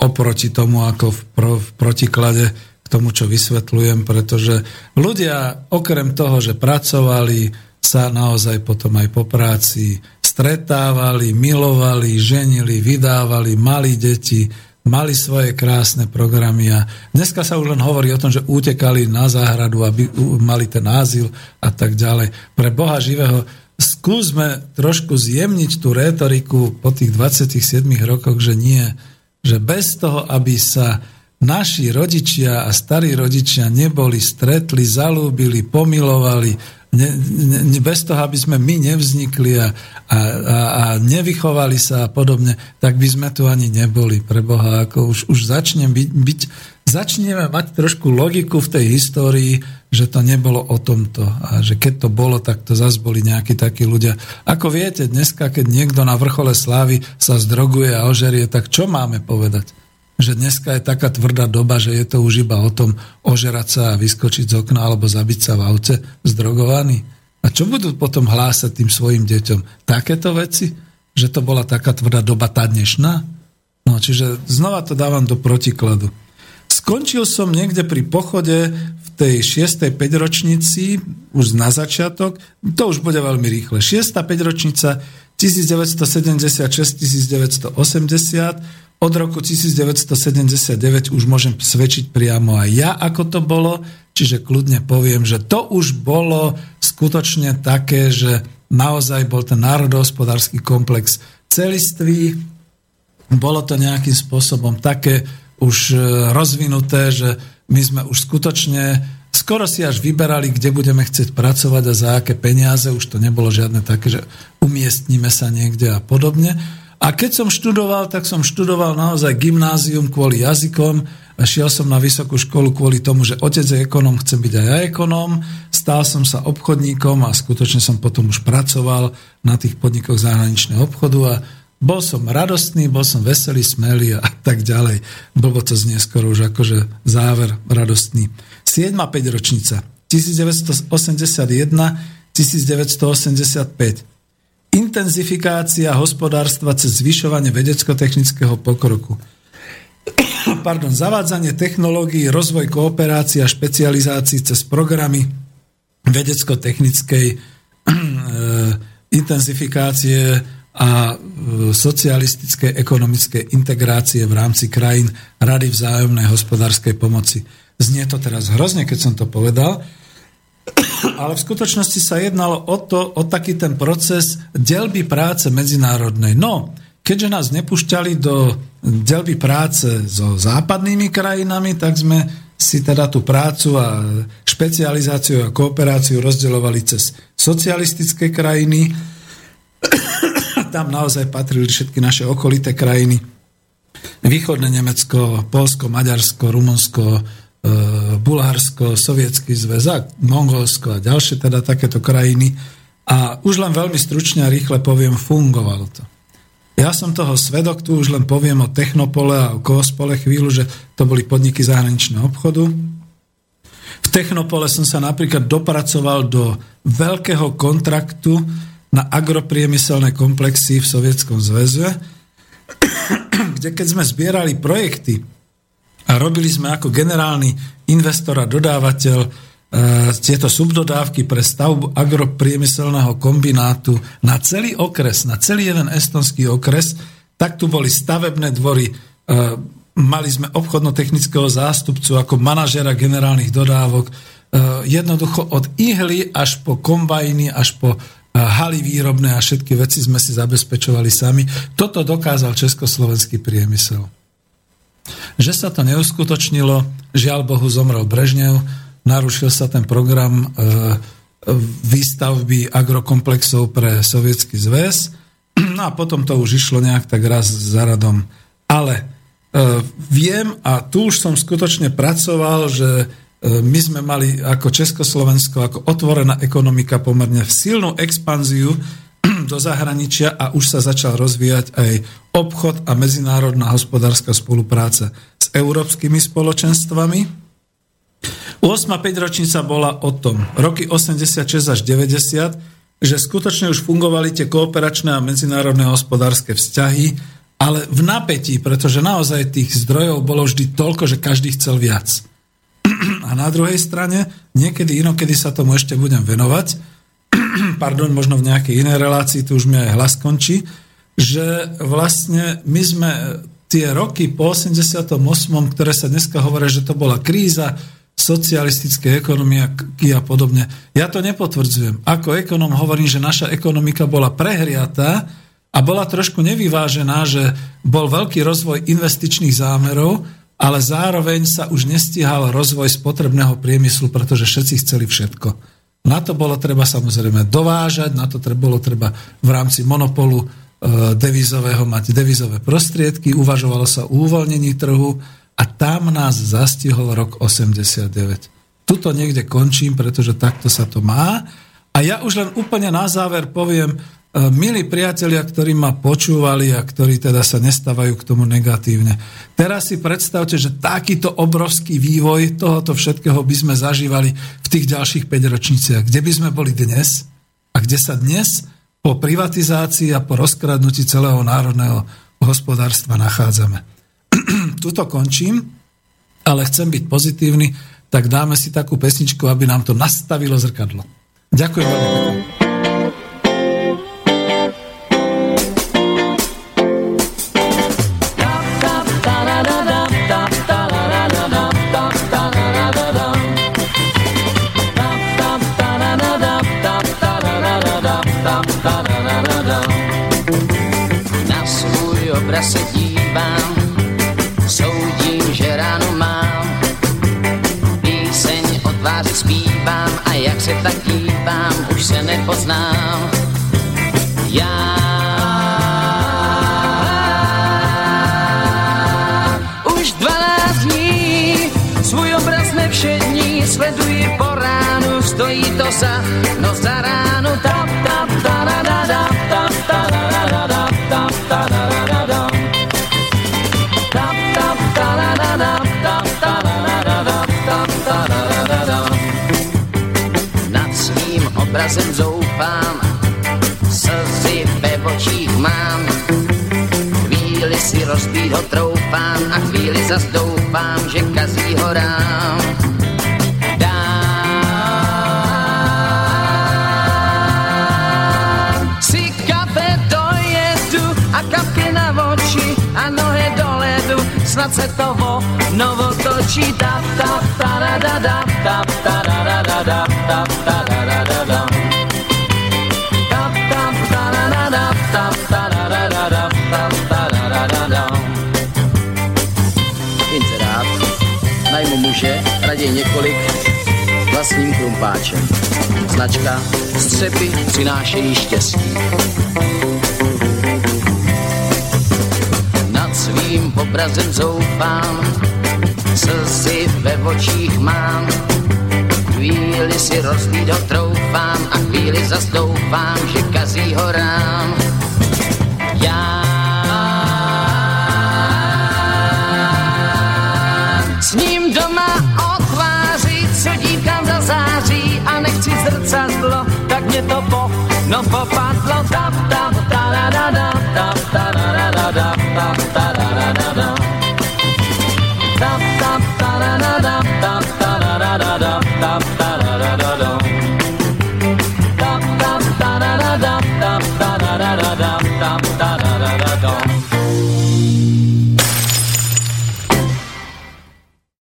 S1: oproti tomu, ako v, pro, v protiklade tomu, čo vysvetľujem, pretože ľudia okrem toho, že pracovali, sa naozaj potom aj po práci stretávali, milovali, ženili, vydávali, mali deti, mali svoje krásne programy a dneska sa už len hovorí o tom, že utekali na záhradu, aby mali ten azyl a tak ďalej. Pre Boha živého skúsme trošku zjemniť tú rétoriku po tých 27 rokoch, že nie, že bez toho, aby sa naši rodičia a starí rodičia neboli stretli, zalúbili, pomilovali, ne, ne, bez toho, aby sme my nevznikli a, a, a, a nevychovali sa a podobne, tak by sme tu ani neboli. Pre Boha, ako už, už začnem byť, byť, začneme mať trošku logiku v tej histórii, že to nebolo o tomto a že keď to bolo, tak to zase boli nejakí takí ľudia. Ako viete, dneska, keď niekto na vrchole slávy sa zdroguje a ožerie, tak čo máme povedať? Že dneska je taká tvrdá doba, že je to už iba o tom ožerať sa a vyskočiť z okna alebo zabiť sa v aute zdrogovaný. A čo budú potom hlásať tým svojim deťom? Takéto veci? Že to bola taká tvrdá doba tá dnešná? No, čiže znova to dávam do protikladu. Skončil som niekde pri pochode tej 6. 5 ročnici, už na začiatok, to už bude veľmi rýchle. 6. 5 ročnica 1976-1980, od roku 1979 už môžem svedčiť priamo aj ja, ako to bolo, čiže kľudne poviem, že to už bolo skutočne také, že naozaj bol ten národohospodársky komplex celistvý, bolo to nejakým spôsobom také už e, rozvinuté, že my sme už skutočne skoro si až vyberali, kde budeme chcieť pracovať a za aké peniaze, už to nebolo žiadne také, že umiestnime sa niekde a podobne. A keď som študoval, tak som študoval naozaj gymnázium kvôli jazykom, šiel som na vysokú školu kvôli tomu, že otec je ekonóm, chcem byť aj ja ekonóm, stal som sa obchodníkom a skutočne som potom už pracoval na tých podnikoch zahraničného obchodu a bol som radostný, bol som veselý, smelý a tak ďalej. Bolo to znie skoro už akože záver radostný. 7. 5 ročnica 1981 1985 Intenzifikácia hospodárstva cez zvyšovanie vedecko-technického pokroku. Pardon, zavádzanie technológií, rozvoj kooperácie a špecializácií cez programy vedecko-technickej e, intenzifikácie a e, socialistické ekonomické integrácie v rámci krajín Rady vzájomnej hospodárskej pomoci. Znie to teraz hrozne, keď som to povedal, ale v skutočnosti sa jednalo o to, o taký ten proces delby práce medzinárodnej. No, keďže nás nepúšťali do delby práce so západnými krajinami, tak sme si teda tú prácu a špecializáciu a kooperáciu rozdeľovali cez socialistické krajiny tam naozaj patrili všetky naše okolité krajiny. Východné Nemecko, Polsko, Maďarsko, Rumunsko, Bulharsko, Sovietský zväz a Mongolsko a ďalšie teda takéto krajiny. A už len veľmi stručne a rýchle poviem, fungovalo to. Ja som toho svedok, tu už len poviem o Technopole a o Koospole chvíľu, že to boli podniky zahraničného obchodu. V Technopole som sa napríklad dopracoval do veľkého kontraktu, na agropriemyselné komplexy v Sovietskom zväze, kde keď sme zbierali projekty a robili sme ako generálny investor a dodávateľ e, tieto subdodávky pre stavbu agropriemyselného kombinátu na celý okres, na celý jeden estonský okres, tak tu boli stavebné dvory, e, mali sme obchodno-technického zástupcu ako manažera generálnych dodávok, e, jednoducho od ihly až po kombajny, až po haly výrobné a všetky veci sme si zabezpečovali sami. Toto dokázal československý priemysel. Že sa to neuskutočnilo, žiaľ Bohu zomrel Brežnev, narušil sa ten program e, výstavby agrokomplexov pre Sovietský zväz, no a potom to už išlo nejak tak raz za radom. Ale e, viem, a tu už som skutočne pracoval, že E, my sme mali ako Československo, ako otvorená ekonomika pomerne silnú expanziu do zahraničia a už sa začal rozvíjať aj obchod a medzinárodná hospodárska spolupráca s európskymi spoločenstvami. 8. 5 ročnica bola o tom, roky 86 až 90, že skutočne už fungovali tie kooperačné a medzinárodné hospodárske vzťahy ale v napätí, pretože naozaj tých zdrojov bolo vždy toľko, že každý chcel viac. A na druhej strane, niekedy inokedy sa tomu ešte budem venovať, pardon, možno v nejakej inej relácii, tu už mi aj hlas končí, že vlastne my sme tie roky po 88., ktoré sa dneska hovoria, že to bola kríza, socialistické ekonomiky a podobne. Ja to nepotvrdzujem. Ako ekonom hovorím, že naša ekonomika bola prehriatá a bola trošku nevyvážená, že bol veľký rozvoj investičných zámerov, ale zároveň sa už nestihal rozvoj spotrebného priemyslu, pretože všetci chceli všetko. Na to bolo treba samozrejme dovážať, na to bolo treba v rámci monopolu devizového mať devizové prostriedky, uvažovalo sa o uvoľnení trhu, a tam nás zastihol rok 89. Tuto niekde končím, pretože takto sa to má. A ja už len úplne na záver poviem, e, milí priatelia, ktorí ma počúvali a ktorí teda sa nestávajú k tomu negatívne. Teraz si predstavte, že takýto obrovský vývoj tohoto všetkého by sme zažívali v tých ďalších 5 ročniciach. Kde by sme boli dnes? A kde sa dnes po privatizácii a po rozkradnutí celého národného hospodárstva nachádzame? tuto končím, ale chcem byť pozitívny, tak dáme si takú pesničku, aby nám to nastavilo zrkadlo. Ďakujem veľmi pekne.
S3: Nepoznám. Já už 12 dní svůj obraz nevšední sleduji po ránu, stojí to za no za ránu tap tap tarada tap tap tarada tap obrazem zoufám, Rozbít ho troufám a chvíli zas doufám, že kazí ho rám. Dám si kafe dojedu a kapky na oči a nohy do ledu, snad se to vo novo točí. Tap, tap, taradada, tap, taradada, vlastním krumpáčem. Značka Střepy přinášejí štěstí. Nad svým obrazem zoufám, slzy ve očích mám. Chvíli si rozlít ho troufám a chvíli zas doufám, že kazí ho rám. No popadlo. Tap, tap,